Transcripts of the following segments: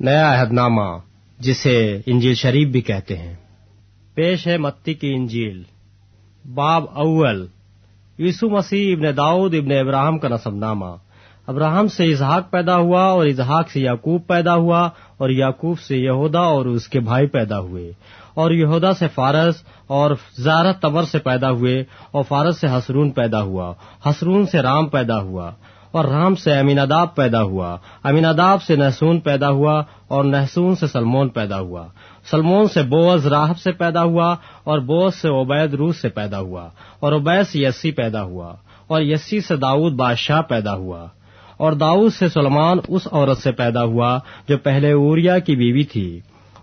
نیا عہد نامہ جسے انجیل شریف بھی کہتے ہیں۔ پیش ہے متی کی انجیل۔ باب اول۔ یسو مسیح ابن داؤد ابن ابراہم کا نصب نامہ ابراہم سے اظہاق پیدا ہوا اور اظہاق سے یعقوب پیدا ہوا اور یعقوب سے یہودا اور اس کے بھائی پیدا ہوئے۔ اور یہودا سے فارس اور زارہ تبر سے پیدا ہوئے اور فارس سے حسرون پیدا ہوا۔ حسرون سے رام پیدا ہوا۔ اور رام سے امین اداب پیدا ہوا۔ امین اداب سے نحسون پیدا ہوا اور نحسون سے سلمون پیدا ہوا۔ سلمون سے بوز راہب سے پیدا ہوا اور بوز سے عبید روس سے پیدا ہوا اور عبید سے یسی پیدا ہوا اور یسی سے داؤد بادشاہ پیدا ہوا اور داؤد سے سلمان اس عورت سے پیدا ہوا جو پہلے اوریا کی بیوی تھی۔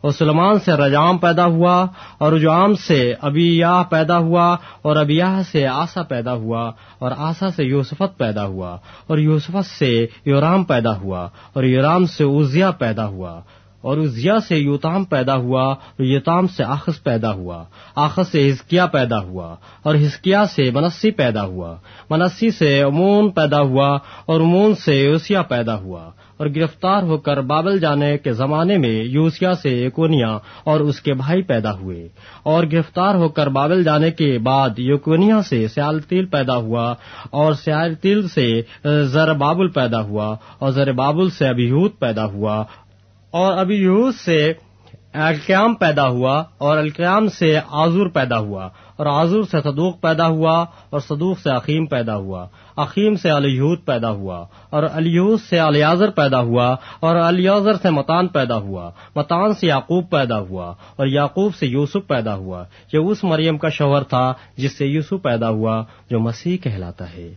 اور سلمان سے رجام پیدا ہوا اور رجام سے ابیاہ پیدا ہوا اور ابیاہ سے آسا پیدا ہوا اور آسا سے یوسفت پیدا ہوا اور یوسفت سے یورام پیدا ہوا اور یورام سے ازیا پیدا ہوا اور ازیا سے یوتام پیدا ہوا اور یوتام سے آخس پیدا ہوا آخس سے ہزکیا پیدا ہوا اور ہزکیا سے منسی پیدا ہوا، منسی سے امون پیدا ہوا اور امون سے یوسیا پیدا ہوا۔ اور گرفتار ہو کر بابل جانے کے زمانے میں یوسیا سے یکونیا اور اس کے بھائی پیدا ہوئے۔ اور گرفتار ہو کر بابل جانے کے بعد یوکونیا سے سیال تیل پیدا ہوا اور سیال تیل سے زر بابل پیدا ہوا اور زر بابل سے ابیوت پیدا ہوا اور ابیوت سے القیام پیدا ہوا اور القیام سے آزور پیدا ہوا اور آزور سے صدوق پیدا ہوا اور صدوق سے عقیم پیدا ہوا۔ عقیم سے علیہود پیدا ہوا، اور علیہود سے الیازر پیدا ہوا، اور الیازر سے متان پیدا ہوا، متان سے یعقوب پیدا ہوا، اور یعقوب سے یوسف پیدا ہوا، یہ اس مریم کا شوہر تھا جس سے یوسف پیدا ہوا جو مسیح کہلاتا ہے۔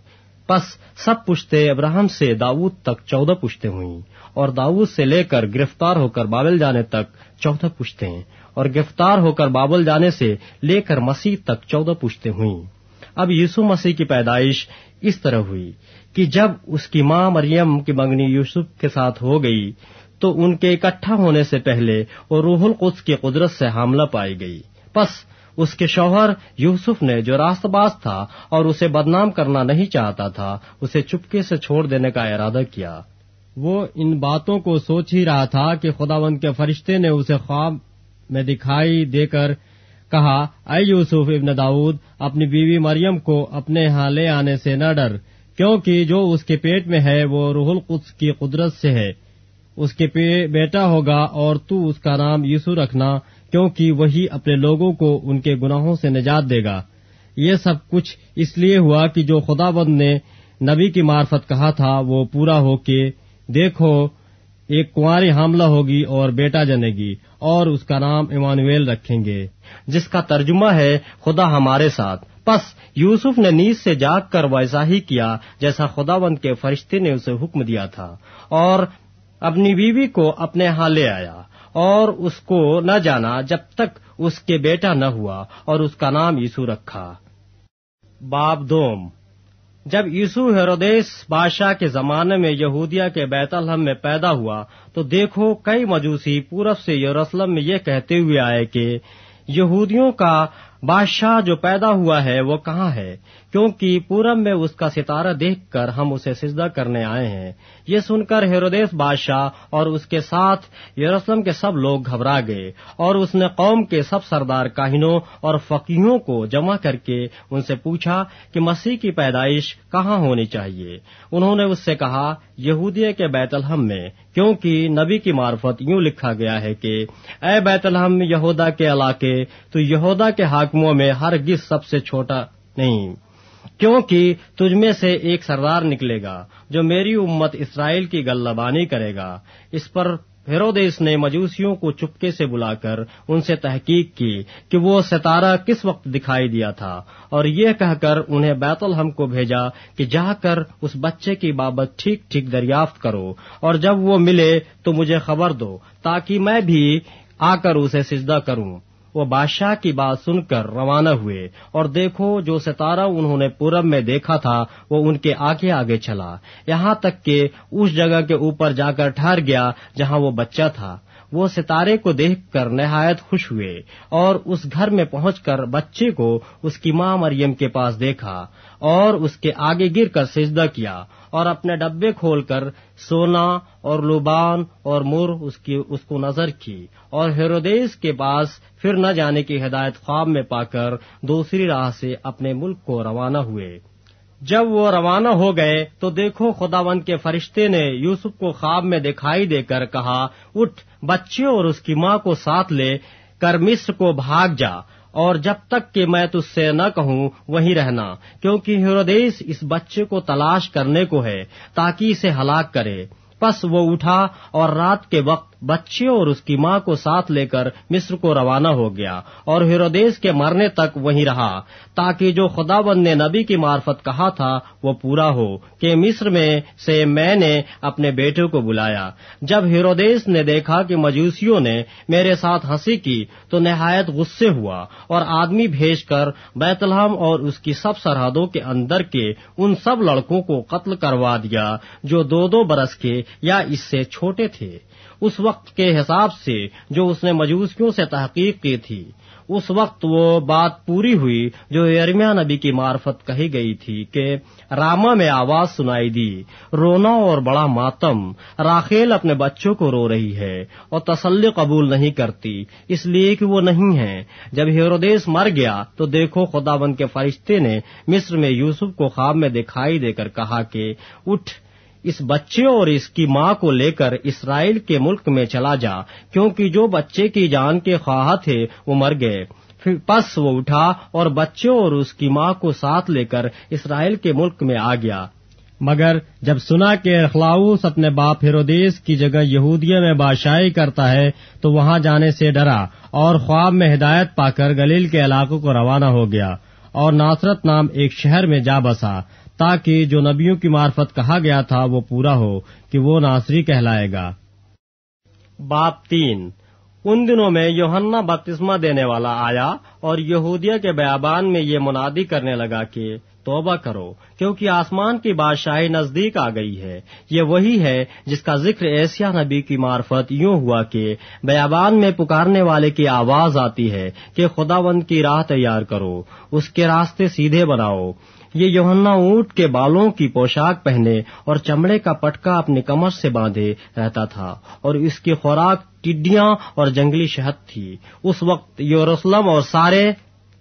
پس سب پشتے ابراہم سے داود تک چودہ پشتے ہوئیں، اور داود سے لے کر گرفتار ہو کر بابل جانے تک چودہ پشتے اور گرفتار ہو کر بابل جانے سے لے کر مسیح تک چودہ پشتے ہوئیں۔ اب یسو مسیح کی پیدائش اس طرح ہوئی کہ جب اس کی ماں مریم کی منگنی یوسف کے ساتھ ہو گئی تو ان کے اکٹھا ہونے سے پہلے وہ روح القدس کی قدرت سے حاملہ پائی گئی۔ پس اس کے شوہر یوسف نے جو راست باز تھا اور اسے بدنام کرنا نہیں چاہتا تھا، اسے چپکے سے چھوڑ دینے کا ارادہ کیا۔ وہ ان باتوں کو سوچ ہی رہا تھا کہ خداوند کے فرشتے نے اسے خواب میں دکھائی دے کر کہا، اے یوسف ابن داود اپنی بیوی مریم کو اپنے ہاں لے آنے سے نہ ڈر، کیونکہ جو اس کے پیٹ میں ہے وہ روح القدس کی قدرت سے ہے۔ اس کے بیٹا ہوگا اور تو اس کا نام یسو رکھنا، کیونکہ وہی اپنے لوگوں کو ان کے گناہوں سے نجات دے گا۔ یہ سب کچھ اس لیے ہوا کہ جو خدا بند نے نبی کی معرفت کہا تھا، وہ پورا ہو کے دیکھو، ایک کنواری حاملہ ہوگی اور بیٹا جنے گی اور اس کا نام ایمانویل رکھیں گے۔ جس کا ترجمہ ہے خدا ہمارے ساتھ۔ پس یوسف نے نیز سے جاگ کر ویسا ہی کیا جیسا خدا بند کے فرشتے نے اسے حکم دیا تھا۔ اور اپنی بیوی کو اپنے ہاں لے آیا۔ اور اس کو نہ جانا جب تک اس کے بیٹا نہ ہوا اور اس کا نام یسو رکھا۔ باب دوم۔ جب یسو ہیرودیس بادشاہ کے زمانے میں یہودیہ کے بیت الحم میں پیدا ہوا تو دیکھو کئی مجوسی پورب سے یوروسلم میں یہ کہتے ہوئے آئے کہ یہودیوں کا بادشاہ جو پیدا ہوا ہے وہ کہاں ہے؟ کیونکہ پورم میں اس کا ستارہ دیکھ کر ہم اسے سجدہ کرنے آئے ہیں۔ یہ سن کر ہیرودیس بادشاہ اور اس کے ساتھ یروسلم کے سب لوگ گھبرا گئے اور اس نے قوم کے سب سردار کاہنوں اور فقیوں کو جمع کر کے ان سے پوچھا کہ مسیح کی پیدائش کہاں ہونی چاہیے۔ انہوں نے اس سے کہا، یہودیہ کے بیت الحم میں، کیونکہ نبی کی معرفت یوں لکھا گیا ہے کہ، اے بیت الحم یہودا کے علاقے، تو یہودا کے حاکموں میں ہر گز سب سے چھوٹا نہیں۔ کیونکہ تجھ میں سے ایک سردار نکلے گا جو میری امت اسرائیل کی گلبانی کرے گا۔ اس پر ہیرودیس نے مجوسیوں کو چپکے سے بلا کر ان سے تحقیق کی کہ وہ ستارہ کس وقت دکھائی دیا تھا۔ اور یہ کہہ کر انہیں بیت الحم کو بھیجا کہ جا کر اس بچے کی بابت ٹھیک ٹھیک دریافت کرو اور جب وہ ملے تو مجھے خبر دو تاکہ میں بھی آ کر اسے سجدہ کروں۔ وہ بادشاہ کی بات سن کر روانہ ہوئے اور دیکھو جو ستارہ انہوں نے پورب میں دیکھا تھا، وہ ان کے آگے آگے چلا۔ یہاں تک کہ اس جگہ کے اوپر جا کر ٹھہر گیا جہاں وہ بچہ تھا۔ وہ ستارے کو دیکھ کر نہایت خوش ہوئے اور اس گھر میں پہنچ کر بچے کو اس کی ماں مریم کے پاس دیکھا اور اس کے آگے گر کر سجدہ کیا اور اپنے ڈبے کھول کر سونا اور لوبان اور مر اس کی، اس کو نظر کی اور ہیرودیس کے پاس پھر نہ جانے کی ہدایت خواب میں پا کر دوسری راہ سے اپنے ملک کو روانہ ہوئے۔ جب وہ روانہ ہو گئے تو دیکھو خداوند کے فرشتے نے یوسف کو خواب میں دکھائی دے کر کہا، اٹھ بچے اور اس کی ماں کو ساتھ لے، کر مصر کو بھاگ جا۔ اور جب تک کہ میں تج سے نہ کہوں وہیں رہنا، کیونکہ ہیرودیس اس بچے کو تلاش کرنے کو ہے تاکہ اسے ہلاک کرے۔ پس وہ اٹھا اور رات کے وقت بچے اور اس کی ماں کو ساتھ لے کر مصر کو روانہ ہو گیا اور ہیرودیس کے مرنے تک وہیں رہا تاکہ جو خدا بند نے نبی کی معرفت کہا تھا وہ پورا ہو کہ مصر میں سے میں نے اپنے بیٹے کو بلایا۔ جب ہیرودیس نے دیکھا کہ مجوسیوں نے میرے ساتھ ہنسی کی تو نہایت غصے ہوا اور آدمی بھیج کر بیت الحم اور اس کی سب سرحدوں کے اندر کے ان سب لڑکوں کو قتل کروا دیا جو دو دو برس کے یا اس سے چھوٹے تھے۔ اس وقت کے حساب سے جو اس نے مجوسیوں سے تحقیق کی تھی۔ اس وقت وہ بات پوری ہوئی جو ارمیا نبی کی معرفت کہی گئی تھی کہ راما میں آواز سنائی دی۔ رونا اور بڑا ماتم۔ راخیل اپنے بچوں کو رو رہی ہے اور تسلی قبول نہیں کرتی، اس لیے کہ وہ نہیں ہے جب ہیرودیس مر گیا تو دیکھو خدا بند کے فرشتے نے مصر میں یوسف کو خواب میں دکھائی دے کر کہا کہ اٹھ۔ اس بچے اور اس کی ماں کو لے کر اسرائیل کے ملک میں چلا جا، کیونکہ جو بچے کی جان کے خواہ تھے، وہ مر گئے۔ پس وہ اٹھا اور بچے اور اس کی ماں کو ساتھ لے کر اسرائیل کے ملک میں آ گیا۔ مگر جب سنا کہ اخلاؤس اپنے باپ ہیرودیس کی جگہ یہودیہ میں بادشاہی کرتا ہے، تو وہاں جانے سے ڈرا اور خواب میں ہدایت پا کر گلیل کے علاقوں کو روانہ ہو گیا اور ناصرت نام ایک شہر میں جا بسا۔ تاکہ جو نبیوں کی معرفت کہا گیا تھا وہ پورا ہو، کہ وہ ناصری کہلائے گا۔ باپ تین۔ ان دنوں میں یوہنا بپتسمہ دینے والا آیا اور یہودیہ کے بیابان میں یہ منادی کرنے لگا کہ توبہ کرو، کیونکہ آسمان کی بادشاہی نزدیک آ گئی ہے۔ یہ وہی ہے جس کا ذکر ایسیا نبی کی معرفت یوں ہوا کہ بیابان میں پکارنے والے کی آواز آتی ہے کہ خداوند کی راہ تیار کرو، اس کے راستے سیدھے بناؤ۔ یہ یوہنا اونٹ کے بالوں کی پوشاک پہنے اور چمڑے کا پٹکا اپنی کمر سے باندھے رہتا تھا اور اس کی خوراک ٹڈیاں اور جنگلی شہد تھی۔ اس وقت یورسلم اور سارے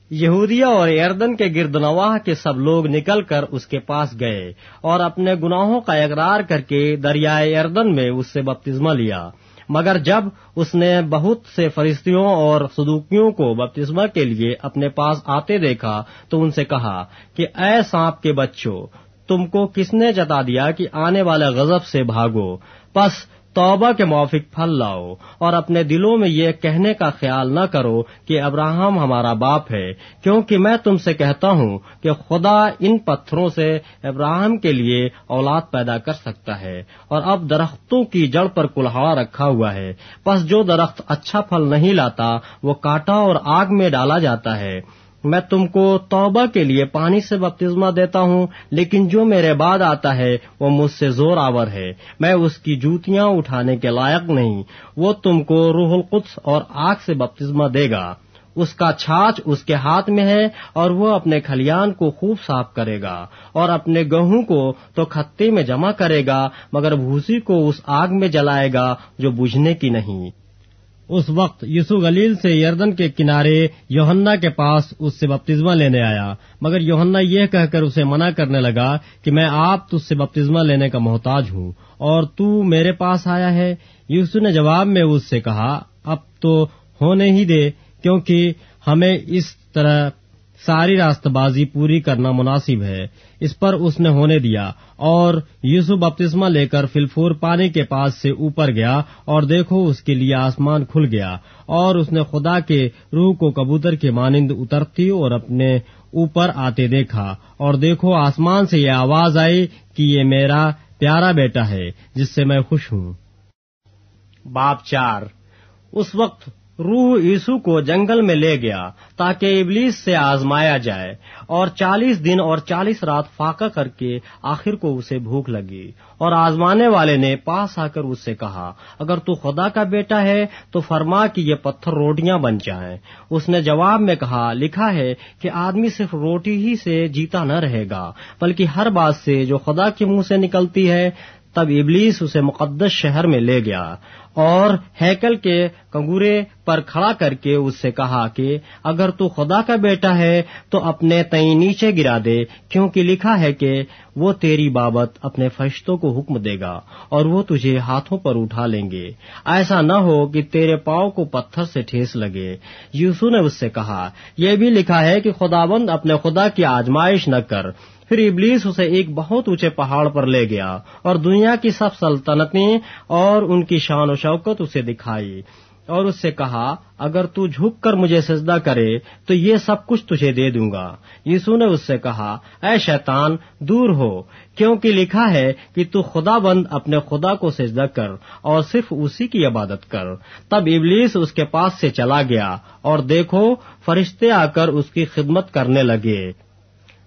یہودیہ اور اردن کے گرد نواح کے سب لوگ نکل کر اس کے پاس گئے اور اپنے گناہوں کا اقرار کر کے دریائے اردن میں اس سے بپتزمہ لیا۔ مگر جب اس نے بہت سے فرشتیوں اور صدوقیوں کو بپتسمہ کے لیے اپنے پاس آتے دیکھا تو ان سے کہا کہ اے سانپ کے بچوں، تم کو کس نے جتا دیا کہ آنے والے غضب سے بھاگو؟ پس توبہ کے موافق پھل لاؤ اور اپنے دلوں میں یہ کہنے کا خیال نہ کرو کہ ابراہم ہمارا باپ ہے، کیونکہ میں تم سے کہتا ہوں کہ خدا ان پتھروں سے ابراہم کے لیے اولاد پیدا کر سکتا ہے اور اب درختوں کی جڑ پر کلہاڑا رکھا ہوا ہے۔ پس جو درخت اچھا پھل نہیں لاتا، وہ کاٹا اور آگ میں ڈالا جاتا ہے۔ میں تم کو توبہ کے لیے پانی سے بپتزمہ دیتا ہوں، لیکن جو میرے بعد آتا ہے، وہ مجھ سے زور آور ہے۔ میں اس کی جوتیاں اٹھانے کے لائق نہیں۔ وہ تم کو روح القدس اور آگ سے بپتزمہ دے گا۔ اس کا چھاچ اس کے ہاتھ میں ہے اور وہ اپنے کھلیان کو خوب صاف کرے گا۔ اور اپنے گہوں کو تو کھتے میں جمع کرے گا، مگر بھوسی کو اس آگ میں جلائے گا جو بجھنے کی نہیں۔ اس وقت یسو گلیل سے یردن کے کنارے یوہنا کے پاس اس سے بپتزمہ لینے آیا۔ مگر یوہنا یہ کہہ کر اسے منع کرنے لگا کہ میں آپ تج سے بپتزمہ لینے کا محتاج ہوں اور تو میرے پاس آیا ہے۔ یسو نے جواب میں اس سے کہا، اب تو ہونے ہی دے، کیونکہ ہمیں اس طرح ساری راست بازی پوری کرنا مناسب ہے۔ اس پر اس نے ہونے دیا اور یوسف بپتسمہ لے کر فلفور پانی کے پاس سے اوپر گیا اور دیکھو اس کے لیے آسمان کھل گیا اور اس نے خدا کے روح کو کبوتر کے مانند اترتی اور اپنے اوپر آتے دیکھا اور دیکھو آسمان سے یہ آواز آئی کہ یہ میرا پیارا بیٹا ہے، جس سے میں خوش ہوں۔ باپ چار۔ اس وقت روح یسو کو جنگل میں لے گیا تاکہ ابلیس سے آزمایا جائے اور چالیس دن اور چالیس رات فاقہ کر کے آخر کو اسے بھوک لگی اور آزمانے والے نے پاس آ کر اس سے کہا، اگر تو خدا کا بیٹا ہے تو فرما کہ یہ پتھر روٹیاں بن جائیں۔ اس نے جواب میں کہا، لکھا ہے کہ آدمی صرف روٹی ہی سے جیتا نہ رہے گا، بلکہ ہر بات سے جو خدا کے منہ سے نکلتی ہے تب ابلیس اسے مقدس شہر میں لے گیا اور ہیکل کے کنگورے پر کھڑا کر کے اس سے کہا کہ اگر تو خدا کا بیٹا ہے تو اپنے تئیں نیچے گرا دے، کیونکہ لکھا ہے کہ وہ تیری بابت اپنے فرشتوں کو حکم دے گا اور وہ تجھے ہاتھوں پر اٹھا لیں گے۔ ایسا نہ ہو کہ تیرے پاؤں کو پتھر سے ٹھیس لگے۔ یوسو نے اس سے کہا، یہ بھی لکھا ہے کہ خداوند اپنے خدا کی آزمائش نہ کر پھر ابلیس اسے ایک بہت اونچے پہاڑ پر لے گیا اور دنیا کی سب سلطنتیں اور ان کی شان و شوکت اسے دکھائی اور اس سے کہا، اگر تو جھک کر مجھے سجدہ کرے، تو یہ سب کچھ تجھے دے دوں گا۔ یسو نے اس سے کہا، اے شیطان، دور ہو، کیونکہ لکھا ہے کہ تو خدا بند اپنے خدا کو سجدہ کر اور صرف اسی کی عبادت کر۔ تب ابلیس اس کے پاس سے چلا گیا اور دیکھو، فرشتے آ کر اس کی خدمت کرنے لگے۔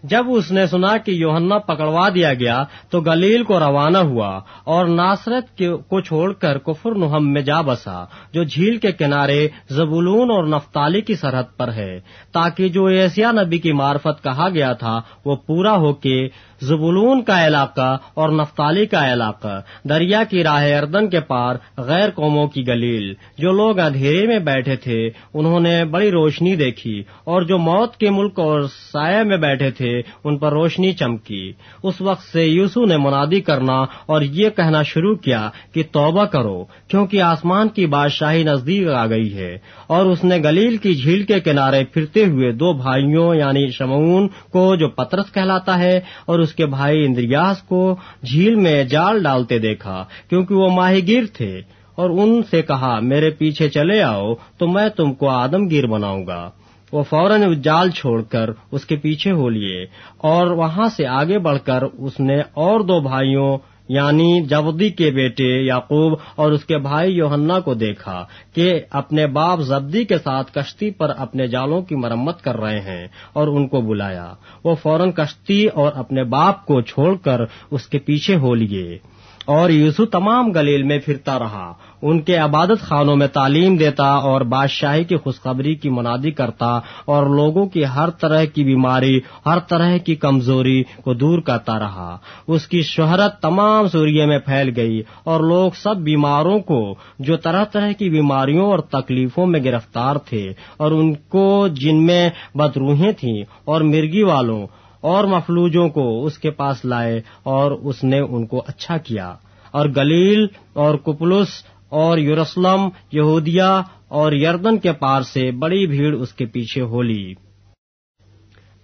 جب اس نے سنا کہ یوہنا پکڑوا دیا گیا تو گلیل کو روانہ ہوا اور ناصرت کو چھوڑ کر کفر نہم میں جا بسا، جو جھیل کے کنارے زبولون اور نفتالی کی سرحد پر ہے۔ تاکہ جو ایسیا نبی کی معرفت کہا گیا تھا، وہ پورا ہو کے زبولون کا علاقہ اور نفتالی کا علاقہ، دریا کی راہ اردن کے پار غیر قوموں کی گلیل۔ جو لوگ اندھیرے میں بیٹھے تھے، انہوں نے بڑی روشنی دیکھی، اور جو موت کے ملک اور سایہ میں بیٹھے تھے ان پر روشنی چمکی۔ اس وقت سے یوسو نے منادی کرنا اور یہ کہنا شروع کیا کہ توبہ کرو، کیونکہ آسمان کی بادشاہی نزدیک آ گئی ہے۔ اور اس نے گلیل کی جھیل کے کنارے پھرتے ہوئے دو بھائیوں یعنی شمعون کو جو پترس کہلاتا ہے اور اس کے بھائی اندریاس کو جھیل میں جال ڈالتے دیکھا، کیونکہ وہ ماہی گیر تھے۔ اور ان سے کہا، میرے پیچھے چلے آؤ تو میں تم کو آدم گیر بناؤں گا۔ وہ فوراً جال چھوڑ کر اس کے پیچھے ہو لیے اور وہاں سے آگے بڑھ کر اس نے اور دو بھائیوں یعنی جبدی کے بیٹے یعقوب اور اس کے بھائی یوہنا کو دیکھا کہ اپنے باپ زبدی کے ساتھ کشتی پر اپنے جالوں کی مرمت کر رہے ہیں اور ان کو بلایا۔ وہ فوراً کشتی اور اپنے باپ کو چھوڑ کر اس کے پیچھے ہو لیے۔ اور یوسو تمام گلیل میں پھرتا رہا۔ ان کے عبادت خانوں میں تعلیم دیتا اور بادشاہی کی خوشخبری کی منادی کرتا اور لوگوں کی ہر طرح کی بیماری، ہر طرح کی کمزوری کو دور کرتا رہا۔ اس کی شہرت تمام سوریے میں پھیل گئی اور لوگ سب بیماروں کو، جو طرح طرح کی بیماریوں اور تکلیفوں میں گرفتار تھے، اور ان کو جن میں بدروہیں تھیں اور مرگی والوں اور مفلوجوں کو اس کے پاس لائے اور اس نے ان کو اچھا کیا۔ اور گلیل اور کپلس اور یورسلم یہودیا اور یردن کے پار سے بڑی بھیڑ اس کے پیچھے ہو لی۔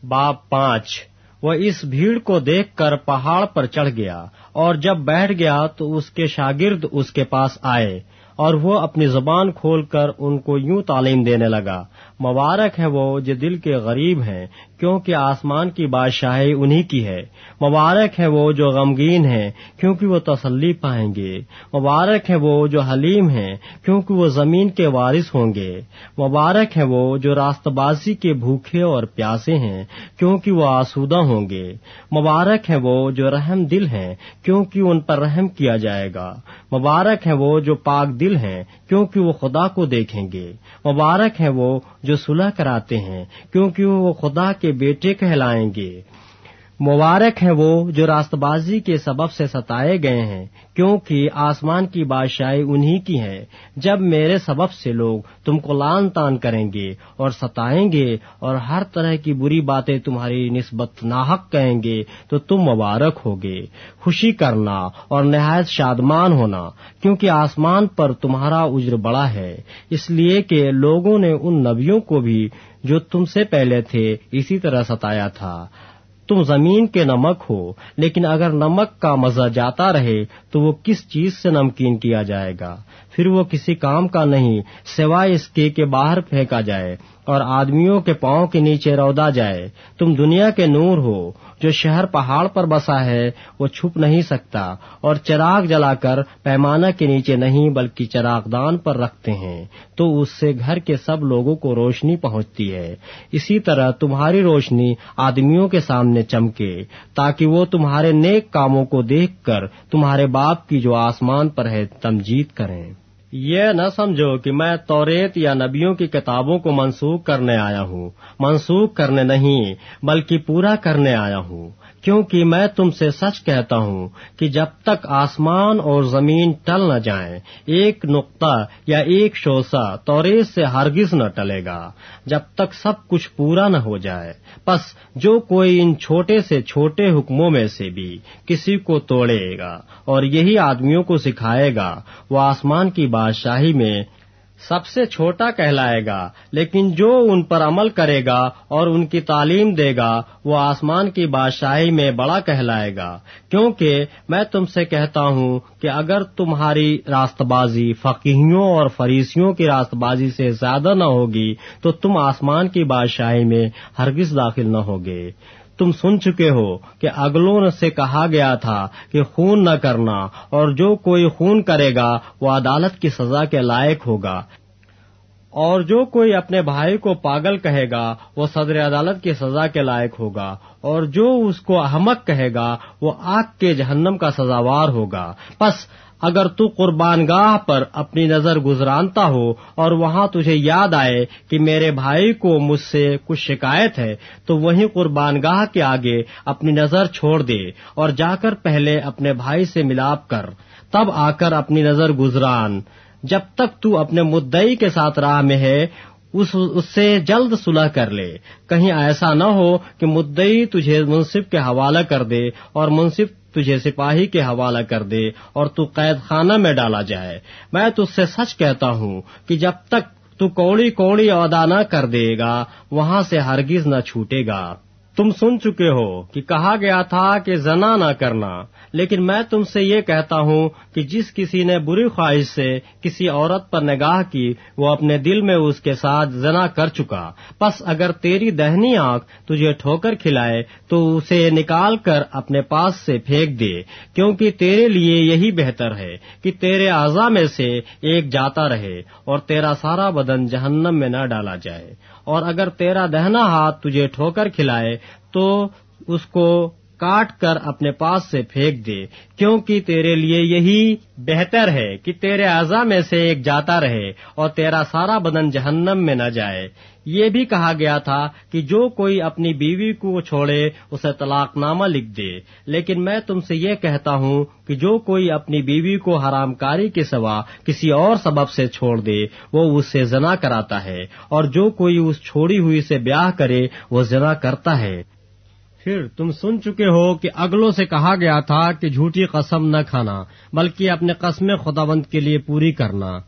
باپ پانچ۔ وہ اس بھیڑ کو دیکھ کر پہاڑ پر چڑھ گیا اور جب بیٹھ گیا تو اس کے شاگرد اس کے پاس آئے اور وہ اپنی زبان کھول کر ان کو یوں تعلیم دینے لگا۔ مبارک ہے وہ جو دل کے غریب ہیں، کیونکہ آسمان کی بادشاہی انہی کی ہے۔ مبارک ہے وہ جو غمگین ہیں، کیونکہ وہ تسلی پائیں گے۔ مبارک ہے وہ جو حلیم ہیں، کیونکہ وہ زمین کے وارث ہوں گے۔ مبارک ہے وہ جو راست بازی کے بھوکے اور پیاسے ہیں، کیونکہ وہ آسودہ ہوں گے۔ مبارک ہے وہ جو رحم دل ہیں، کیونکہ ان پر رحم کیا جائے گا۔ مبارک ہے وہ جو پاک دل ہیں، کیونکہ وہ خدا کو دیکھیں گے۔ مبارک ہے وہ جو صلح کراتے ہیں کیونکہ وہ خدا کے بیٹے کہلائیں گے۔ مبارک ہیں وہ جو راست بازی کے سبب سے ستائے گئے ہیں، کیونکہ آسمان کی بادشاہی انہی کی ہے۔ جب میرے سبب سے لوگ تم کو لان تان کریں گے اور ستائیں گے اور ہر طرح کی بری باتیں تمہاری نسبت ناحق کہیں گے، تو تم مبارک ہوگے۔ خوشی کرنا اور نہایت شادمان ہونا، کیونکہ آسمان پر تمہارا اجر بڑا ہے۔ اس لیے کہ لوگوں نے ان نبیوں کو بھی جو تم سے پہلے تھے، اسی طرح ستایا تھا۔ تم زمین کے نمک ہو، لیکن اگر نمک کا مزہ جاتا رہے تو وہ کس چیز سے نمکین کیا جائے گا؟ پھر وہ کسی کام کا نہیں، سوائے اس کے کے باہر پھینکا جائے اور آدمیوں کے پاؤں کے نیچے رودا جائے۔ تم دنیا کے نور ہو جو شہر پہاڑ پر بسا ہے، وہ چھپ نہیں سکتا اور چراغ جلا کر پیمانہ کے نیچے نہیں بلکہ چراغ دان پر رکھتے ہیں۔ تو اس سے گھر کے سب لوگوں کو روشنی پہنچتی ہے۔ اسی طرح تمہاری روشنی آدمیوں کے سامنے چمکے تاکہ وہ تمہارے نیک کاموں کو دیکھ کر تمہارے باپ کی جو آسمان پر ہے تمجید کریں۔ یہ نہ سمجھو کہ میں توریت یا نبیوں کی کتابوں کو منسوخ کرنے آیا ہوں۔ منسوخ کرنے نہیں، بلکہ پورا کرنے آیا ہوں۔ کیونکہ میں تم سے سچ کہتا ہوں کہ جب تک آسمان اور زمین ٹل نہ جائیں، ایک نقطہ یا ایک شوسا توریز سے ہرگز نہ ٹلے گا۔ جب تک سب کچھ پورا نہ ہو جائے بس جو کوئی ان چھوٹے سے چھوٹے حکموں میں سے بھی کسی کو توڑے گا اور یہی آدمیوں کو سکھائے گا، وہ آسمان کی بادشاہی میں سب سے چھوٹا کہلائے گا، لیکن جو ان پر عمل کرے گا اور ان کی تعلیم دے گا، وہ آسمان کی بادشاہی میں بڑا کہلائے گا۔ کیونکہ میں تم سے کہتا ہوں کہ اگر تمہاری راست بازی فقیوں اور فریسیوں کی راست بازی سے زیادہ نہ ہوگی، تو تم آسمان کی بادشاہی میں ہرگز داخل نہ ہوگے۔ تم سن چکے ہو کہ اگلوں سے کہا گیا تھا کہ خون نہ کرنا اور جو کوئی خون کرے گا وہ عدالت کی سزا کے لائق ہوگا۔ اور جو کوئی اپنے بھائی کو پاگل کہے گا، وہ صدر عدالت کی سزا کے لائق ہوگا۔ اور جو اس کو احمق کہے گا، وہ آگ کے جہنم کا سزاوار ہوگا۔ بس اگر تو قربان گاہ پر اپنی نظر گزرانتا ہو اور وہاں تجھے یاد آئے کہ میرے بھائی کو مجھ سے کچھ شکایت ہے، تو وہیں قربان گاہ کے آگے اپنی نظر چھوڑ دے اور جا کر پہلے اپنے بھائی سے ملاپ کر۔ تب آ کر اپنی نظر گزران۔ جب تک تو اپنے مدعی کے ساتھ راہ میں ہے اس, اس سے جلد صلح کر لے۔ کہیں ایسا نہ ہو کہ مدعی تجھے منصف کے حوالہ کر دے اور منصف تجھے سپاہی کے حوالہ کر دے اور تو قید خانہ میں ڈالا جائے۔ میں تج سے سچ کہتا ہوں کہ جب تک تو کوڑی کوڑی ادا نہ کر دے گا وہاں سے ہرگز نہ چھوٹے گا۔ تم سن چکے ہو کہ کہا گیا تھا کہ زنا نہ کرنا، لیکن میں تم سے یہ کہتا ہوں کہ جس کسی نے بری خواہش سے کسی عورت پر نگاہ کی، وہ اپنے دل میں اس کے ساتھ زنا کر چکا۔ پس اگر تیری دہنی آنکھ تجھے ٹھوکر کھلائے، تو اسے نکال کر اپنے پاس سے پھینک دے، کیونکہ تیرے لیے یہی بہتر ہے کہ تیرے اعضا میں سے ایک جاتا رہے اور تیرا سارا بدن جہنم میں نہ ڈالا جائے۔ اور اگر تیرا دہنا ہاتھ تجھے ٹھوکر کھلائے تو اس کو کاٹ کر اپنے پاس سے پھینک دے، کیونکہ تیرے لیے یہی بہتر ہے کہ تیرے اعضا میں سے ایک جاتا رہے اور تیرا سارا بدن جہنم میں نہ جائے۔ یہ بھی کہا گیا تھا کہ جو کوئی اپنی بیوی کو چھوڑے، اسے طلاق نامہ لکھ دے۔ لیکن میں تم سے یہ کہتا ہوں کہ جو کوئی اپنی بیوی کو حرام کاری کے سوا کسی اور سبب سے چھوڑ دے، وہ اس سے زنا کراتا ہے۔ اور جو کوئی اس چھوڑی ہوئی سے بیاہ کرے، وہ زنا کرتا ہے۔ پھر تم سن چکے ہو کہ اگلوں سے کہا گیا تھا کہ جھوٹی قسم نہ کھانا، بلکہ اپنے قسم خداوند کے لیے پوری کرنا۔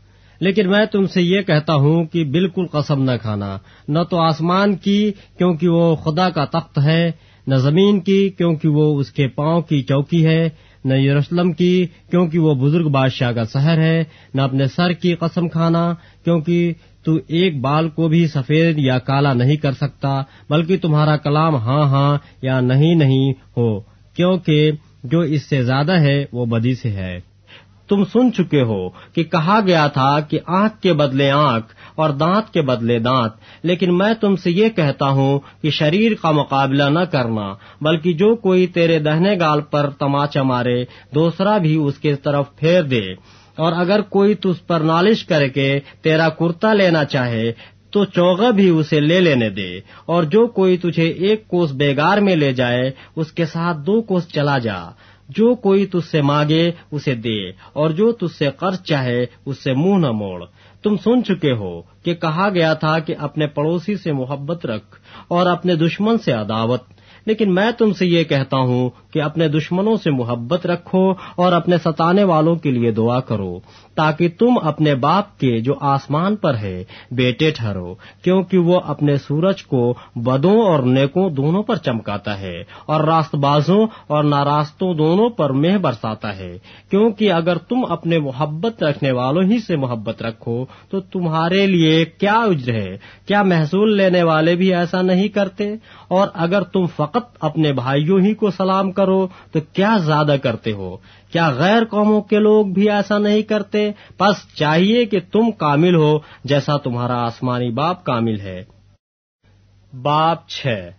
لیکن میں تم سے یہ کہتا ہوں کہ بالکل قسم نہ کھانا، نہ تو آسمان کی، کیونکہ وہ خدا کا تخت ہے، نہ زمین کی، کیونکہ وہ اس کے پاؤں کی چوکی ہے، نہ یروشلم کی، کیونکہ وہ بزرگ بادشاہ کا شہر ہے، نہ اپنے سر کی قسم کھانا، کیونکہ تو ایک بال کو بھی سفید یا کالا نہیں کر سکتا، بلکہ تمہارا کلام ہاں ہاں یا نہیں نہیں ہو، کیونکہ جو اس سے زیادہ ہے وہ بدی سے ہے۔ تم سن چکے ہو کہ کہا گیا تھا کہ آنکھ کے بدلے آنکھ اور دانت کے بدلے دانت، لیکن میں تم سے یہ کہتا ہوں کہ شریر کا مقابلہ نہ کرنا، بلکہ جو کوئی تیرے دہنے گال پر تماچا مارے، دوسرا بھی اس کے طرف پھیر دے۔ اور اگر کوئی تج پر نالش کر کے تیرا کرتا لینا چاہے، تو چوگا بھی اسے لے لینے دے۔ اور جو کوئی تجھے ایک کوس بیگار میں لے جائے، اس کے ساتھ دو کوس چلا جا۔ جو کوئی تج سے مانگے اسے دے، اور جو تج سے قرض چاہے اس سے منہ نہ موڑ۔ تم سن چکے ہو کہ کہا گیا تھا کہ اپنے پڑوسی سے محبت رکھ اور اپنے دشمن سے عداوت۔ لیکن میں تم سے یہ کہتا ہوں کہ اپنے دشمنوں سے محبت رکھو اور اپنے ستانے والوں کے لیے دعا کرو، تاکہ تم اپنے باپ کے جو آسمان پر ہے، بیٹے ٹھہرو، کیونکہ وہ اپنے سورج کو بدوں اور نیکوں دونوں پر چمکاتا ہے اور راست بازوں اور ناراستوں دونوں پر مہ برساتا ہے، کیونکہ اگر تم اپنے محبت رکھنے والوں ہی سے محبت رکھو، تو تمہارے لیے کیا اجر ہے؟ کیا محصول لینے والے بھی ایسا نہیں کرتے؟ اور اگر تم فقط اپنے بھائیوں ہی کو سلام کرو، تو کیا زیادہ کرتے ہو؟ کیا غیر قوموں کے لوگ بھی ایسا نہیں کرتے؟ بس چاہیے کہ تم کامل ہو جیسا تمہارا آسمانی باپ کامل ہے۔ باپ چھ۔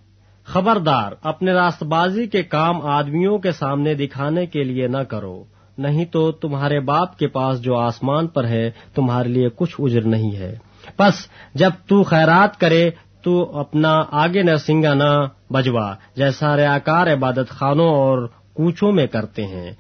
خبردار، اپنے راست بازی کے کام آدمیوں کے سامنے دکھانے کے لیے نہ کرو۔ نہیں تو تمہارے باپ کے پاس جو آسمان پر ہے، تمہارے لیے کچھ اجر نہیں ہے۔ بس جب تو خیرات کرے تو اپنا آگے نرسنگا نہ بجوا، جیسا ریاکار عبادت خانوں اور کوچوں میں کرتے ہیں۔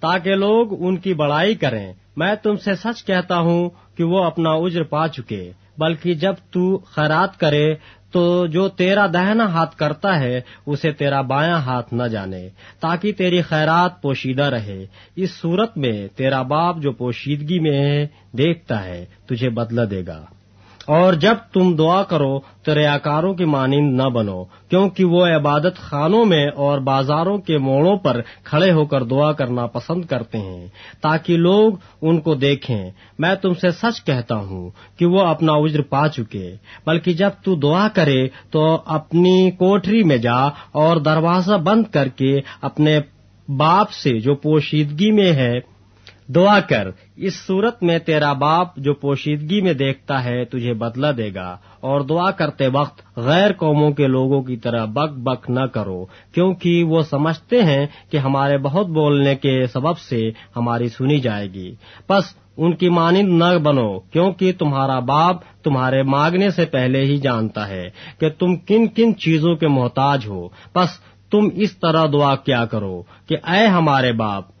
تاکہ لوگ ان کی بڑائی کریں۔ میں تم سے سچ کہتا ہوں کہ وہ اپنا اجر پا چکے۔ بلکہ جب تو خیرات کرے، تو جو تیرا دہنا ہاتھ کرتا ہے، اسے تیرا بایاں ہاتھ نہ جانے۔ تاکہ تیری خیرات پوشیدہ رہے۔ اس صورت میں تیرا باپ جو پوشیدگی میں دیکھتا ہے، تجھے بدلہ دے گا۔ اور جب تم دعا کرو تو ریاکاروں کی مانند نہ بنو، کیونکہ وہ عبادت خانوں میں اور بازاروں کے موڑوں پر کھڑے ہو کر دعا کرنا پسند کرتے ہیں، تاکہ لوگ ان کو دیکھیں۔ میں تم سے سچ کہتا ہوں کہ وہ اپنا اجر پا چکے، بلکہ جب تو دعا کرے تو اپنی کوٹری میں جا اور دروازہ بند کر کے اپنے باپ سے جو پوشیدگی میں ہے دعا کر، اس صورت میں تیرا باپ جو پوشیدگی میں دیکھتا ہے تجھے بدلہ دے گا، اور دعا کرتے وقت غیر قوموں کے لوگوں کی طرح بک بک نہ کرو، کیونکہ وہ سمجھتے ہیں کہ ہمارے بہت بولنے کے سبب سے ہماری سنی جائے گی۔ بس ان کی مانند نہ بنو، کیونکہ تمہارا باپ تمہارے مانگنے سے پہلے ہی جانتا ہے کہ تم کن کن چیزوں کے محتاج ہو۔ بس تم اس طرح دعا کیا کرو کہ اے ہمارے باپ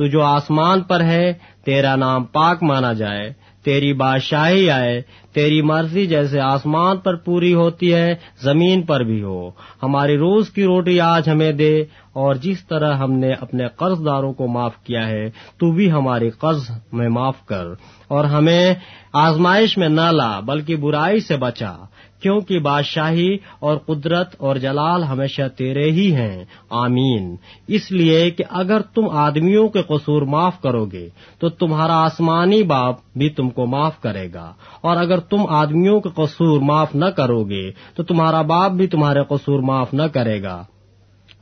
تو جو آسمان پر ہے، تیرا نام پاک مانا جائے۔ تیری بادشاہی آئے، تیری مرضی جیسے آسمان پر پوری ہوتی ہے، زمین پر بھی ہو۔ ہماری روز کی روٹی آج ہمیں دے، اور جس طرح ہم نے اپنے قرض داروں کو معاف کیا ہے، تو بھی ہماری قرض میں معاف کر۔ اور ہمیں آزمائش میں نہ لا، بلکہ برائی سے بچا۔ کیونکہ بادشاہی اور قدرت اور جلال ہمیشہ تیرے ہی ہیں۔ آمین۔ اس لیے کہ اگر تم آدمیوں کے قصور معاف کرو گے، تو تمہارا آسمانی باپ بھی تم کو معاف کرے گا۔ اور اگر تم آدمیوں کے قصور معاف نہ کرو گے، تو تمہارا باپ بھی تمہارے قصور معاف نہ کرے گا۔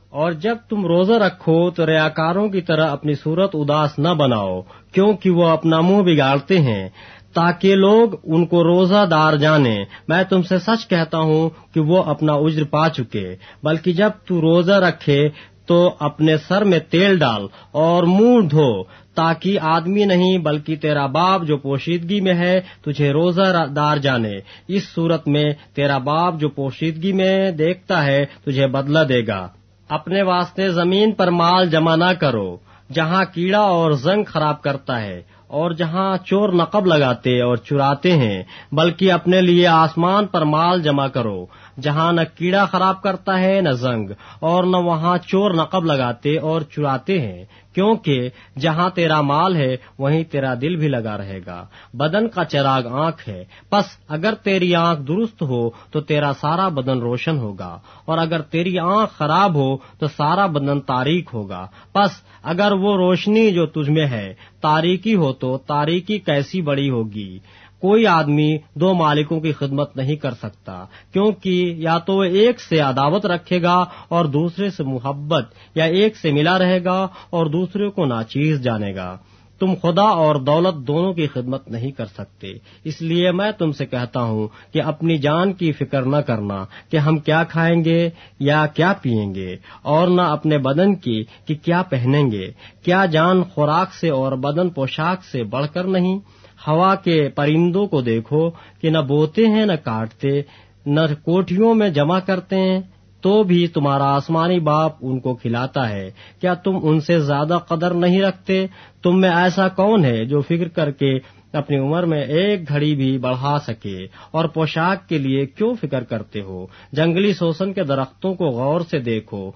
اور جب تم روزہ رکھو، تو ریاکاروں کی طرح اپنی صورت اداس نہ بناؤ، کیونکہ وہ اپنا منہ بگاڑتے ہیں۔ تاکہ لوگ ان کو روزہ دار جانیں میں تم سے سچ کہتا ہوں کہ وہ اپنا اجر پا چکے۔ بلکہ جب تو روزہ رکھے تو اپنے سر میں تیل ڈال اور منہ دھو، تاکہ آدمی نہیں بلکہ تیرا باپ جو پوشیدگی میں ہے تجھے روزہ دار جانے۔ اس صورت میں تیرا باپ جو پوشیدگی میں دیکھتا ہے تجھے بدلہ دے گا۔ اپنے واسطے زمین پر مال جمع نہ کرو، جہاں کیڑا اور زنگ خراب کرتا ہے۔ اور جہاں چور نقب لگاتے اور چراتے ہیں، بلکہ اپنے لیے آسمان پر مال جمع کرو۔ جہاں نہ کیڑا خراب کرتا ہے، نہ زنگ، اور نہ وہاں چور نقب لگاتے اور چراتے ہیں، کیونکہ جہاں تیرا مال ہے، وہیں تیرا دل بھی لگا رہے گا۔ بدن کا چراغ آنکھ ہے۔ پس اگر تیری آنکھ درست ہو، تو تیرا سارا بدن روشن ہوگا، اور اگر تیری آنکھ خراب ہو، تو سارا بدن تاریخ ہوگا۔ پس اگر وہ روشنی جو تجھ میں ہے تاریخی ہو تو تاریخی کیسی بڑی ہوگی؟ کوئی آدمی دو مالکوں کی خدمت نہیں کر سکتا، کیونکہ یا تو وہ ایک سے عداوت رکھے گا اور دوسرے سے محبت یا ایک سے ملا رہے گا اور دوسرے کو ناچیز جانے گا۔ تم خدا اور دولت دونوں کی خدمت نہیں کر سکتے۔ اس لیے میں تم سے کہتا ہوں کہ اپنی جان کی فکر نہ کرنا کہ ہم کیا کھائیں گے یا کیا پیئیں گے، اور نہ اپنے بدن کی کہ کیا پہنیں گے۔ کیا جان خوراک سے اور بدن پوشاک سے بڑھ کر نہیں؟ ہوا کے پرندوں کو دیکھو کہ نہ بوتے ہیں نہ کاٹتے، نہ کوٹھیوں میں جمع کرتے ہیں، تو بھی تمہارا آسمانی باپ ان کو کھلاتا ہے۔ کیا تم ان سے زیادہ قدر نہیں رکھتے؟ تم میں ایسا کون ہے جو فکر کر کے اپنی عمر میں ایک گھڑی بھی بڑھا سکے؟ اور پوشاک کے لیے کیوں فکر کرتے ہو؟ جنگلی سوسن کے درختوں کو غور سے دیکھو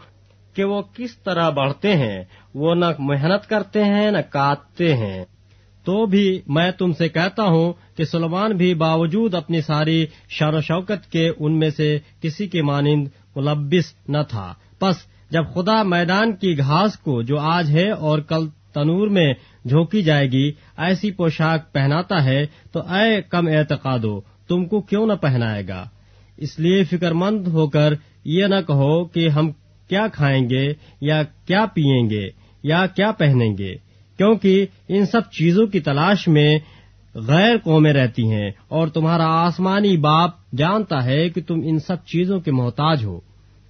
کہ وہ کس طرح بڑھتے ہیں۔ وہ نہ محنت کرتے ہیں، نہ کاٹتے ہیں۔ تو بھی میں تم سے کہتا ہوں کہ سلمان بھی باوجود اپنی ساری شان و شوکت کے ان میں سے کسی کے مانند ملبس نہ تھا۔ پس جب خدا میدان کی گھاس کو جو آج ہے اور کل تنور میں جھونکی جائے گی، ایسی پوشاک پہناتا ہے، تو اے کم اعتقادو، تم کو کیوں نہ پہنائے گا؟ اس لیے فکر مند ہو کر یہ نہ کہو کہ ہم کیا کھائیں گے یا کیا پیئیں گے یا کیا پہنیں گے۔ کیونکہ ان سب چیزوں کی تلاش میں غیر قومیں رہتی ہیں اور تمہارا آسمانی باپ جانتا ہے کہ تم ان سب چیزوں کے محتاج ہو،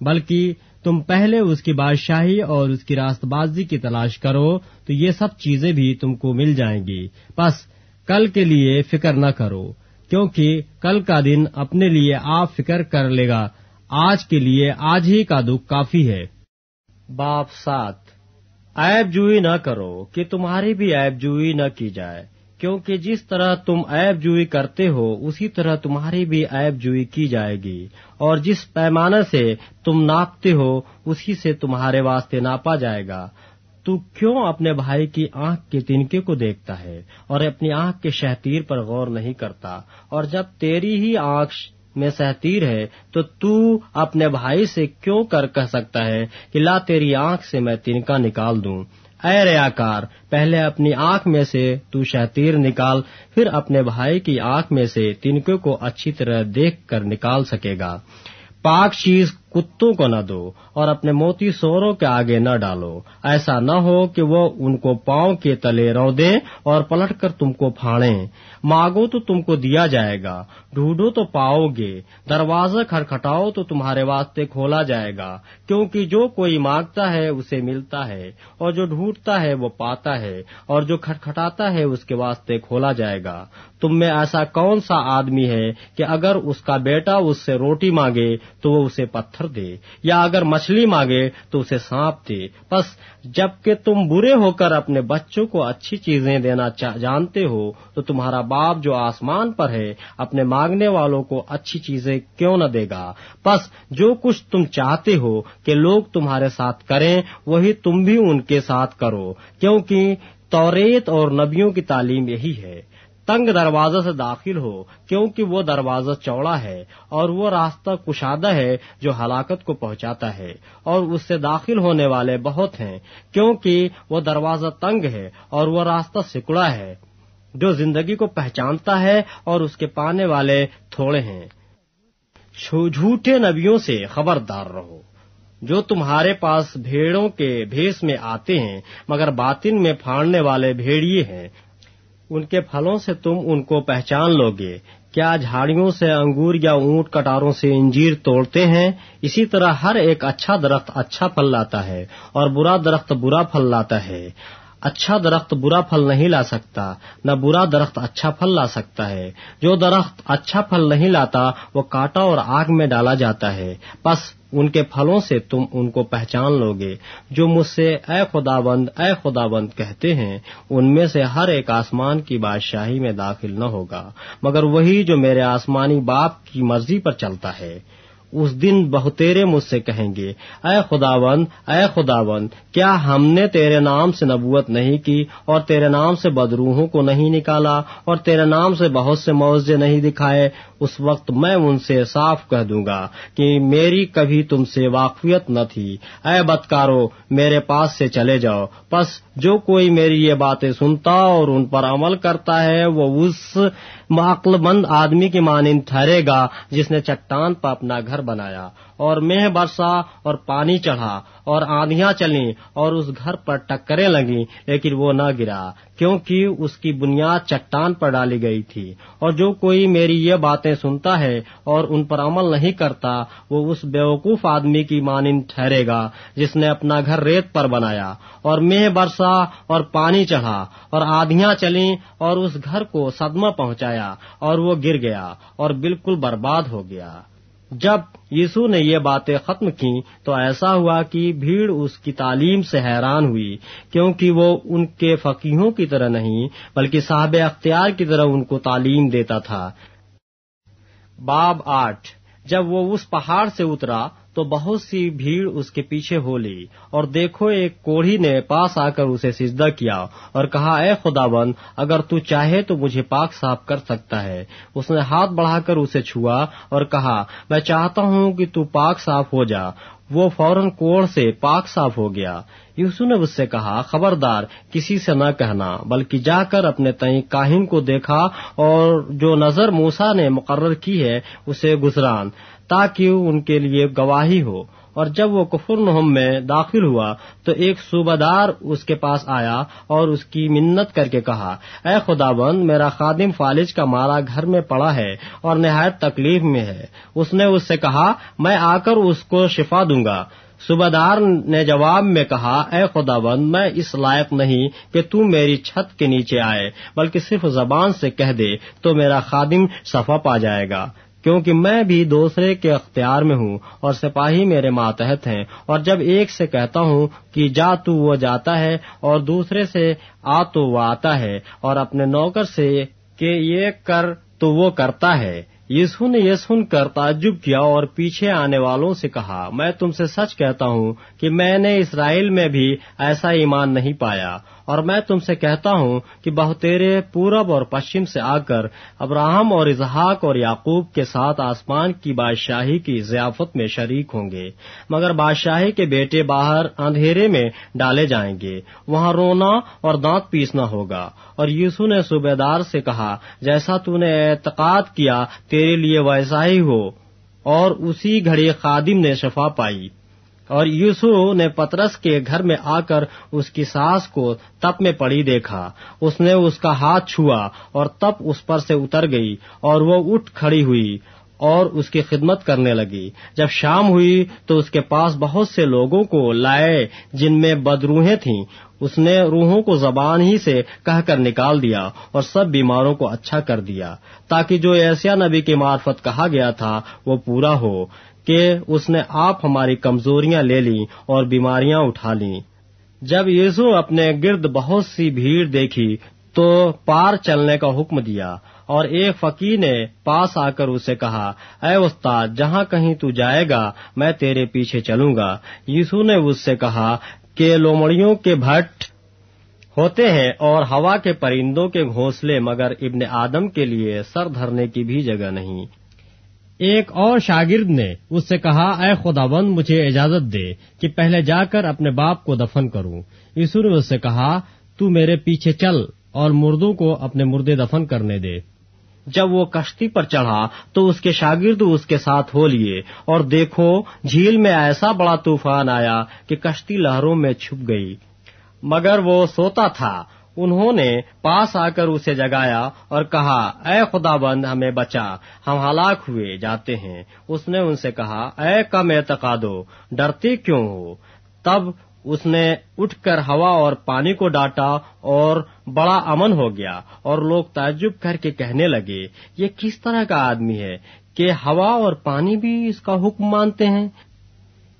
بلکہ تم پہلے اس کی بادشاہی اور اس کی راست بازی کی تلاش کرو تو یہ سب چیزیں بھی تم کو مل جائیں گی۔ بس کل کے لیے فکر نہ کرو، کیونکہ کل کا دن اپنے لیے آپ فکر کر لے گا۔ آج کے لیے آج ہی کا دکھ کافی ہے۔ باپ سات۔ ایب جوئی نہ کرو کہ تمہاری بھی ایب جوئی نہ کی جائے، کیونکہ جس طرح تم ایب جوئی کرتے ہو، اسی طرح تمہاری بھی ایب جوئی کی جائے گی، اور جس پیمانے سے تم ناپتے ہو، اسی سے تمہارے واسطے ناپا جائے گا۔ تو کیوں اپنے بھائی کی آنکھ کے تنکے کو دیکھتا ہے، اور اپنی آنکھ کے شہتیر پر غور نہیں کرتا، اور جب تیری ہی آنکھ میں سہتیر ہے، تو تو اپنے بھائی سے کیوں کر کہہ سکتا ہے کہ لا تیری آنکھ سے میں تنکا نکال دوں؟ اے ریاکار پہلے اپنی آنکھ میں سے تو شہتیر نکال، پھر اپنے بھائی کی آنکھ میں سے تنکے کو اچھی طرح دیکھ کر نکال سکے گا۔ پاک چیز کتوں کو نہ دو اور اپنے موتی سوروں کے آگے نہ ڈالو۔ ایسا نہ ہو کہ وہ ان کو پاؤں کے تلے رو دیں اور پلٹ کر تم کو پھاڑیں۔ مانگو تو تم کو دیا جائے گا، ڈھونڈو تو پاؤ گے، دروازہ کھٹکھٹاؤ تو تمہارے واسطے کھولا جائے گا، کیونکہ جو کوئی مانگتا ہے اسے ملتا ہے، اور جو ڈھونڈتا ہے وہ پاتا ہے، اور جو کھٹکھٹاتا ہے اس کے واسطے کھولا جائے گا۔ تم میں ایسا کون سا آدمی ہے کہ اگر اس کا بیٹا اس سے روٹی مانگے تو وہ اسے پتھر دے، یا اگر مچھلی مانگے تو اسے سانپ دے۔ بس جبکہ تم برے ہو کر اپنے بچوں کو اچھی چیزیں دینا جانتے ہو تو تمہارا باپ جو آسمان پر ہے، اپنے مانگنے والوں کو اچھی چیزیں کیوں نہ دے گا؟ بس جو کچھ تم چاہتے ہو کہ لوگ تمہارے ساتھ کریں، وہی تم بھی ان کے ساتھ کرو، کیونکہ توریت اور نبیوں کی تعلیم یہی ہے۔ تنگ دروازہ سے داخل ہو، کیونکہ وہ دروازہ چوڑا ہے اور وہ راستہ کشادہ ہے جو ہلاکت کو پہنچاتا ہے۔ اور اس سے داخل ہونے والے بہت ہیں، کیونکہ وہ دروازہ تنگ ہے اور وہ راستہ سکڑا ہے۔ جو زندگی کو پہچانتا ہے اور اس کے پانے والے تھوڑے ہیں۔ جھوٹے نبیوں سے خبردار رہو۔ جو تمہارے پاس بھیڑوں کے بھیس میں آتے ہیں، مگر باطن میں پھاڑنے والے بھیڑیے ہیں۔ ان کے پھلوں سے تم ان کو پہچان لو گے کیا جھاڑیوں سے انگور یا اونٹ کٹاروں سے انجیر توڑتے ہیں؟ اسی طرح ہر ایک اچھا درخت اچھا پھل لاتا ہے اور برا درخت برا پھل لاتا ہے۔ اچھا درخت برا پھل نہیں لا سکتا، نہ برا درخت اچھا پھل لا سکتا ہے۔ جو درخت اچھا پھل نہیں لاتا، وہ کاٹا اور آگ میں ڈالا جاتا ہے۔ بس ان کے پھلوں سے تم ان کو پہچان لو گے جو مجھ سے اے خدا بند اے خدا بند کہتے ہیں، ان میں سے ہر ایک آسمان کی بادشاہی میں داخل نہ ہوگا۔ مگر وہی جو میرے آسمانی باپ کی مرضی پر چلتا ہے۔ اس دن بہتیرے مجھ سے کہیں گے، اے خداون اے خداون کیا ہم نے تیرے نام سے نبوت نہیں کی اور تیرے نام سے بدروہوں کو نہیں نکالا اور تیرے نام سے بہت سے معاوضے نہیں دکھائے؟ اس وقت میں ان سے صاف کہہ دوں گا کہ میری کبھی تم سے واقفیت نہ تھی۔ اے بدکارو، میرے پاس سے چلے جاؤ۔ بس جو کوئی میری یہ باتیں سنتا اور ان پر عمل کرتا ہے، وہ اس معقل مند آدمی کی مانند ٹھہرے گا جس نے چٹان پر اپنا گھر بنایا۔ اور مہ برسا اور پانی چڑھا اور آندیاں چلیں اور اس گھر پر ٹکریں لگیں، لیکن وہ نہ گرا، کیونکہ اس کی بنیاد چٹان پر ڈالی گئی تھی۔ اور جو کوئی میری یہ باتیں سنتا ہے اور ان پر عمل نہیں کرتا، وہ اس بیوقوف آدمی کی مانند ٹھہرے گا، جس نے اپنا گھر ریت پر بنایا۔ اور مہ برسا اور پانی چڑھا اور آدھیاں چلیں اور اس گھر کو صدمہ پہنچایا اور وہ گر گیا اور بالکل برباد ہو گیا۔ جب یسو نے یہ باتیں ختم کی تو ایسا ہوا کہ بھیڑ اس کی تعلیم سے حیران ہوئی، کیونکہ وہ ان کے فقیحوں کی طرح نہیں، بلکہ صاحب اختیار کی طرح ان کو تعلیم دیتا تھا۔ باب آٹھ، جب وہ اس پہاڑ سے اترا تو بہت سی بھیڑ اس کے پیچھے ہو لی اور دیکھو ایک کوڑھی نے پاس آ کر اسے سجدہ کیا اور کہا، اے خدا بند اگر تو چاہے تو مجھے پاک صاف کر سکتا ہے۔ اس نے ہاتھ بڑھا کر اسے چھوا اور کہا، میں چاہتا ہوں کہ تو پاک صاف ہو جا۔ وہ فوراً کوڑ سے پاک صاف ہو گیا۔ یوسو نے اس سے کہا، خبردار، کسی سے نہ کہنا، بلکہ جا کر اپنے تئیں کاہن کو دیکھا اور جو نظر موسا نے مقرر کی ہے، اسے گزران۔ تاکہ ان کے لیے گواہی ہو۔ اور جب وہ کفر نحم میں داخل ہوا تو ایک صوبہ دار اس کے پاس آیا اور اس کی منت کر کے کہا، اے خدا بند میرا خادم فالج کا مارا گھر میں پڑا ہے اور نہایت تکلیف میں ہے۔ اس نے اس سے کہا، میں آ کر اس کو شفا دوں گا۔ صوبہ دار نے جواب میں کہا، اے خدا بند میں اس لائق نہیں کہ تو میری چھت کے نیچے آئے، بلکہ صرف زبان سے کہہ دے تو میرا خادم صفا پا جائے گا۔ کیونکہ میں بھی دوسرے کے اختیار میں ہوں اور سپاہی میرے ماتحت ہیں اور جب ایک سے کہتا ہوں کہ جا تو وہ جاتا ہے اور دوسرے سے آ تو وہ آتا ہے اور اپنے نوکر سے کہ یہ کر تو وہ کرتا ہے۔ یسو نے یہ سن کر تعجب کیا اور پیچھے آنے والوں سے کہا، میں تم سے سچ کہتا ہوں کہ میں نے اسرائیل میں بھی ایسا ایمان نہیں پایا۔ اور میں تم سے کہتا ہوں کہ بہتیرے پورب اور پشچم سے آ کر ابراہم اور اظہاق اور یعقوب کے ساتھ آسمان کی بادشاہی کی ضیافت میں شریک ہوں گے، مگر بادشاہی کے بیٹے باہر اندھیرے میں ڈالے جائیں گے، وہاں رونا اور دانت پیسنا ہوگا۔ اور یوسو نے صوبے دار سے کہا، جیسا تو نے اعتقاد کیا، تیرے لیے ویسا ہی ہو۔ اور اسی گھڑی خادم نے شفا پائی۔ اور یوسو نے پترس کے گھر میں آ کر اس کی ساس کو تپ میں پڑی دیکھا۔ اس نے اس کا ہاتھ چھوا اور تپ اس پر سے اتر گئی اور وہ اٹھ کھڑی ہوئی اور اس کی خدمت کرنے لگی۔ جب شام ہوئی تو اس کے پاس بہت سے لوگوں کو لائے جن میں بدروہیں تھیں۔ اس نے روحوں کو زبان ہی سے کہہ کر نکال دیا اور سب بیماروں کو اچھا کر دیا۔ تاکہ جو ایسیا نبی کی معرفت کہا گیا تھا وہ پورا ہو۔ کہ اس نے آپ ہماری کمزوریاں لے لیں اور بیماریاں اٹھا لیں۔ جب یسو اپنے گرد بہت سی بھیڑ دیکھی تو پار چلنے کا حکم دیا اور ایک فقیر نے پاس آ کر اسے کہا، اے استاد، جہاں کہیں تو جائے گا، میں تیرے پیچھے چلوں گا۔ یسو نے اس سے کہا کہ لومڑیوں کے بھٹ ہوتے ہیں اور ہوا کے پرندوں کے گھونسلے مگر ابن آدم کے لیے سر دھرنے کی بھی جگہ نہیں۔ ایک اور شاگرد نے اس سے کہا، اے خدا بند مجھے اجازت دے کہ پہلے جا کر اپنے باپ کو دفن کروں. یسو نے اس سے کہا، تو میرے پیچھے چل اور مردوں کو اپنے مردے دفن کرنے دے. جب وہ کشتی پر چڑھا، تو اس کے شاگرد اس کے ساتھ ہو لیے اور دیکھو، جھیل میں ایسا بڑا طوفان آیا کہ کشتی لہروں میں چھپ گئی۔ مگر وہ سوتا تھا انہوں نے پاس آ کر اسے جگایا اور کہا، اے خدا بند ہمیں بچا۔ ہم ہلاک ہوئے جاتے ہیں۔ اس نے ان سے کہا، اے کم اعتقادو ڈرتے کیوں ہو؟ تب اس نے اٹھ کر ہوا اور پانی کو ڈانٹا اور بڑا امن ہو گیا اور لوگ تعجب کر کے کہنے لگے، یہ کس طرح کا آدمی ہے کہ ہوا اور پانی بھی اس کا حکم مانتے ہیں؟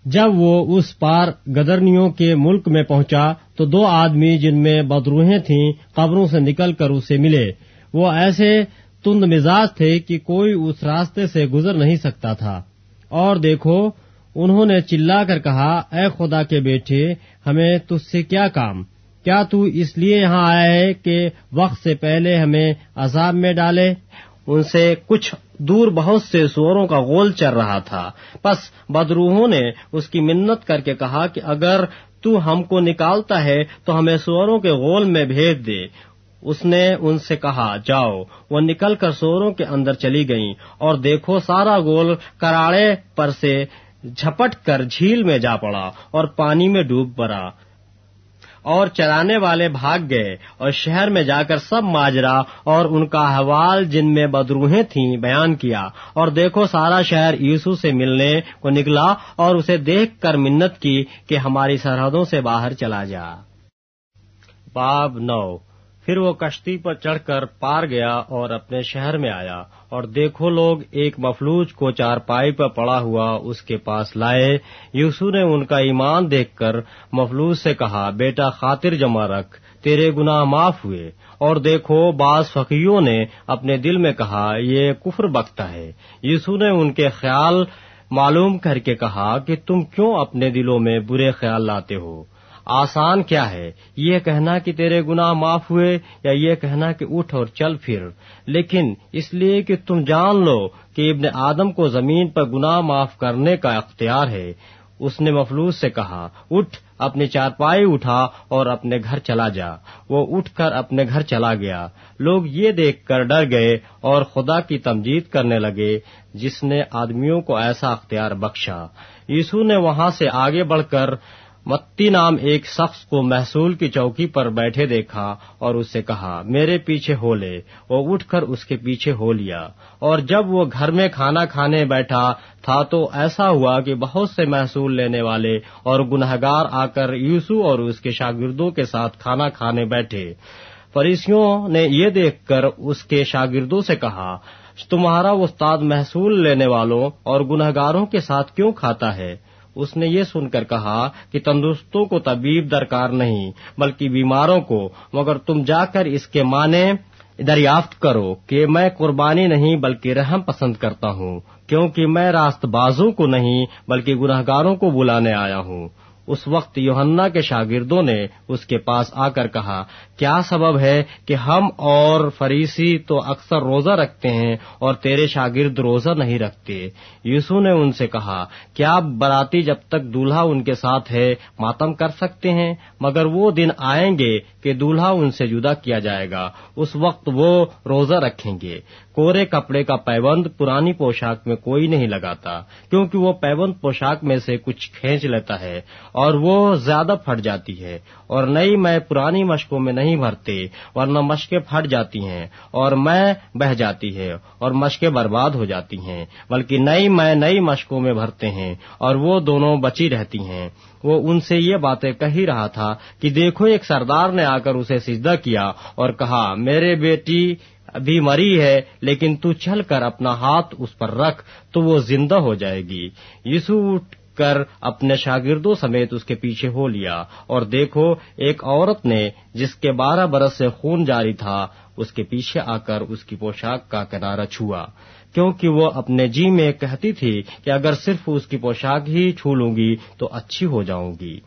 جب وہ اس پار گدرنیوں کے ملک میں پہنچا تو دو آدمی جن میں بدروہیں تھیں قبروں سے نکل کر اسے ملے۔ وہ ایسے تند مزاج تھے کہ کوئی اس راستے سے گزر نہیں سکتا تھا۔ اور دیکھو، انہوں نے چلا کر کہا، اے خدا کے بیٹے، ہمیں تج سے کیا کام؟ کیا تو اس لیے یہاں آیا ہے کہ وقت سے پہلے ہمیں عذاب میں ڈالے؟ ان سے کچھ دور بہت سے سوروں کا غول چل رہا تھا۔ بس بدروہوں نے اس کی منت کر کے کہا کہ اگر تو ہم کو نکالتا ہے تو ہمیں سوروں کے غول میں بھیج دے۔ اس نے ان سے کہا، جاؤ۔ وہ نکل کر سوروں کے اندر چلی گئیں اور دیکھو سارا گول کراڑے پر سے جھپٹ کر جھیل میں جا پڑا اور پانی میں ڈوب پڑا۔ اور چرانے والے بھاگ گئے اور شہر میں جا کر سب ماجرا اور ان کا حوال جن میں بدروہیں تھیں بیان کیا اور دیکھو سارا شہر یوسو سے ملنے کو نکلا اور اسے دیکھ کر منت کی کہ ہماری سرحدوں سے باہر چلا جا۔ باب نو۔ پھر وہ کشتی پر چڑھ کر پار گیا اور اپنے شہر میں آیا اور دیکھو لوگ، ایک مفلوج کو چار پائی پر پڑا ہوا اس کے پاس لائے۔ یوسو نے ان کا ایمان دیکھ کر مفلوج سے کہا، بیٹا خاطر جمع رکھ، تیرے گناہ معاف ہوئے۔ اور دیکھو، بعض فقیوں نے اپنے دل میں کہا، یہ کفر بکتا ہے۔ یسو نے ان کے خیال معلوم کر کے کہا کہ تم کیوں اپنے دلوں میں برے خیال لاتے ہو؟ آسان کیا ہے؟ یہ کہنا کہ تیرے گناہ معاف ہوئے یا یہ کہنا کہ اٹھ اور چل پھر۔ لیکن اس لیے کہ تم جان لو کہ ابن آدم کو زمین پر گناہ معاف کرنے کا اختیار ہے۔ اس نے مفلوس سے کہا، اٹھ اپنی چارپائی اٹھا اور اپنے گھر چلا جا۔ وہ اٹھ کر اپنے گھر چلا گیا۔ لوگ یہ دیکھ کر ڈر گئے اور خدا کی تمجید کرنے لگے، جس نے آدمیوں کو ایسا اختیار بخشا۔ یسو نے وہاں سے آگے بڑھ کر متی نام ایک شخص کو محصول کی چوکی پر بیٹھے دیکھا اور اس سے کہا، میرے پیچھے ہو لے۔ وہ اٹھ کر اس کے پیچھے ہو لیا۔ اور جب وہ گھر میں کھانا کھانے بیٹھا، تھا تو ایسا ہوا کہ بہت سے محصول لینے والے اور گنہگار آ کر یوسو اور اس کے شاگردوں کے ساتھ کھانا کھانے بیٹھے۔ فریسیوں نے یہ دیکھ کر اس کے شاگردوں سے کہا، تمہارا استاد محصول لینے والوں اور گنہگاروں کے ساتھ کیوں کھاتا ہے؟ اس نے یہ سن کر کہا کہ تندرستوں کو طبیب درکار نہیں، بلکہ بیماروں کو، مگر تم جا کر اس کے معنی دریافت کرو کہ میں قربانی نہیں بلکہ رحم پسند کرتا ہوں، کیونکہ میں راست بازوں کو نہیں بلکہ گناہ گاروں کو بلانے آیا ہوں۔ اس وقت یوہنا کے شاگردوں نے اس کے پاس آ کر کہا، کیا سبب ہے کہ ہم اور فریسی تو اکثر روزہ رکھتے ہیں اور تیرے شاگرد روزہ نہیں رکھتے؟ یسو نے ان سے کہا، کیا براتی جب تک دولہا ان کے ساتھ ہے، ماتم کر سکتے ہیں؟ مگر وہ دن آئیں گے کہ دولہا ان سے جدا کیا جائے گا، اس وقت وہ روزہ رکھیں گے۔ کورے کپڑے کا پیبند پرانی پوشاک میں کوئی نہیں لگاتا، کیونکہ وہ پیبند پوشاک میں سے کچھ کھینچ لیتا ہے۔ اور وہ زیادہ پھٹ جاتی ہے اور نئی میں پرانی مشکوں میں نہیں بھرتے، ورنہ مشقیں پھٹ جاتی ہیں اور میں بہ جاتی ہے اور مشقیں برباد ہو جاتی ہیں، بلکہ نئی میں نئی مشکوں میں بھرتے ہیں اور وہ دونوں بچی رہتی ہیں۔ وہ ان سے یہ باتیں کہی رہا تھا کہ دیکھو ایک سردار نے آ کر اسے سجدہ کیا اور کہا، میرے بیٹی ابھی مری ہے، لیکن تو چل کر اپنا ہاتھ اس پر رکھ، تو وہ زندہ ہو جائے گی۔ یسو کر اپنے شاگردوں سمیت اس کے پیچھے ہو لیا۔ اور دیکھو، ایک عورت نے جس کے بارہ برس سے خون جاری تھا، اس کے پیچھے آ کر اس کی پوشاک کا کنارہ چھوا۔ کیونکہ وہ اپنے جی میں کہتی تھی کہ اگر صرف اس کی پوشاک ہی چھو لوں گی تو اچھی ہو جاؤں گی۔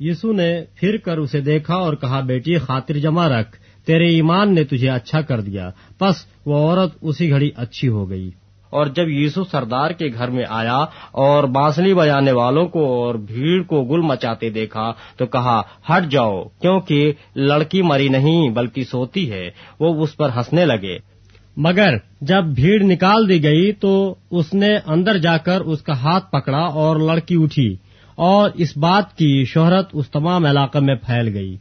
یسو نے پھر کر اسے دیکھا اور کہا، بیٹی، خاطر جمع رکھ، تیرے ایمان نے تجھے اچھا کر دیا۔ پس وہ عورت اسی گھڑی اچھی ہو گئی۔ اور جب یسو سردار کے گھر میں آیا اور بانسلی بجانے والوں کو اور بھیڑ کو گل مچاتے دیکھا تو کہا، ہٹ جاؤ، کیونکہ لڑکی مری نہیں بلکہ سوتی ہے، وہ اس پر ہنسنے لگے۔ مگر جب بھیڑ نکال دی گئی تو اس نے اندر جا کر اس کا ہاتھ پکڑا اور لڑکی اٹھی اور اس بات کی شہرت اس تمام علاقے میں پھیل گئی۔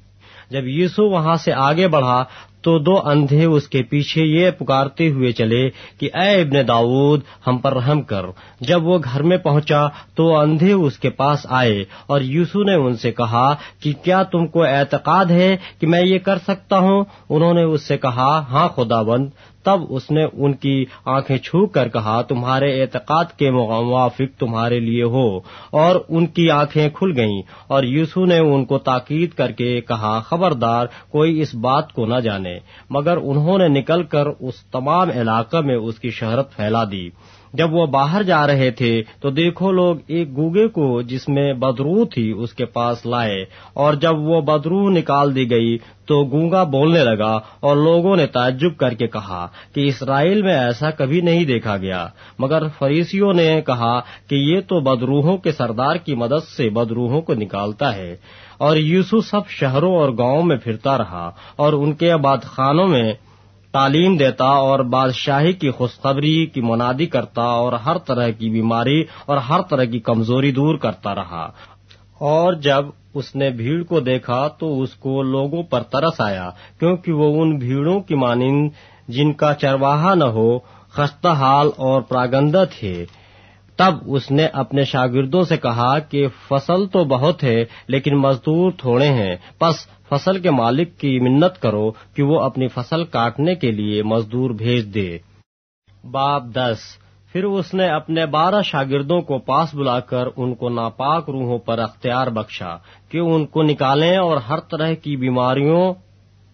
جب یسو وہاں سے آگے بڑھا تو دو اندھے اس کے پیچھے یہ پکارتے ہوئے چلے کہ اے ابن داود ہم پر رحم کر۔ جب وہ گھر میں پہنچا تو اندھے اس کے پاس آئے اور یوسو نے ان سے کہا کہ کیا تم کو اعتقاد ہے کہ میں یہ کر سکتا ہوں؟ انہوں نے اس سے کہا ہاں خدا بند تب اس نے ان کی آنکھیں چھو کر کہا، تمہارے اعتقاد کے موافق تمہارے لیے ہو، اور ان کی آنکھیں کھل گئیں، اور یوسو نے ان کو تاکید کر کے کہا، خبردار، کوئی اس بات کو نہ جانے۔ مگر انہوں نے نکل کر اس تمام علاقے میں اس کی شہرت پھیلا دی۔ جب وہ باہر جا رہے تھے تو دیکھو لوگ ایک گوگے کو جس میں بدرو تھی اس کے پاس لائے اور جب وہ بدرو نکال دی گئی تو گونگا بولنے لگا اور لوگوں نے تعجب کر کے کہا کہ اسرائیل میں ایسا کبھی نہیں دیکھا گیا۔ مگر فریسیوں نے کہا کہ یہ تو بدروہوں کے سردار کی مدد سے بدروہوں کو نکالتا ہے۔ اور یوسو سب شہروں اور گاؤں میں پھرتا رہا اور ان کے بعد خانوں میں تعلیم دیتا اور بادشاہی کی خوشخبری کی منادی کرتا اور ہر طرح کی بیماری اور ہر طرح کی کمزوری دور کرتا رہا۔ اور جب اس نے بھیڑ کو دیکھا تو اس کو لوگوں پر ترس آیا، کیونکہ وہ ان بھیڑوں کی مانند جن کا چرواہا نہ ہو، خستہ حال اور پراگندہ تھے۔ تب اس نے اپنے شاگردوں سے کہا کہ فصل تو بہت ہے، لیکن مزدور تھوڑے ہیں، پس فصل کے مالک کی منت کرو کہ وہ اپنی فصل کاٹنے کے لیے مزدور بھیج دے۔ باب دس۔ پھر اس نے اپنے بارہ شاگردوں کو پاس بلا کر ان کو ناپاک روحوں پر اختیار بخشا کہ ان کو نکالیں اور ہر طرح کی بیماریوں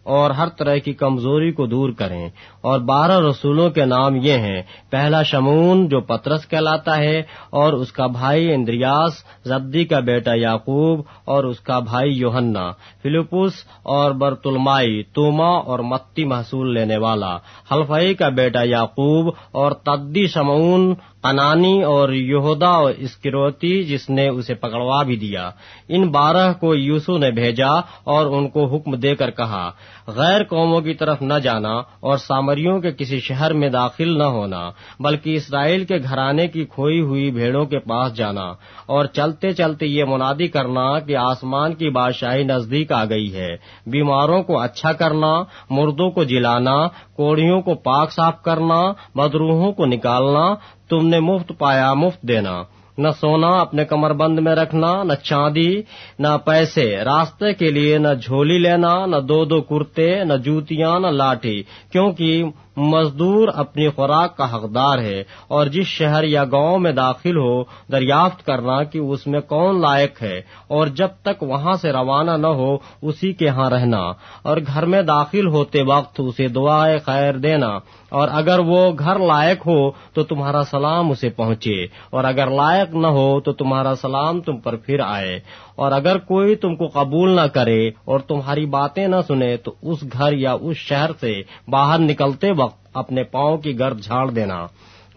اور ہر طرح کی کمزوری کو دور کریں۔ اور بارہ رسولوں کے نام یہ ہیں، پہلا شمون جو پترس کہلاتا ہے، اور اس کا بھائی اندریاس، زبدی کا بیٹا یعقوب، اور اس کا بھائی یوہنا فلپس اور برتلمائی، توما اور متی محصول لینے والا۔ حلفائی کا بیٹا یعقوب اور تدی شمون انانی اور یہودا اور اسکروتی جس نے اسے پکڑوا بھی دیا۔ ان بارہ کو یوسو نے بھیجا اور ان کو حکم دے کر کہا غیر قوموں کی طرف نہ جانا اور سامریوں کے کسی شہر میں داخل نہ ہونا، بلکہ اسرائیل کے گھرانے کی کھوئی ہوئی بھیڑوں کے پاس جانا اور چلتے چلتے یہ منادی کرنا کہ آسمان کی بادشاہی نزدیک آ گئی ہے۔ بیماروں کو اچھا کرنا، مردوں کو جلانا، کوڑیوں کو پاک صاف کرنا مدروہوں کو نکالنا، تم نے مفت پایا مفت دینا۔ نہ سونا اپنے کمر بند میں رکھنا، نہ چاندی، نہ پیسے، راستے کے لیے نہ جھولی لینا، نہ دو دو کرتے، نہ جوتیاں، نہ لاٹھی، کیونکہ مزدور اپنی خوراک کا حقدار ہے اور جس شہر یا گاؤں میں داخل ہو، دریافت کرنا کہ اس میں کون لائق ہے اور جب تک وہاں سے روانہ نہ ہو، اسی کے ہاں رہنا۔ اور گھر میں داخل ہوتے وقت اسے دعائے خیر دینا۔ اور اگر وہ گھر لائق ہو، تو تمہارا سلام اسے پہنچے۔ اور اگر لائق نہ ہو، تو تمہارا سلام تم پر پھر آئے۔ اور اگر کوئی تم کو قبول نہ کرے اور تمہاری باتیں نہ سنے تو اس گھر یا اس شہر سے باہر نکلتے وقت اپنے پاؤں کی گرد جھاڑ دینا۔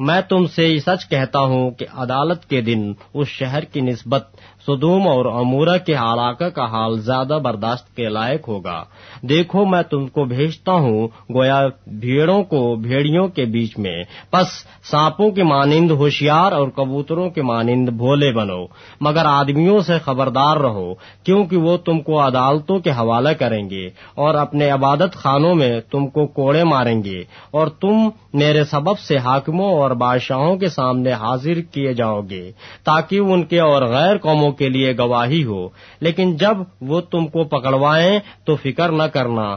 میں تم سے یہ سچ کہتا ہوں کہ عدالت کے دن اس شہر کی نسبت سدوم اور امورا کے علاقہ کا حال زیادہ برداشت کے لائق ہوگا۔ دیکھو میں تم کو بھیجتا ہوں، گویا بھیڑوں کو بھیڑیوں کے بیچ میں۔ پس سانپوں کے مانند ہوشیار اور کبوتروں کے مانند بھولے بنو۔ مگر آدمیوں سے خبردار رہو، کیونکہ وہ تم کو عدالتوں کے حوالے کریں گے اور اپنے عبادت خانوں میں تم کو کوڑے ماریں گے۔ اور تم میرے سبب سے حاکموں اور بادشاہوں کے سامنے حاضر کیے جاؤ گے، تاکہ ان کے اور غیر قوموں کے لیے گواہی ہو۔ لیکن جب وہ تم کو پکڑوائیں تو فکر نہ کرنا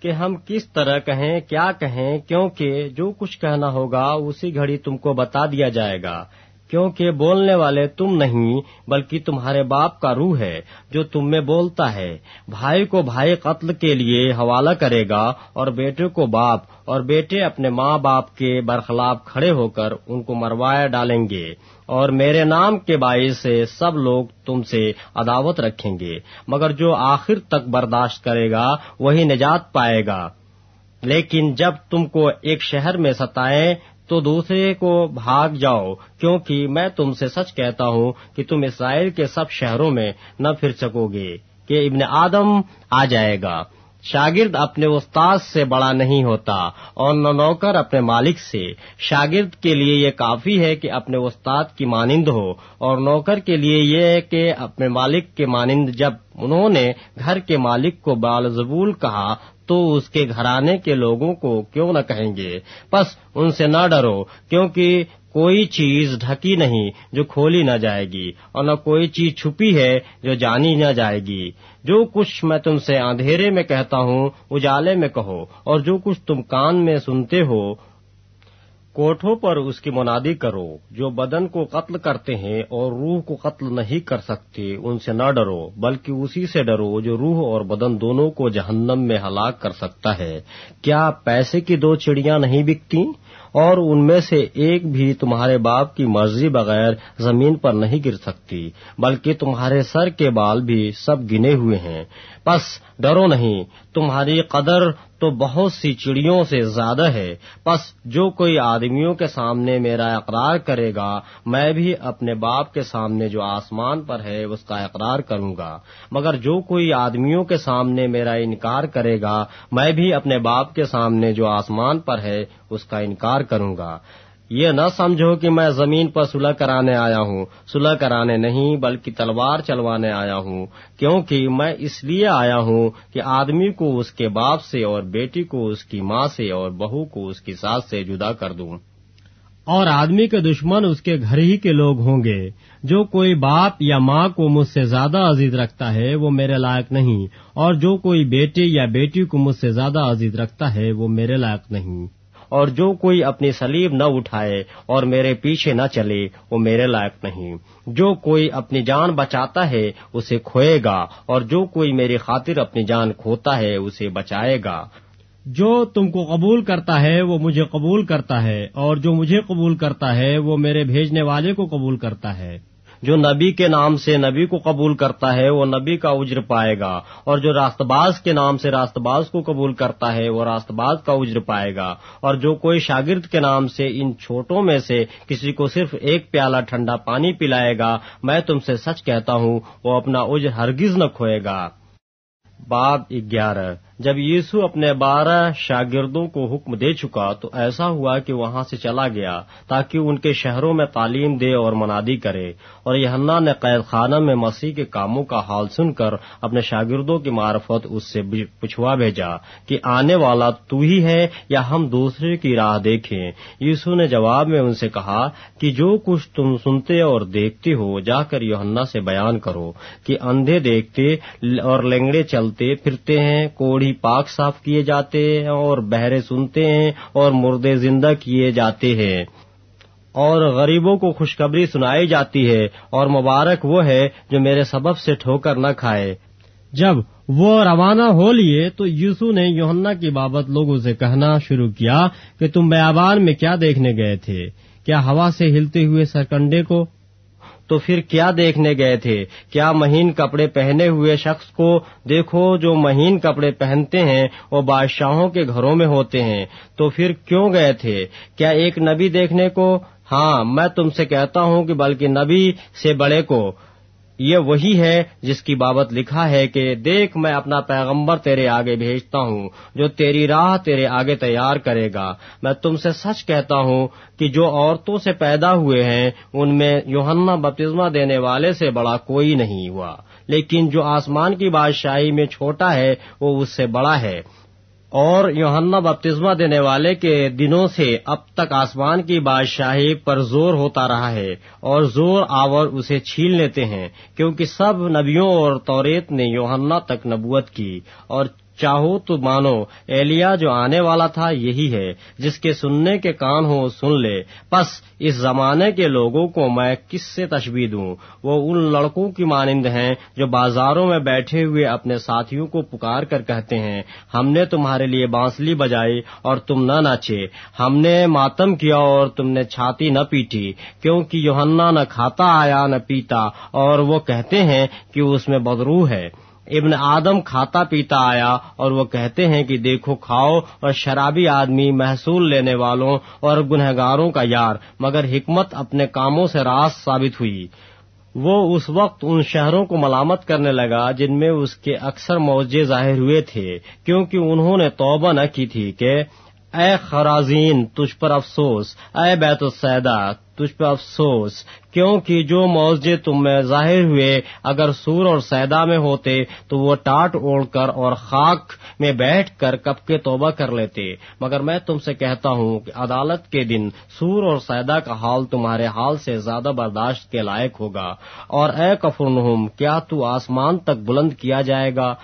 کہ ہم کس طرح کہیں، کیا کہیں، کیونکہ جو کچھ کہنا ہوگا اسی گھڑی تم کو بتا دیا جائے گا۔ کیونکہ بولنے والے تم نہیں، بلکہ تمہارے باپ کا روح ہے جو تم میں بولتا ہے۔ بھائی کو بھائی قتل کے لیے حوالہ کرے گا اور بیٹے کو باپ اور بیٹے اپنے ماں باپ کے برخلاف کھڑے ہو کر ان کو مروایا ڈالیں گے۔ اور میرے نام کے باعث سے سب لوگ تم سے عداوت رکھیں گے، مگر جو آخر تک برداشت کرے گا، وہی نجات پائے گا۔ لیکن جب تم کو ایک شہر میں ستائیں، تو دوسرے کو بھاگ جاؤ، کیونکہ میں تم سے سچ کہتا ہوں کہ تم اسرائیل کے سب شہروں میں نہ پھر سکو گے کہ ابن آدم آ جائے گا۔ شاگرد اپنے استاد سے بڑا نہیں ہوتا اور نہ نوکر اپنے مالک سے۔ شاگرد کے لیے یہ کافی ہے کہ اپنے استاد کی مانند ہو اور نوکر کے لیے یہ ہے کہ اپنے مالک کے مانند جب انہوں نے گھر کے مالک کو بالزبول کہا تو اس کے گھرانے کے لوگوں کو کیوں نہ کہیں گے؟ بس ان سے نہ ڈرو، کیونکہ کوئی چیز ڈھکی نہیں جو کھولی نہ جائے گی اور نہ کوئی چیز چھپی ہے جو جانی نہ جائے گی۔ جو کچھ میں تم سے اندھیرے میں کہتا ہوں، اجالے میں کہو، اور جو کچھ تم کان میں سنتے ہو، کوٹھوں پر اس کی منادی کرو۔ جو بدن کو قتل کرتے ہیں اور روح کو قتل نہیں کر سکتے، ان سے نہ ڈرو، بلکہ اسی سے ڈرو جو روح اور بدن دونوں کو جہنم میں ہلاک کر سکتا ہے۔ کیا پیسے کی دو چڑیاں نہیں بکتی اور ان میں سے ایک بھی تمہارے باپ کی مرضی بغیر زمین پر نہیں گر سکتی، بلکہ تمہارے سر کے بال بھی سب گنے ہوئے ہیں۔ پس ڈرو نہیں، تمہاری قدر تو بہت سی چڑیوں سے زیادہ ہے۔ پس جو کوئی آدمیوں کے سامنے میرا اقرار کرے گا، میں بھی اپنے باپ کے سامنے جو آسمان پر ہے، اس کا اقرار کروں گا۔ مگر جو کوئی آدمیوں کے سامنے میرا انکار کرے گا، میں بھی اپنے باپ کے سامنے جو آسمان پر ہے، اس کا انکار کروں گا۔ یہ نہ سمجھو کہ میں زمین پر صلح کرانے آیا ہوں۔ صلح کرانے نہیں، بلکہ تلوار چلوانے آیا ہوں۔ کیونکہ میں اس لیے آیا ہوں کہ آدمی کو اس کے باپ سے اور بیٹی کو اس کی ماں سے اور بہو کو اس کی ساس سے جدا کر دوں۔ اور آدمی کے دشمن اس کے گھر ہی کے لوگ ہوں گے۔ جو کوئی باپ یا ماں کو مجھ سے زیادہ عزیز رکھتا ہے، وہ میرے لائق نہیں۔ اور جو کوئی بیٹے یا بیٹی کو مجھ سے زیادہ عزیز رکھتا ہے، وہ میرے لائق نہیں۔ اور جو کوئی اپنی سلیب نہ اٹھائے اور میرے پیچھے نہ چلے، وہ میرے لائق نہیں۔ جو کوئی اپنی جان بچاتا ہے، اسے کھوئے گا، اور جو کوئی میری خاطر اپنی جان کھوتا ہے، اسے بچائے گا۔ جو تم کو قبول کرتا ہے، وہ مجھے قبول کرتا ہے، اور جو مجھے قبول کرتا ہے، وہ میرے بھیجنے والے کو قبول کرتا ہے۔ جو نبی کے نام سے نبی کو قبول کرتا ہے وہ نبی کا اجر پائے گا، اور جو راست باز کے نام سے راست باز کو قبول کرتا ہے وہ راست باز کا اجر پائے گا۔ اور جو کوئی شاگرد کے نام سے ان چھوٹوں میں سے کسی کو صرف ایک پیالہ ٹھنڈا پانی پلائے گا، میں تم سے سچ کہتا ہوں، وہ اپنا اجر ہرگز نہ کھوئے گا۔ باب گیارہ۔ جب یسو اپنے بارہ شاگردوں کو حکم دے چکا تو ایسا ہوا کہ وہاں سے چلا گیا تاکہ ان کے شہروں میں تعلیم دے اور منادی کرے اور یہنا نے قید خانہ میں مسیح کے کاموں کا حال سن کر اپنے شاگردوں کی معرفت اس سے پوچھوا بھیجا کہ آنے والا تو ہی ہے یا ہم دوسرے کی راہ دیکھیں۔ یسو نے جواب میں ان سے کہا کہ جو کچھ تم سنتے اور دیکھتے ہو، جا کر یوہنا سے بیان کرو کہ اندھے دیکھتے اور لنگڑے چلتے پھرتے ہیں کوڑی پاک صاف کیے جاتے ہیں اور بہرے سنتے ہیں اور مردے زندہ کیے جاتے ہیں۔ اور غریبوں کو خوشخبری سنائی جاتی ہے اور مبارک وہ ہے جو میرے سبب سے ٹھوکر نہ کھائے۔ جب وہ روانہ ہو لیے تو یوسو نے یوہنا کی بابت لوگوں سے کہنا شروع کیا کہ تم بیابان میں کیا دیکھنے گئے تھے؟ کیا ہوا سے ہلتے ہوئے سرکنڈے کو؟ تو پھر کیا دیکھنے گئے تھے؟ کیا مہین کپڑے پہنے ہوئے شخص کو دیکھو جو مہین کپڑے پہنتے ہیں، وہ بادشاہوں کے گھروں میں ہوتے ہیں۔ تو پھر کیوں گئے تھے؟ کیا ایک نبی دیکھنے کو؟ ہاں میں تم سے کہتا ہوں کہ بلکہ نبی سے بڑے کو۔ یہ وہی ہے جس کی بابت لکھا ہے کہ دیکھ میں اپنا پیغمبر تیرے آگے بھیجتا ہوں، جو تیری راہ تیرے آگے تیار کرے گا۔ میں تم سے سچ کہتا ہوں کہ جو عورتوں سے پیدا ہوئے ہیں، ان میں یوہنا بپتزمہ دینے والے سے بڑا کوئی نہیں ہوا۔ لیکن جو آسمان کی بادشاہی میں چھوٹا ہے، وہ اس سے بڑا ہے۔ اور یوہنا بپتزمہ دینے والے کے دنوں سے اب تک آسمان کی بادشاہی پر زور ہوتا رہا ہے اور زور آور اسے چھین لیتے ہیں، کیونکہ سب نبیوں اور توریت نے یوہنا تک نبوت کی اور چاہو تو مانو، ایلیا جو آنے والا تھا یہی ہے، جس کے سننے کے کان ہو سن لے۔ پس اس زمانے کے لوگوں کو میں کس سے تشبیح دوں؟ وہ ان لڑکوں کی مانند ہیں جو بازاروں میں بیٹھے ہوئے اپنے ساتھیوں کو پکار کر کہتے ہیں، ہم نے تمہارے لیے بانسلی بجائی اور تم نہ ناچے۔ ہم نے ماتم کیا اور تم نے چھاتی نہ پیٹی، کیونکہ یوہنا نہ کھاتا، آیا نہ پیتا، اور وہ کہتے ہیں کہ اس میں بدرو ہے۔ ابن آدم کھاتا پیتا آیا اور وہ کہتے ہیں کہ دیکھو کھاؤ اور شرابی آدمی محصول لینے والوں اور گنہگاروں کا یار، مگر حکمت اپنے کاموں سے راست ثابت ہوئی۔ وہ اس وقت ان شہروں کو ملامت کرنے لگا جن میں اس کے اکثر موجے ظاہر ہوئے تھے، کیونکہ انہوں نے توبہ نہ کی تھی کہ، اے خرازین تجھ پر افسوس، اے بیت السیدہ تجھ پر افسوس، کیونکہ جو موضے تم میں ظاہر ہوئے، اگر سور اور سیدا میں ہوتے تو وہ ٹاٹ اوڑھ کر اور خاک میں بیٹھ کر کب کے توبہ کر لیتے۔ مگر میں تم سے کہتا ہوں کہ عدالت کے دن سور اور سیدا کا حال تمہارے حال سے زیادہ برداشت کے لائق ہوگا۔ اور اے کفرنہم کیا تو آسمان تک بلند کیا جائے گا؟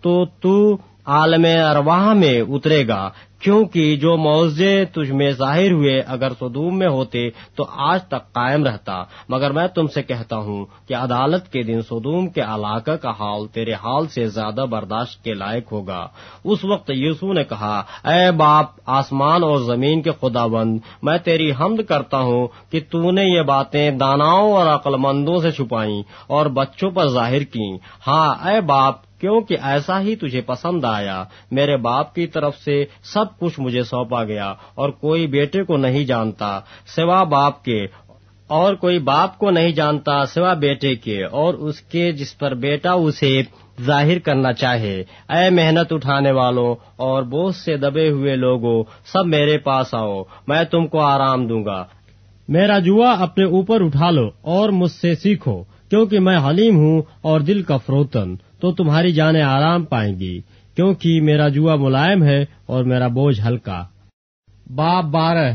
تو تو عالم ارواح میں اترے گا، کیونکہ جو موضے تجھ میں ظاہر ہوئے اگر صدوم میں ہوتے تو آج تک قائم رہتا۔ مگر میں تم سے کہتا ہوں کہ عدالت کے دن صدوم کے علاقہ کا حال تیرے حال سے زیادہ برداشت کے لائق ہوگا۔ اس وقت یسو نے کہا، اے باپ، آسمان اور زمین کے خدا بند میں تیری حمد کرتا ہوں کہ تو نے یہ باتیں داناؤں اور عقل مندوں سے چھپائیں اور بچوں پر ظاہر کی ہاں اے باپ کیونکہ ایسا ہی تجھے پسند آیا، میرے باپ کی طرف سے سب کچھ مجھے سونپا گیا اور کوئی بیٹے کو نہیں جانتا سوا باپ کے، اور کوئی باپ کو نہیں جانتا سوا بیٹے کے، اور اس کے جس پر بیٹا اسے ظاہر کرنا چاہے۔ اے محنت اٹھانے والوں اور بوجھ سے دبے ہوئے لوگوں سب میرے پاس آؤ، میں تم کو آرام دوں گا۔ میرا جوا اپنے اوپر اٹھا لو اور مجھ سے سیکھو، کیونکہ میں حلیم ہوں اور دل کا فروتن۔ تو تمہاری جانیں آرام پائیں گی، کیونکہ میرا جوا ملائم ہے اور میرا بوجھ ہلکا۔ باب بارہ۔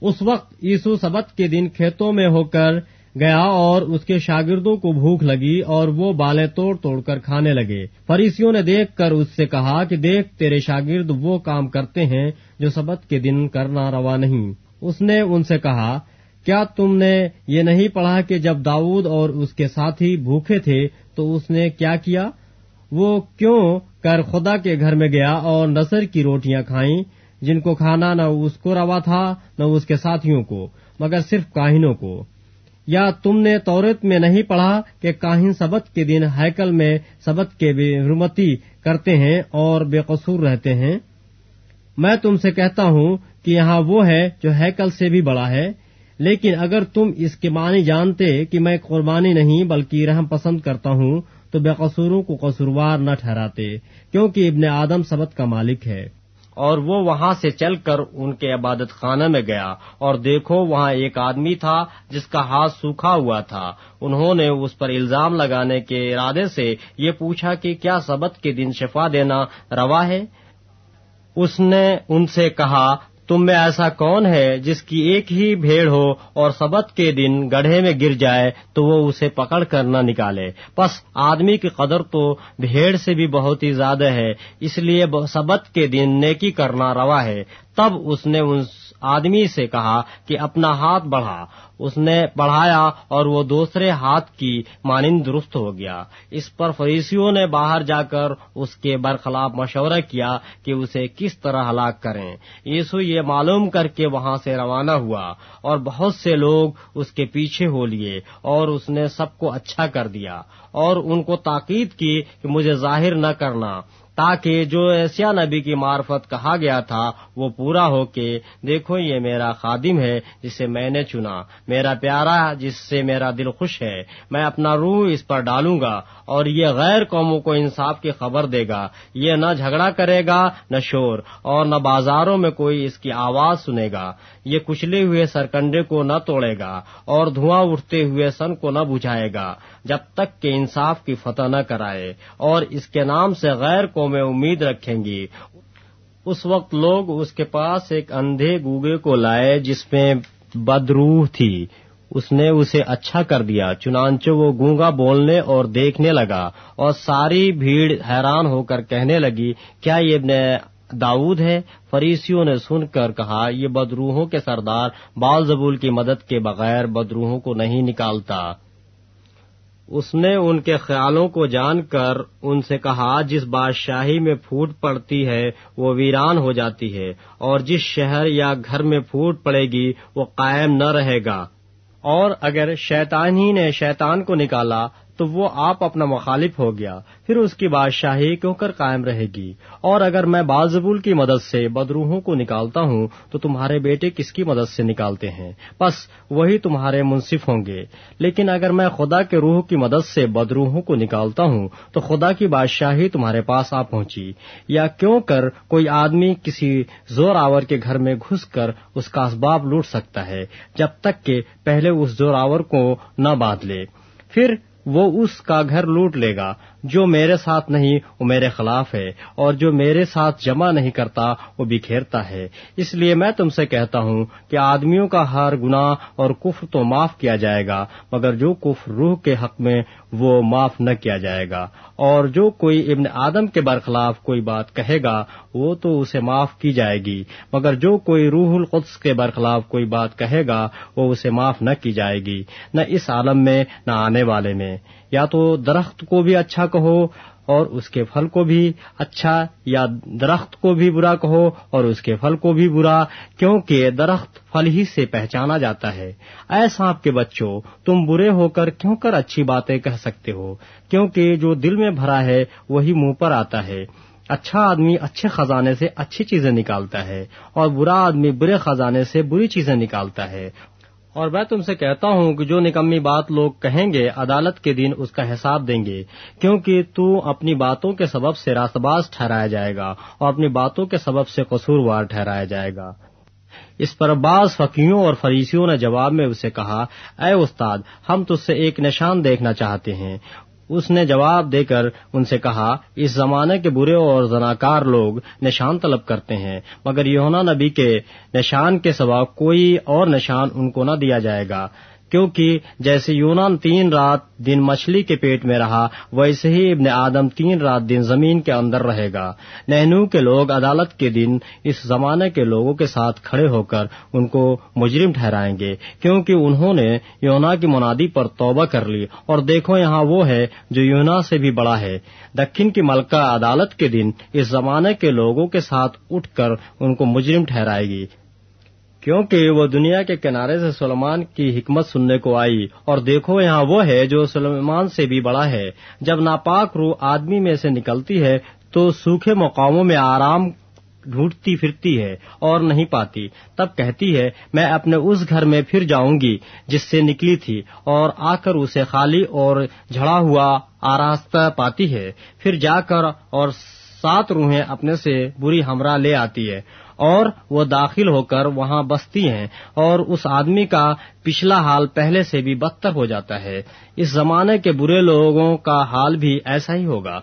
اس وقت یسو سبت کے دن کھیتوں میں ہو کر گیا اور اس کے شاگردوں کو بھوک لگی اور وہ بالیں توڑ توڑ کر کھانے لگے۔ فریسیوں نے دیکھ کر اس سے کہا کہ دیکھ، تیرے شاگرد وہ کام کرتے ہیں جو سبت کے دن کرنا روا نہیں۔ اس نے ان سے کہا، کیا تم نے یہ نہیں پڑھا کہ جب داؤد اور اس کے ساتھی بھوکے تھے تو اس نے کیا کیا؟ وہ کیوں کر خدا کے گھر میں گیا اور نصر کی روٹیاں کھائیں؟ جن کو کھانا نہ اس کو روا تھا، نہ اس کے ساتھیوں کو، مگر صرف کاہنوں کو۔ یا تم نے طورت میں نہیں پڑھا کہ کاہن سبت کے دن ہیکل میں سبت کے بے حرمتی کرتے ہیں اور بے قصور رہتے ہیں؟ میں تم سے کہتا ہوں کہ یہاں وہ ہے جو ہیکل سے بھی بڑا ہے۔ لیکن اگر تم اس کے معنی جانتے کہ میں قربانی نہیں بلکہ رحم پسند کرتا ہوں، تو بے قصوروں کو قصوروار نہ ٹھہراتے، کیونکہ ابن آدم سبت کا مالک ہے۔ اور وہ وہاں سے چل کر ان کے عبادت خانہ میں گیا، اور دیکھو وہاں ایک آدمی تھا جس کا ہاتھ سوکھا ہوا تھا۔ انہوں نے اس پر الزام لگانے کے ارادے سے یہ پوچھا کہ کیا سبت کے دن شفا دینا روا ہے؟ اس نے ان سے کہا تم میں ایسا کون ہے جس کی ایک ہی بھیڑ ہو اور سبت کے دن گڑھے میں گر جائے تو وہ اسے پکڑ کر نہ نکالے؟ پس آدمی کی قدر تو بھیڑ سے بھی بہت ہی زیادہ ہے، اس لیے سبت کے دن نیکی کرنا روا ہے۔ تب اس نے ان آدمی سے کہا کہ اپنا ہاتھ بڑھا اس نے پڑھایا اور وہ دوسرے ہاتھ کی مانند درست ہو گیا۔ اس پر فریسیوں نے باہر جا کر اس کے برخلاف مشورہ کیا کہ اسے کس طرح ہلاک کریں۔ یسو یہ معلوم کر کے وہاں سے روانہ ہوا اور بہت سے لوگ اس کے پیچھے ہو لیے اور اس نے سب کو اچھا کر دیا اور ان کو تاکید کی کہ مجھے ظاہر نہ کرنا تاکہ جو ایسیا نبی کی معرفت کہا گیا تھا وہ پورا ہو کے دیکھو یہ میرا خادم ہے جسے میں نے چنا، میرا پیارا جس سے میرا دل خوش ہے، میں اپنا روح اس پر ڈالوں گا اور یہ غیر قوموں کو انصاف کی خبر دے گا۔ یہ نہ جھگڑا کرے گا، نہ شور اور نہ بازاروں میں کوئی اس کی آواز سنے گا۔ یہ کچلے ہوئے سرکنڈے کو نہ توڑے گا اور دھواں اٹھتے ہوئے سن کو نہ بجھائے گا، جب تک کہ انصاف کی فتح نہ کرائے اور اس کے نام سے غیر قومیں امید رکھیں گی۔ اس وقت لوگ اس کے پاس ایک اندھے گوگے کو لائے جس میں بدروح تھی۔ اس نے اسے اچھا کر دیا، چنانچہ وہ گونگا بولنے اور دیکھنے لگا اور ساری بھیڑ حیران ہو کر کہنے لگی، کیا یہ ابن داود ہے؟ فریسیوں نے سن کر کہا، یہ بدروہوں کے سردار بال زبول کی مدد کے بغیر بدروہوں کو نہیں نکالتا۔ اس نے ان کے خیالوں کو جان کر ان سے کہا، جس بادشاہی میں پھوٹ پڑتی ہے، وہ ویران ہو جاتی ہے، اور جس شہر یا گھر میں پھوٹ پڑے گی، وہ قائم نہ رہے گا۔ اور اگر شیطان ہی نے شیطان کو نکالا تو وہ آپ اپنا مخالف ہو گیا۔ پھر اس کی بادشاہی کیوں کر قائم رہے گی؟ اور اگر میں بازبول کی مدد سے بدروہوں کو نکالتا ہوں، تو تمہارے بیٹے کس کی مدد سے نکالتے ہیں؟ بس وہی تمہارے منصف ہوں گے۔ لیکن اگر میں خدا کے روح کی مدد سے بدروہوں کو نکالتا ہوں، تو خدا کی بادشاہی تمہارے پاس آ پہنچی۔ یا کیوں کر کوئی آدمی کسی زور آور کے گھر میں گھس کر اس کا اسباب لوٹ سکتا ہے، جب تک کہ پہلے اس زور آور کو نہ باندھ لے۔ پھر وہ اس کا گھر لوٹ لے گا۔ جو میرے ساتھ نہیں، وہ میرے خلاف ہے، اور جو میرے ساتھ جمع نہیں کرتا، وہ بکھیرتا ہے۔ اس لیے میں تم سے کہتا ہوں کہ آدمیوں کا ہر گناہ اور کفر تو معاف کیا جائے گا، مگر جو کفر روح کے حق میں، وہ معاف نہ کیا جائے گا۔ اور جو کوئی ابن آدم کے برخلاف کوئی بات کہے گا، وہ تو اسے معاف کی جائے گی۔ مگر جو کوئی روح القدس کے برخلاف کوئی بات کہے گا، وہ اسے معاف نہ کی جائے گی، نہ اس عالم میں، نہ آنے والے میں۔ یا تو درخت کو بھی اچھا کہو اور اس کے پھل کو بھی اچھا یا درخت کو بھی برا کہو اور اس کے پھل کو بھی برا، کیونکہ درخت پھل ہی سے پہچانا جاتا ہے۔ اے سانپ کے بچوں، تم برے ہو کر کیوں کر اچھی باتیں کہہ سکتے ہو؟ کیونکہ جو دل میں بھرا ہے، وہی منہ پر آتا ہے۔ اچھا آدمی اچھے خزانے سے اچھی چیزیں نکالتا ہے اور برا آدمی برے خزانے سے بری چیزیں نکالتا ہے۔ اور میں تم سے کہتا ہوں کہ جو نکمی بات لوگ کہیں گے، عدالت کے دن اس کا حساب دیں گے، کیونکہ تو اپنی باتوں کے سبب سے راستباز ٹھہرایا جائے گا اور اپنی باتوں کے سبب سے قصوروار ٹھہرایا جائے گا۔ اس پر بعض فقیوں اور فریسیوں نے جواب میں اسے کہا، اے استاد، ہم تج سے ایک نشان دیکھنا چاہتے ہیں۔ اس نے جواب دے کر ان سے کہا، اس زمانے کے برے اور زناکار لوگ نشان طلب کرتے ہیں، مگر یونا نبی کے نشان کے سوا کوئی اور نشان ان کو نہ دیا جائے گا. کیونکہ جیسے یونان تین رات دن مچھلی کے پیٹ میں رہا، ویسے ہی ابن آدم تین رات دن زمین کے اندر رہے گا۔ نہنو کے لوگ عدالت کے دن اس زمانے کے لوگوں کے ساتھ کھڑے ہو کر ان کو مجرم ٹھہرائیں گے، کیونکہ انہوں نے یونا کی منادی پر توبہ کر لی۔ اور دیکھو یہاں وہ ہے جو یونا سے بھی بڑا ہے۔ دکن کی ملکہ عدالت کے دن اس زمانے کے لوگوں کے ساتھ اٹھ کر ان کو مجرم ٹھہرائے گی۔ کیونکہ وہ دنیا کے کنارے سے سلمان کی حکمت سننے کو آئی۔ اور دیکھو یہاں وہ ہے جو سلمان سے بھی بڑا ہے۔ جب ناپاک روح آدمی میں سے نکلتی ہے تو سوکھے مقاموں میں آرام ڈھونڈتی پھرتی ہے اور نہیں پاتی۔ تب کہتی ہے، میں اپنے اس گھر میں پھر جاؤں گی جس سے نکلی تھی اور آ کر اسے خالی اور جھڑا ہوا آراستہ پاتی ہے۔ پھر جا کر اور سات روحیں اپنے سے بری ہمراہ لے آتی ہے۔ اور وہ داخل ہو کر وہاں بستی ہیں اور اس آدمی کا پچھلا حال پہلے سے بھی بدتر ہو جاتا ہے۔ اس زمانے کے برے لوگوں کا حال بھی ایسا ہی ہوگا۔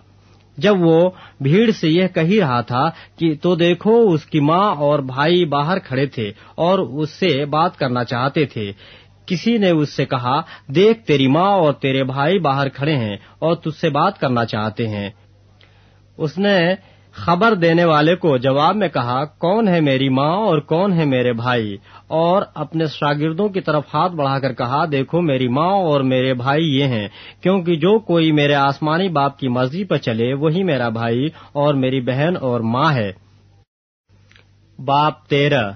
جب وہ بھیڑ سے یہ کہی رہا تھا کہ تو دیکھو اس کی ماں اور بھائی باہر کھڑے تھے اور اس سے بات کرنا چاہتے تھے۔ کسی نے اس سے کہا، دیکھ تیری ماں اور تیرے بھائی باہر کھڑے ہیں اور تجھ سے بات کرنا چاہتے ہیں۔ اس نے خبر دینے والے کو جواب میں کہا، کون ہے میری ماں اور کون ہے میرے بھائی؟ اور اپنے شاگردوں کی طرف ہاتھ بڑھا کر کہا، دیکھو میری ماں اور میرے بھائی یہ ہیں، کیونکہ جو کوئی میرے آسمانی باپ کی مرضی پر چلے، وہی میرا بھائی اور میری بہن اور ماں ہے۔ باپ تیرہ۔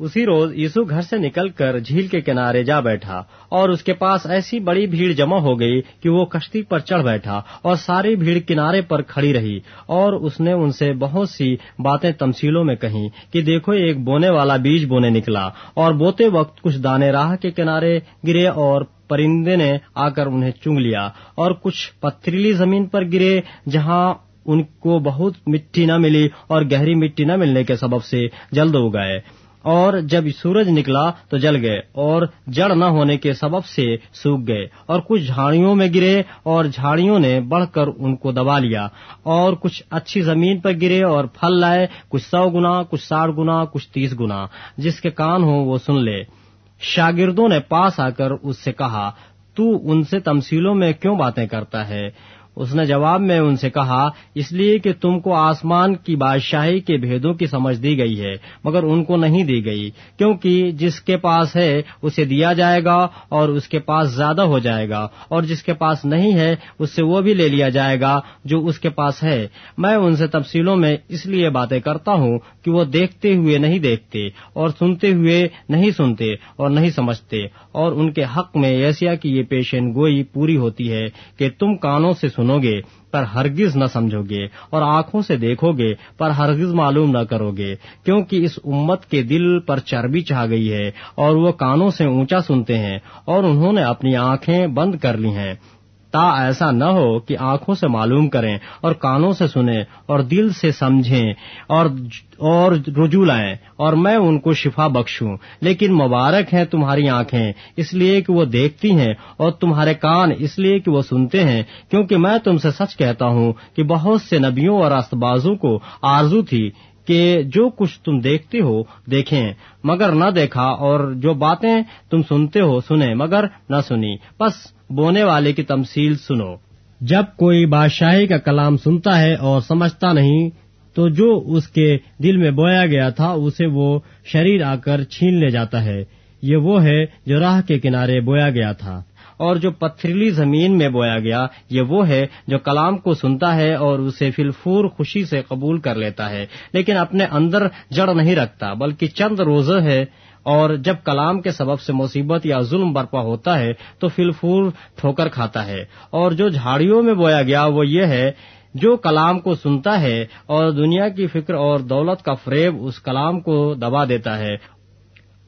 اسی روز یسو گھر سے نکل کر جھیل کے کنارے جا بیٹھا اور اس کے پاس ایسی بڑی بھیڑ جمع ہو گئی کہ وہ کشتی پر چڑھ بیٹھا اور ساری بھیڑ کنارے پر کھڑی رہی اور اس نے ان سے بہت سی باتیں تمسیلوں میں کہیں کہ دیکھو ایک بونے والا بیج بونے نکلا اور بوتے وقت کچھ دانے راہ کے کنارے گرے اور پرندے نے آ کر انہیں چنگ لیا اور کچھ پتھریلی زمین پر گرے جہاں ان کو بہت مٹی نہ ملی اور گہری مٹی نہ ملنے کے سبب سے جلد اگائے۔ اور جب سورج نکلا تو جل گئے اور جڑ نہ ہونے کے سبب سے سوکھ گئے اور کچھ جھاڑیوں میں گرے اور جھاڑیوں نے بڑھ کر ان کو دبا لیا اور کچھ اچھی زمین پر گرے اور پھل لائے، کچھ سو گنا، کچھ ساٹھ گنا، کچھ تیس گنا، جس کے کان ہوں وہ سن لے۔ شاگردوں نے پاس آ کر اس سے کہا، تو ان سے تمسیلوں میں کیوں باتیں کرتا ہے؟ اس نے جواب میں ان سے کہا، اس لیے کہ تم کو آسمان کی بادشاہی کے بھیدوں کی سمجھ دی گئی ہے، مگر ان کو نہیں دی گئی، کیونکہ جس کے پاس ہے اسے دیا جائے گا اور اس کے پاس زیادہ ہو جائے گا، اور جس کے پاس نہیں ہے اس سے وہ بھی لے لیا جائے گا جو اس کے پاس ہے۔ میں ان سے تفصیلوں میں اس لیے باتیں کرتا ہوں کہ وہ دیکھتے ہوئے نہیں دیکھتے اور سنتے ہوئے نہیں سنتے اور نہیں سمجھتے اور ان کے حق میں ایسیا کی یہ پیشن گوئی پوری ہوتی ہے کہ تم کانوں سے سنو گے پر ہرگز نہ سمجھو گے اور آنکھوں سے دیکھو گے پر ہرگز معلوم نہ کرو گے کیونکہ اس امت کے دل پر چربی چاہ گئی ہے اور وہ کانوں سے اونچا سنتے ہیں اور انہوں نے اپنی آنکھیں بند کر لی ہیں تا ایسا نہ ہو کہ آنکھوں سے معلوم کریں اور کانوں سے سنیں اور دل سے سمجھیں اور اور رجوع لائیں اور میں ان کو شفا بخشوں۔ لیکن مبارک ہیں تمہاری آنکھیں، اس لیے کہ وہ دیکھتی ہیں اور تمہارے کان اس لیے کہ وہ سنتے ہیں، کیونکہ میں تم سے سچ کہتا ہوں کہ بہت سے نبیوں اور استبازوں کو آرزو تھی کہ جو کچھ تم دیکھتے ہو دیکھیں، مگر نہ دیکھا اور جو باتیں تم سنتے ہو سنیں، مگر نہ سنی۔ بس بونے والے کی تمثیل سنو۔ جب کوئی بادشاہی کا کلام سنتا ہے اور سمجھتا نہیں، تو جو اس کے دل میں بویا گیا تھا، اسے وہ شریر آ کر چھین لے جاتا ہے۔ یہ وہ ہے جو راہ کے کنارے بویا گیا تھا۔ اور جو پتھریلی زمین میں بویا گیا، یہ وہ ہے جو کلام کو سنتا ہے اور اسے فلفور خوشی سے قبول کر لیتا ہے۔ لیکن اپنے اندر جڑ نہیں رکھتا، بلکہ چند روزہ ہے اور جب کلام کے سبب سے مصیبت یا ظلم برپا ہوتا ہے، تو فلفور ٹھوکر کھاتا ہے۔ اور جو جھاڑیوں میں بویا گیا، وہ یہ ہے، جو کلام کو سنتا ہے اور دنیا کی فکر اور دولت کا فریب اس کلام کو دبا دیتا ہے۔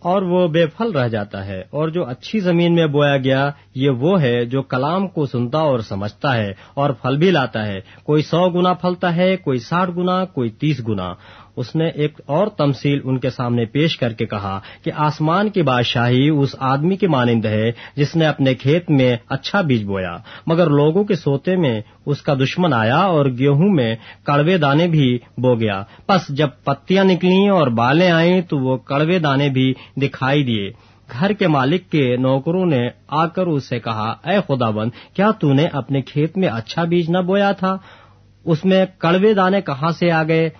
اور وہ بے پھل رہ جاتا ہے اور جو اچھی زمین میں بویا گیا، یہ وہ ہے جو کلام کو سنتا اور سمجھتا ہے اور پھل بھی لاتا ہے۔ کوئی سو گنا پھلتا ہے، کوئی ساٹھ گنا، کوئی تیس گنا۔ اس نے ایک اور تمثیل ان کے سامنے پیش کر کے کہا کہ آسمان کی بادشاہی اس آدمی کے مانند ہے جس نے اپنے کھیت میں اچھا بیج بویا۔ مگر لوگوں کے سوتے میں اس کا دشمن آیا اور گیہوں میں کڑوے دانے بھی بو گیا۔ پس جب پتیاں نکلی اور بالیں آئیں تو وہ کڑوے دانے بھی دکھائی دیے۔ گھر کے مالک کے نوکروں نے آ کر اس سے کہا، اے خدا بند کیا تو نے اپنے کھیت میں اچھا بیج نہ بویا تھا؟ اس میں کڑوے دانے کہاں سے آ گئے؟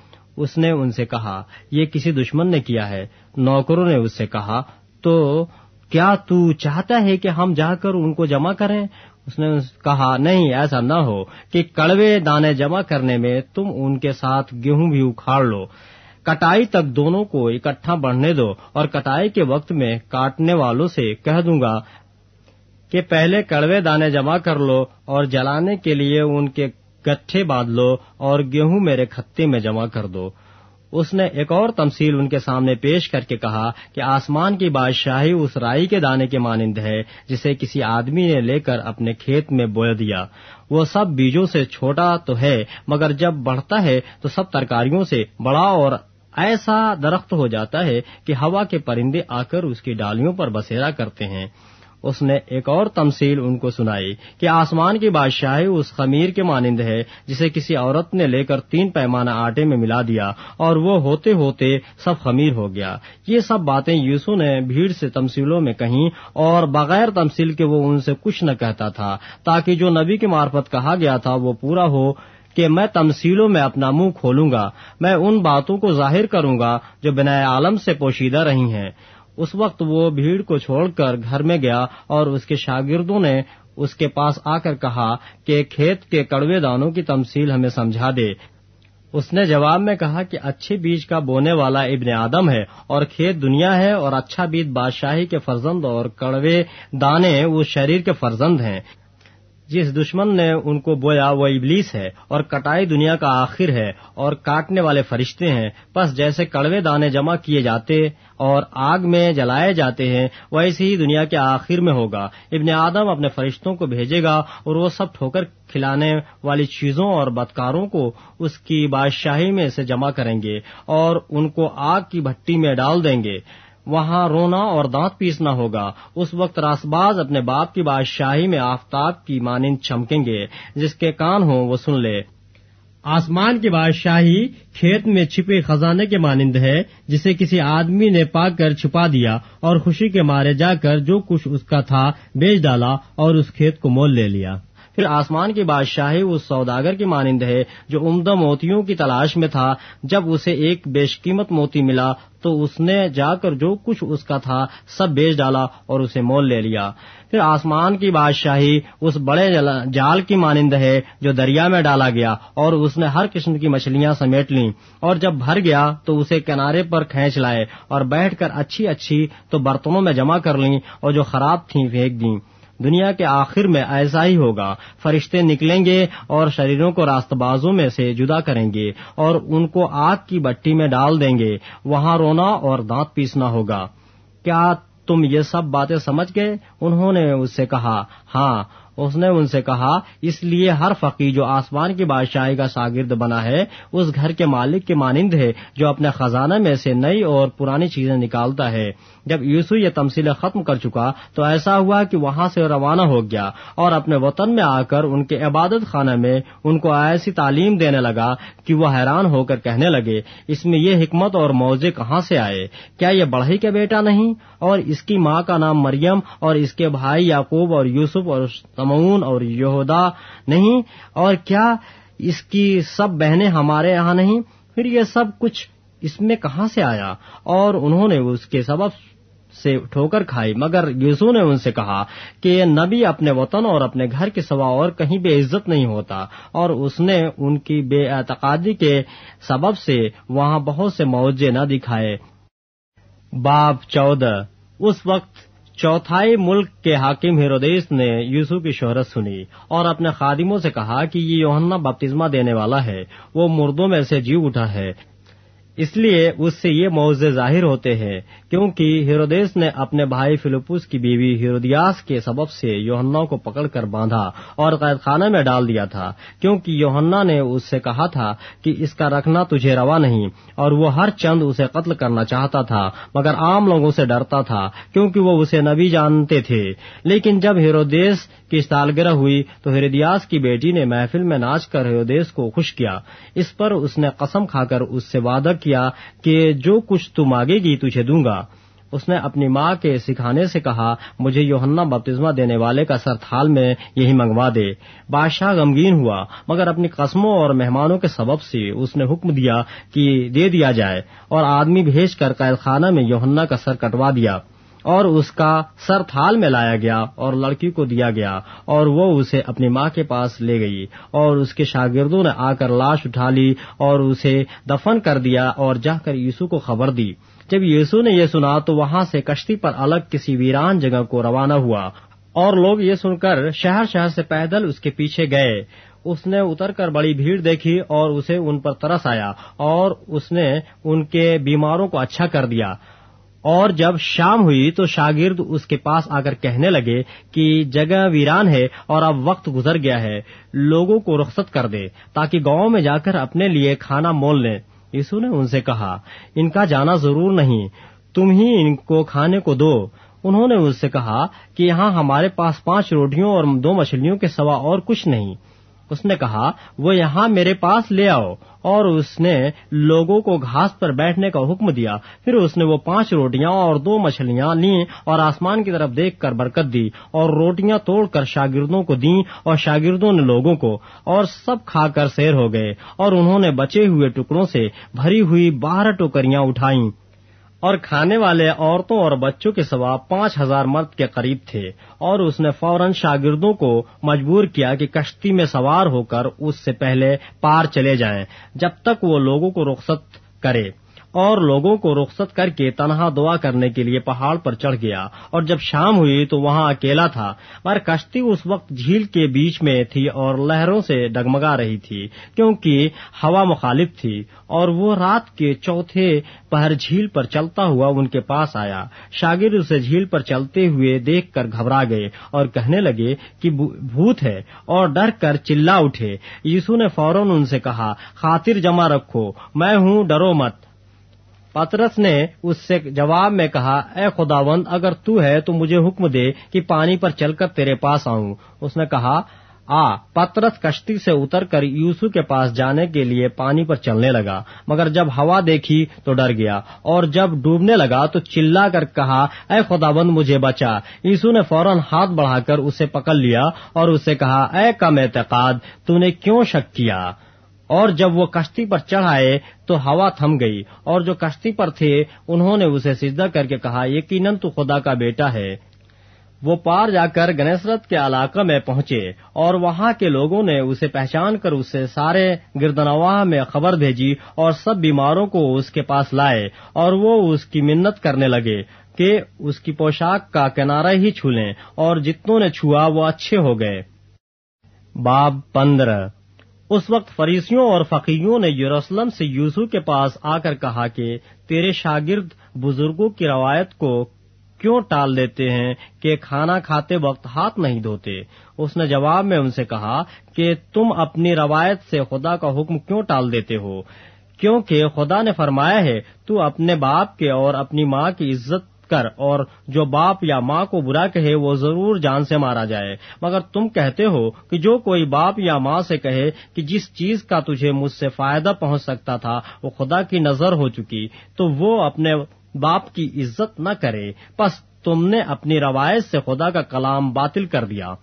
اس نے ان سے کہا، یہ کسی دشمن نے کیا ہے؟ نوکروں نے اس سے کہا، تو کیا تو چاہتا ہے کہ ہم جا کر ان کو جمع کریں؟ اس نے کہا، نہیں، ایسا نہ ہو کہ کڑوے دانے جمع کرنے میں تم ان کے ساتھ گیہوں بھی اکھاڑ لو۔ کٹائی تک دونوں کو اکٹھا بڑھنے دو اور کٹائی کے وقت میں کاٹنے والوں سے کہہ دوں گا کہ پہلے کڑوے دانے جمع کر لو اور جلانے کے لیے ان کے گٹھے باندھ لو اور گیہوں میرے کھتے میں جمع کر دو۔ اس نے ایک اور تمثیل ان کے سامنے پیش کر کے کہا کہ آسمان کی بادشاہی اس رائی کے دانے کے مانند ہے، جسے کسی آدمی نے لے کر اپنے کھیت میں بو دیا۔ وہ سب بیجوں سے چھوٹا تو ہے، مگر جب بڑھتا ہے تو سب ترکاریوں سے بڑا اور ایسا درخت ہو جاتا ہے کہ ہوا کے پرندے آ کر اس کی ڈالیوں پر بسیرا کرتے ہیں۔ اس نے ایک اور تمثیل ان کو سنائی کہ آسمان کی بادشاہی اس خمیر کے مانند ہے، جسے کسی عورت نے لے کر تین پیمانہ آٹے میں ملا دیا اور وہ ہوتے ہوتے سب خمیر ہو گیا۔ یہ سب باتیں یوسو نے بھیڑ سے تمثیلوں میں کہیں اور بغیر تمثیل کے وہ ان سے کچھ نہ کہتا تھا، تاکہ جو نبی کی مارفت کہا گیا تھا وہ پورا ہو کہ میں تمثیلوں میں اپنا منہ کھولوں گا، میں ان باتوں کو ظاہر کروں گا جو بنا عالم سے پوشیدہ رہی ہیں۔ اس وقت وہ بھیڑ کو چھوڑ کر گھر میں گیا اور اس کے شاگردوں نے اس کے پاس آ کر کہا کہ کھیت کے کڑوے دانوں کی تمثیل ہمیں سمجھا دے۔ اس نے جواب میں کہا کہ اچھے بیج کا بونے والا ابن آدم ہے اور کھیت دنیا ہے اور اچھا بیج بادشاہی کے فرزند اور کڑوے دانے وہ شریر کے فرزند ہیں۔ جس دشمن نے ان کو بویا وہ ابلیس ہے اور کٹائی دنیا کا آخر ہے اور کاٹنے والے فرشتے ہیں، پس جیسے کڑوے دانے جمع کیے جاتے اور آگ میں جلائے جاتے ہیں، ویسے ہی دنیا کے آخر میں ہوگا۔ ابن آدم اپنے فرشتوں کو بھیجے گا اور وہ سب ٹھوکر کھلانے والی چیزوں اور بدکاروں کو اس کی بادشاہی میں سے جمع کریں گے اور ان کو آگ کی بھٹی میں ڈال دیں گے۔ وہاں رونا اور دانت پیسنا ہوگا۔ اس وقت راسباز اپنے باپ کی بادشاہی میں آفتاب کی مانند چمکیں گے، جس کے کان ہوں وہ سن لے۔ آسمان کی بادشاہی کھیت میں چھپے خزانے کے مانند ہے، جسے کسی آدمی نے پا کر چھپا دیا اور خوشی کے مارے جا کر جو کچھ اس کا تھا بیچ ڈالا اور اس کھیت کو مول لے لیا۔ پھر آسمان کی بادشاہی اس سوداگر کی مانند ہے جو عمدہ موتیوں کی تلاش میں تھا۔ جب اسے ایک بیش قیمت موتی ملا تو اس نے جا کر جو کچھ اس کا تھا سب بیچ ڈالا اور اسے مول لے لیا۔ پھر آسمان کی بادشاہی اس بڑے جال کی مانند ہے جو دریا میں ڈالا گیا اور اس نے ہر قسم کی مچھلیاں سمیٹ لیں۔ اور جب بھر گیا تو اسے کنارے پر کھینچ لائے اور بیٹھ کر اچھی اچھی تو برتنوں میں جمع کر لیں اور جو خراب تھیں پھینک دیں۔ دنیا کے آخر میں ایسا ہی ہوگا۔ فرشتے نکلیں گے اور شریروں کو راست بازوں میں سے جدا کریں گے اور ان کو آگ کی بٹی میں ڈال دیں گے۔ وہاں رونا اور دانت پیسنا ہوگا۔ کیا تم یہ سب باتیں سمجھ گئے؟ انہوں نے اس سے کہا ہاں اس نے ان سے کہا، اس لیے ہر فقی جو آسمان کی بادشاہی کا شاگرد بنا ہے، اس گھر کے مالک کے مانند ہے جو اپنے خزانہ میں سے نئی اور پرانی چیزیں نکالتا ہے۔ جب یوسو یہ تمثیلیں ختم کر چکا، تو ایسا ہوا کہ وہاں سے روانہ ہو گیا اور اپنے وطن میں آ کر ان کے عبادت خانہ میں ان کو ایسی تعلیم دینے لگا کہ وہ حیران ہو کر کہنے لگے، اس میں یہ حکمت اور موزے کہاں سے آئے؟ کیا یہ بڑھئی کا بیٹا نہیں؟ اور اس کی ماں کا نام مریم اور اس کے بھائی یعقوب اور یوسف اور تمون اور یہودا نہیں، اور کیا اس کی سب بہنیں ہمارے یہاں نہیں؟ پھر یہ سب کچھ اس میں کہاں سے آیا؟ اور انہوں نے اس کے سبب سے ٹھوکر کھائی، مگر یوسو نے ان سے کہا کہ نبی اپنے وطن اور اپنے گھر کے سوا اور کہیں بے عزت نہیں ہوتا، اور اس نے ان کی بے اعتقادی کے سبب سے وہاں بہت سے موجے نہ دکھائے۔ باب چودہ۔ اس وقت چوتھائی ملک کے حاکم ہیرودیس نے یوسو کی شہرت سنی اور اپنے خادموں سے کہا کہ یہ یوہنا بپتزمہ دینے والا ہے، وہ مردوں میں سے جی اٹھا ہے۔ اس لیے اس سے یہ موضے ظاہر ہوتے ہیں کیونکہ ہیرودیس نے اپنے بھائی فلپوس کی بیوی ہیرودیاس کے سبب سے یوہنا کو پکڑ کر باندھا اور قید خانہ میں ڈال دیا تھا، کیونکہ یوہنا نے اس سے کہا تھا کہ اس کا رکھنا تجھے روا نہیں اور وہ ہر چند اسے قتل کرنا چاہتا تھا، مگر عام لوگوں سے ڈرتا تھا، کیونکہ وہ اسے نبی جانتے تھے۔ لیکن جب ہیرودیس کی سالگرہ ہوئی تو ہیرودیاس کی بیٹی نے محفل میں ناچ کر ہیرودیس کو خوش کیا۔ اس پر اس نے قسم کھا کر اس سے وعدہ کیا کہ جو کچھ تو مانگے گی تجھے دوں گا۔ اس نے اپنی ماں کے سکھانے سے کہا، مجھے یوہنا بپتزمہ دینے والے کا سر تھال میں یہی منگوا دے۔ بادشاہ غمگین ہوا، مگر اپنی قسموں اور مہمانوں کے سبب سے اس نے حکم دیا کہ دے دیا جائے اور آدمی بھیج کر قید خانہ میں یوہنا کا سر کٹوا دیا۔ اور اس کا سر تھال میں لایا گیا اور لڑکی کو دیا گیا اور وہ اسے اپنی ماں کے پاس لے گئی اور اس کے شاگردوں نے آ کر لاش اٹھا لی اور اسے دفن کر دیا اور جا کر یسو کو خبر دی۔ جب یسو نے یہ سنا تو وہاں سے کشتی پر الگ کسی ویران جگہ کو روانہ ہوا اور لوگ یہ سن کر شہر شہر سے پیدل اس کے پیچھے گئے۔ اس نے اتر کر بڑی بھیڑ دیکھی اور اسے ان پر ترس آیا اور اس نے ان کے بیماروں کو اچھا کر دیا۔ اور جب شام ہوئی تو شاگرد اس کے پاس آ کر کہنے لگے کہ جگہ ویران ہے اور اب وقت گزر گیا ہے، لوگوں کو رخصت کر دے تاکہ گاؤں میں جا کر اپنے لیے کھانا مول لیں۔ یسو نے ان سے کہا، ان کا جانا ضرور نہیں، تم ہی ان کو کھانے کو دو۔ انہوں نے اس سے کہا کہ یہاں ہمارے پاس پانچ روٹیوں اور دو مچھلیوں کے سوا اور کچھ نہیں۔ اس نے کہا، وہ یہاں میرے پاس لے آؤ۔ اور اس نے لوگوں کو گھاس پر بیٹھنے کا حکم دیا۔ پھر اس نے وہ پانچ روٹیاں اور دو مچھلیاں لیں اور آسمان کی طرف دیکھ کر برکت دی اور روٹیاں توڑ کر شاگردوں کو دیں اور شاگردوں نے لوگوں کو اور سب کھا کر سیر ہو گئے اور انہوں نے بچے ہوئے ٹکڑوں سے بھری ہوئی بارہ ٹوکریاں اٹھائیں۔ اور کھانے والے عورتوں اور بچوں کے سوا پانچ ہزار مرد کے قریب تھے اور اس نے فوراً شاگردوں کو مجبور کیا کہ کشتی میں سوار ہو کر اس سے پہلے پار چلے جائیں جب تک وہ لوگوں کو رخصت کرے۔ اور لوگوں کو رخصت کر کے تنہا دعا کرنے کے لیے پہاڑ پر چڑھ گیا اور جب شام ہوئی تو وہاں اکیلا تھا مگر کشتی اس وقت جھیل کے بیچ میں تھی اور لہروں سے ڈگمگا رہی تھی کیونکہ ہوا مخالف تھی اور وہ رات کے چوتھے پہر جھیل پر چلتا ہوا ان کے پاس آیا۔ شاگرد اسے جھیل پر چلتے ہوئے دیکھ کر گھبرا گئے اور کہنے لگے کہ بھوت ہے اور ڈر کر چلا اٹھے۔ یسو نے فوراً ان سے کہا، خاطر جمع رکھو، میں ہوں، ڈرو مت۔ پترس نے اس سے جواب میں کہا، اے خداوند، اگر تو ہے تو مجھے حکم دے کہ پانی پر چل کر تیرے پاس آؤں. اس نے کہا، آ پترس کشتی سے اتر کر یوسو کے پاس جانے کے لیے پانی پر چلنے لگا، مگر جب ہوا دیکھی تو ڈر گیا، اور جب ڈوبنے لگا تو چلا کر کہا، اے خداوند، مجھے بچا۔ یسو نے فوراً ہاتھ بڑھا کر اسے پکڑ لیا اور اسے کہا، اے کم اعتقاد، تو نے کیوں شک کیا؟ اور جب وہ کشتی پر چڑھ آئے تو ہوا تھم گئی اور جو کشتی پر تھے انہوں نے اسے سجدہ کر کے کہا، یقیناً تو خدا کا بیٹا ہے۔ وہ پار جا کر گنیسرت کے علاقہ میں پہنچے اور وہاں کے لوگوں نے اسے پہچان کر اسے سارے گردنواہ میں خبر بھیجی اور سب بیماروں کو اس کے پاس لائے اور وہ اس کی منت کرنے لگے کہ اس کی پوشاک کا کنارہ ہی چھولیں اور جتنوں نے چھوا وہ اچھے ہو گئے۔ باب پندرہ۔ اس وقت فریسیوں اور فقیوں نے یوروسلم سے یوسو کے پاس آ کر کہا کہ تیرے شاگرد بزرگوں کی روایت کو کیوں ٹال دیتے ہیں کہ کھانا کھاتے وقت ہاتھ نہیں دھوتے؟ اس نے جواب میں ان سے کہا کہ تم اپنی روایت سے خدا کا حکم کیوں ٹال دیتے ہو؟ کیونکہ خدا نے فرمایا ہے، تو اپنے باپ کے اور اپنی ماں کی عزت کر اور جو باپ یا ماں کو برا کہے وہ ضرور جان سے مارا جائے۔ مگر تم کہتے ہو کہ جو کوئی باپ یا ماں سے کہے کہ جس چیز کا تجھے مجھ سے فائدہ پہنچ سکتا تھا وہ خدا کی نظر ہو چکی، تو وہ اپنے باپ کی عزت نہ کرے۔ پس تم نے اپنی روایت سے خدا کا کلام باطل کر دیا۔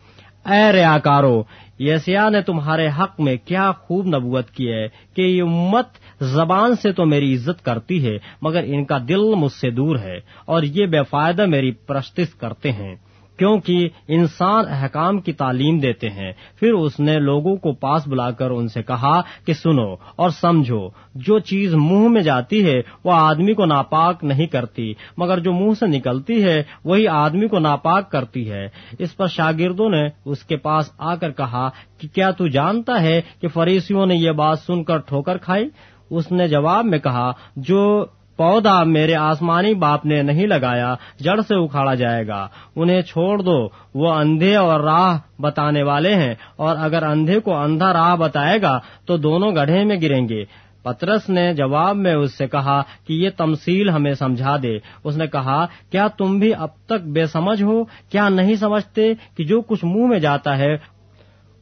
اے ریاکارو یسیا نے تمہارے حق میں کیا خوب نبوت کی ہے کہ یہ امت زبان سے تو میری عزت کرتی ہے، مگر ان کا دل مجھ سے دور ہے اور یہ بے فائدہ میری پرستش کرتے ہیں۔ کیونکہ انسان احکام کی تعلیم دیتے ہیں۔ پھر اس نے لوگوں کو پاس بلا کر ان سے کہا کہ سنو اور سمجھو، جو چیز منہ میں جاتی ہے، وہ آدمی کو ناپاک نہیں کرتی، مگر جو منہ سے نکلتی ہے، وہی آدمی کو ناپاک کرتی ہے۔ اس پر شاگردوں نے اس کے پاس آ کر کہا کہ کیا تو جانتا ہے کہ فریسیوں نے یہ بات سن کر ٹھوکر کھائی؟ اس نے جواب میں کہا، جو پودا میرے آسمانی باپ نے نہیں لگایا، جڑ سے اکھاڑا جائے گا۔ انہیں چھوڑ دو، وہ اندھے اور راہ بتانے والے ہیں۔ اور اگر اندھے کو اندھا راہ بتائے گا، تو دونوں گڑھے میں گریں گے۔ پترس نے جواب میں اس سے کہا کہ یہ تمثیل ہمیں سمجھا دے۔ اس نے کہا، کیا تم بھی اب تک بے سمجھ ہو؟ کیا نہیں سمجھتے کہ جو کچھ منہ میں جاتا ہے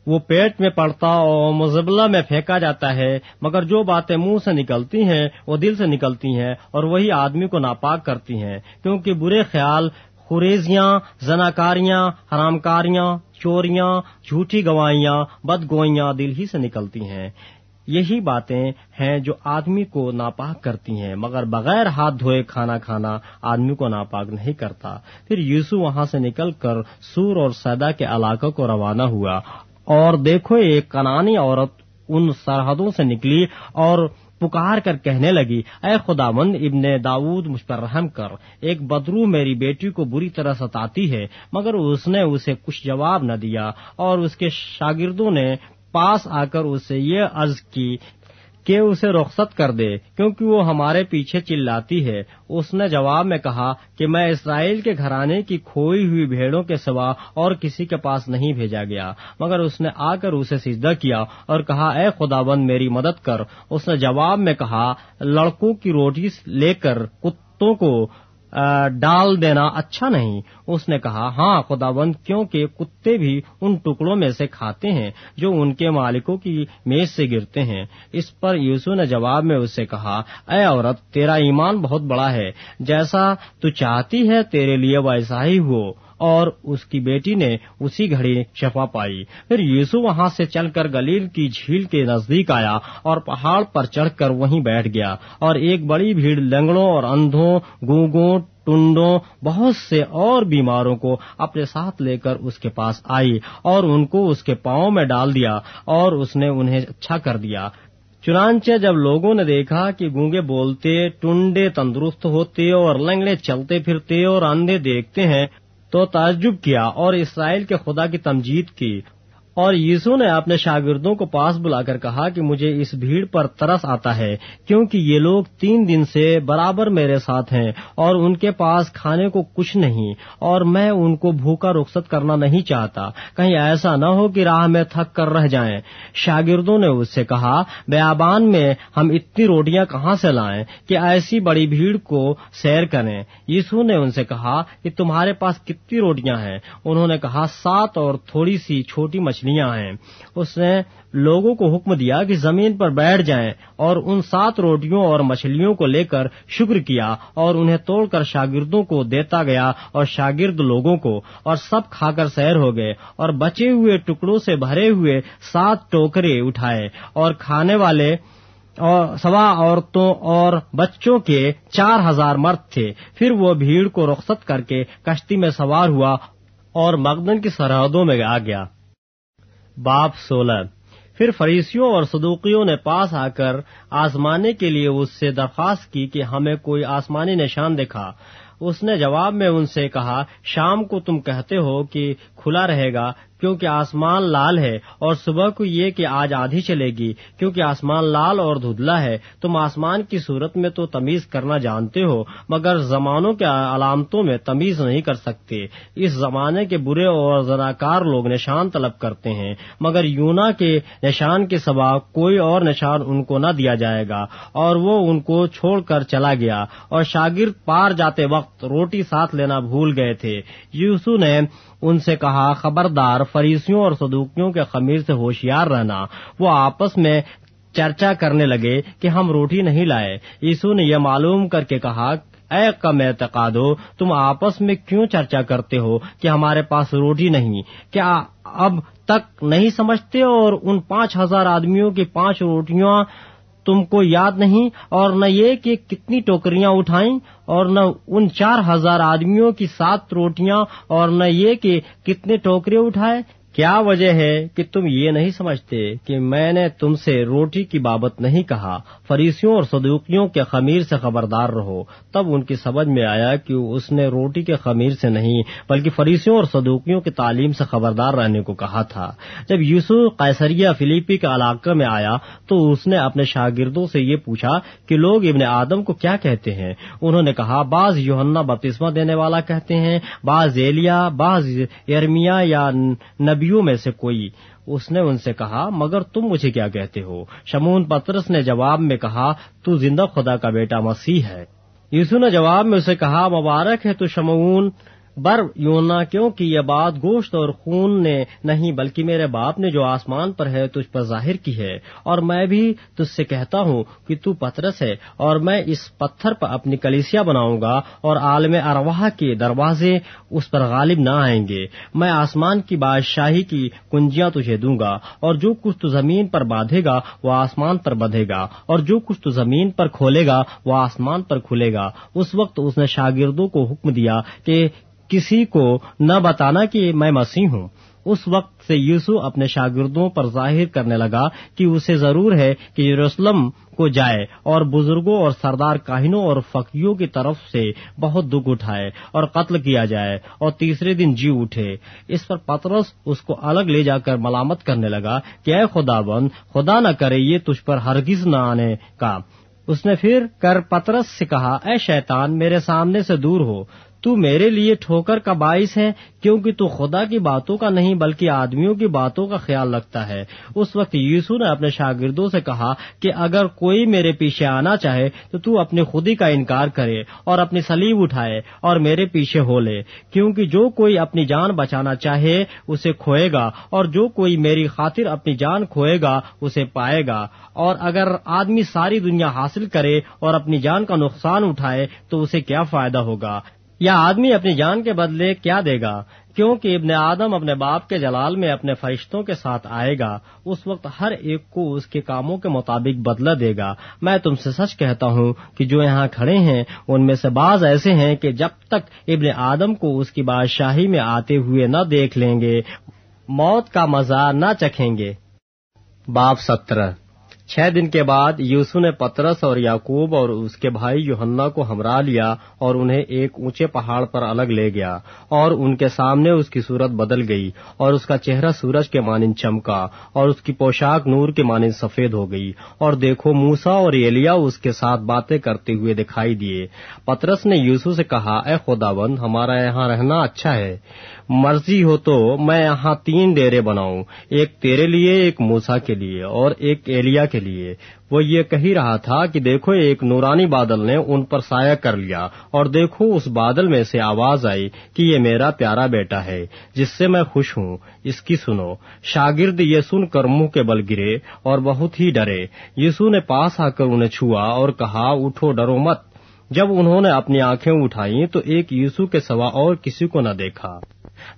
وہ پیٹ میں پڑتا اور مزبلہ میں پھینکا جاتا ہے، مگر جو باتیں منہ سے نکلتی ہیں، وہ دل سے نکلتی ہیں اور وہی آدمی کو ناپاک کرتی ہیں۔ کیونکہ برے خیال خریزیاں زناکاریاں حرام کاریاں چوریاں، جھوٹی گوائیاں بدگوئیاں دل ہی سے نکلتی ہیں۔ یہی باتیں ہیں جو آدمی کو ناپاک کرتی ہیں، مگر بغیر ہاتھ دھوئے کھانا کھانا آدمی کو ناپاک نہیں کرتا۔ پھر یوسو وہاں سے نکل کر سور اور سیدا کے علاقوں کو روانہ ہوا۔ اور دیکھو ایک کنانی عورت ان سرحدوں سے نکلی اور پکار کر کہنے لگی، اے خدا مند ابن داود مجھ پر رحم کر، ایک بدرو میری بیٹی کو بری طرح ستاتی ہے، مگر اس نے اسے کچھ جواب نہ دیا اور اس کے شاگردوں نے پاس آ کر اسے یہ عرض کی کہ اسے رخصت کر دے، کیونکہ وہ ہمارے پیچھے چلاتی ہے۔ اس نے جواب میں کہا کہ میں اسرائیل کے گھرانے کی کھوئی ہوئی بھیڑوں کے سوا اور کسی کے پاس نہیں بھیجا گیا، مگر اس نے آ کر اسے سجدہ کیا اور کہا، اے خدا بند میری مدد کر۔ اس نے جواب میں کہا، لڑکوں کی روٹی لے کر کتوں کو ڈال دینا اچھا نہیں۔ اس نے کہا ہاں خدا بند کیونکہ کتے بھی ان ٹکڑوں میں سے کھاتے ہیں جو ان کے مالکوں کی میز سے گرتے ہیں۔ اس پر یوسو نے جواب میں اس سے کہا، اے عورت، تیرا ایمان بہت بڑا ہے۔ جیسا تو چاہتی ہے، تیرے لیے ویسا ہی ہو۔ اور اس کی بیٹی نے اسی گھڑی شفا پائی۔ پھر یوسو وہاں سے چل کر گلیل کی جھیل کے نزدیک آیا اور پہاڑ پر چڑھ کر وہیں بیٹھ گیا۔ اور ایک بڑی بھیڑ لنگڑوں اور اندھوں، گونگوں، ٹنڈوں، بہت سے اور بیماروں کو اپنے ساتھ لے کر اس کے پاس آئی اور ان کو اس کے پاؤں میں ڈال دیا اور اس نے انہیں اچھا کر دیا۔ چنانچہ جب لوگوں نے دیکھا کہ گونگے بولتے، ٹنڈے تندرست ہوتے اور لنگڑے چلتے پھرتے اور اندھے دیکھتے ہیں تو تعجب کیا اور اسرائیل کے خدا کی تمجید کی اور یسو نے اپنے شاگردوں کو پاس بلا کر کہا کہ مجھے اس بھیڑ پر ترس آتا ہے کیونکہ یہ لوگ تین دن سے برابر میرے ساتھ ہیں اور ان کے پاس کھانے کو کچھ نہیں اور میں ان کو بھوکا رخصت کرنا نہیں چاہتا۔ کہیں ایسا نہ ہو کہ راہ میں تھک کر رہ جائیں۔ شاگردوں نے اس سے کہا، بیابان میں ہم اتنی روٹیاں کہاں سے لائیں کہ ایسی بڑی بھیڑ کو سیر کریں۔ یسو نے ان سے کہا کہ تمہارے پاس کتنی روٹیاں ہیں؟ انہوں نے کہا، سات اور تھوڑی سی چھوٹی مچھلی مچھلیاں ہیں۔ اس نے لوگوں کو حکم دیا کہ زمین پر بیٹھ جائیں اور ان سات روٹیوں اور مچھلیوں کو لے کر شکر کیا اور انہیں توڑ کر شاگردوں کو دیتا گیا اور شاگرد لوگوں کو اور سب کھا کر سیر ہو گئے اور بچے ہوئے ٹکڑوں سے بھرے ہوئے سات ٹوکرے اٹھائے اور کھانے والے اور سوا عورتوں اور بچوں کے چار ہزار مرد تھے۔ پھر وہ بھیڑ کو رخصت کر کے کشتی میں سوار ہوا اور مقدن کی سرحدوں میں آ گیا۔ باپ سولہ۔ پھر فریسیوں اور صدوقیوں نے پاس آ کر آزمانے کے لیے اس سے درخواست کی کہ ہمیں کوئی آسمانی نشان دکھا۔ اس نے جواب میں ان سے کہا، شام کو تم کہتے ہو کہ کھلا رہے گا کیونکہ آسمان لال ہے اور صبح کو یہ کہ آج آدھی چلے گی، کیونکہ آسمان لال اور دھدلا ہے، تم آسمان کی صورت میں تو تمیز کرنا جانتے ہو، مگر زمانوں کے علامتوں میں تمیز نہیں کر سکتے۔ اس زمانے کے برے اور زراکار لوگ نشان طلب کرتے ہیں، مگر یونا کے نشان کے سوا کوئی اور نشان ان کو نہ دیا جائے گا۔ اور وہ ان کو چھوڑ کر چلا گیا، اور شاگرد پار جاتے وقت روٹی ساتھ لینا بھول گئے تھے۔ یوسو نے ان سے کہا، خبردار فریسیوں اور صدوقیوں کے خمیر سے ہوشیار رہنا، وہ آپس میں چرچا کرنے لگے کہ ہم روٹی نہیں لائے۔ یسو نے یہ معلوم کر کے کہا، اے کم اعتقاد ہو تم آپس میں کیوں چرچا کرتے ہو کہ ہمارے پاس روٹی نہیں؟ کیا اب تک نہیں سمجھتے اور ان پانچ ہزار آدمیوں کی پانچ روٹیاں تم کو یاد نہیں اور نہ یہ کہ کتنی ٹوکریاں اٹھائیں اور نہ ان چار ہزار آدمیوں کی سات روٹیاں اور نہ یہ کہ کتنے ٹوکرے اٹھائے کیا وجہ ہے کہ تم یہ نہیں سمجھتے کہ میں نے تم سے روٹی کی بابت نہیں کہا؟ فریسیوں اور صدوقیوں کے خمیر سے خبردار رہو۔ تب ان کی سمجھ میں آیا کہ اس نے روٹی کے خمیر سے نہیں، بلکہ فریسیوں اور صدوقیوں کی تعلیم سے خبردار رہنے کو کہا تھا۔ جب یوسف قیصریہ فلیپی کے علاقے میں آیا، تو اس نے اپنے شاگردوں سے یہ پوچھا کہ لوگ ابن آدم کو کیا کہتے ہیں؟ انہوں نے کہا، بعض یوہنا بپتسمہ دینے والا کہتے ہیں، بعض ایلیا بعض یرمیا یا نبیوں میں سے کوئی۔ اس نے ان سے کہا، مگر تم مجھے کیا کہتے ہو؟ شمون پترس نے جواب میں کہا، تو زندہ خدا کا بیٹا مسیح ہے۔ یسو نے جواب میں اسے کہا، مبارک ہے تو شمون بر یونا کیونکہ یہ بات گوشت اور خون نے نہیں بلکہ میرے باپ نے جو آسمان پر ہے تجھ پر ظاہر کی ہے۔ اور میں بھی تجھ سے کہتا ہوں کہ تو پترس ہے اور میں اس پتھر پر اپنی کلیسیا بناؤں گا اور عالم ارواہ کے دروازے اس پر غالب نہ آئیں گے۔ میں آسمان کی بادشاہی کی کنجیاں تجھے دوں گا اور جو کچھ تو زمین پر باندھے گا وہ آسمان پر بدھے گا اور جو کچھ تو زمین پر کھولے گا وہ آسمان پر کھلے گا۔ اس وقت اس نے شاگردوں کو حکم دیا کہ کسی کو نہ بتانا کہ میں مسیح ہوں۔ اس وقت سے یوسو اپنے شاگردوں پر ظاہر کرنے لگا کہ اسے ضرور ہے کہ یروسلم کو جائے اور بزرگوں اور سردار کاہنوں اور فقیوں کی طرف سے بہت دکھ اٹھائے اور قتل کیا جائے اور تیسرے دن جی اٹھے۔ اس پر پترس اس کو الگ لے جا کر ملامت کرنے لگا کہ اے خدا بند خدا نہ کرے یہ تجھ پر ہرگز نہ آنے کا۔ اس نے پھر کر پترس سے کہا، اے شیطان، میرے سامنے سے دور ہو۔ تو میرے لیے ٹھوکر کا باعث ہے کیونکہ تو خدا کی باتوں کا نہیں بلکہ آدمیوں کی باتوں کا خیال رکھتا ہے۔ اس وقت یسو نے اپنے شاگردوں سے کہا کہ اگر کوئی میرے پیچھے آنا چاہے تو تو اپنی خودی کا انکار کرے اور اپنی سلیب اٹھائے اور میرے پیچھے ہو لے، کیونکہ جو کوئی اپنی جان بچانا چاہے اسے کھوئے گا اور جو کوئی میری خاطر اپنی جان کھوئے گا اسے پائے گا۔ اور اگر آدمی ساری دنیا حاصل کرے اور اپنی جان کا نقصان اٹھائے تو اسے کیا فائدہ ہوگا؟ یا آدمی اپنی جان کے بدلے کیا دے گا؟ کیونکہ ابن آدم اپنے باپ کے جلال میں اپنے فرشتوں کے ساتھ آئے گا، اس وقت ہر ایک کو اس کے کاموں کے مطابق بدلہ دے گا۔ میں تم سے سچ کہتا ہوں کہ جو یہاں کھڑے ہیں، ان میں سے بعض ایسے ہیں کہ جب تک ابن آدم کو اس کی بادشاہی میں آتے ہوئے نہ دیکھ لیں گے، موت کا مزہ نہ چکھیں گے۔ باپ سترہ۔ چھ دن کے بعد یوسو نے پترس اور یعقوب اور اس کے بھائی یوہنا کو ہمراہ لیا اور انہیں ایک اونچے پہاڑ پر الگ لے گیا اور ان کے سامنے اس کی صورت بدل گئی اور اس کا چہرہ سورج کے مانند چمکا اور اس کی پوشاک نور کے مانند سفید ہو گئی اور دیکھو موسا اور ایلیا اس کے ساتھ باتیں کرتے ہوئے دکھائی دیے۔ پترس نے یوسو سے کہا، اے خدا بند ہمارا یہاں رہنا اچھا ہے۔ مرضی ہو تو میں یہاں تین ڈیرے بناؤں، ایک تیرے لیے، ایک موسا کے لیے اور ایک ایلیا کے لیے۔ وہ یہ کہی رہا تھا کہ دیکھو ایک نورانی بادل نے ان پر سایہ کر لیا اور دیکھو اس بادل میں سے آواز آئی کہ یہ میرا پیارا بیٹا ہے، جس سے میں خوش ہوں۔ اس کی سنو، شاگرد یہ سن کر منہ کے بل گرے اور بہت ہی ڈرے۔ یسو نے پاس آ کر انہیں چھوا اور کہا، اٹھو، ڈرو مت۔ جب انہوں نے اپنی آنکھیں اٹھائیں تو ایک یسو کے سوا اور کسی کو نہ دیکھا۔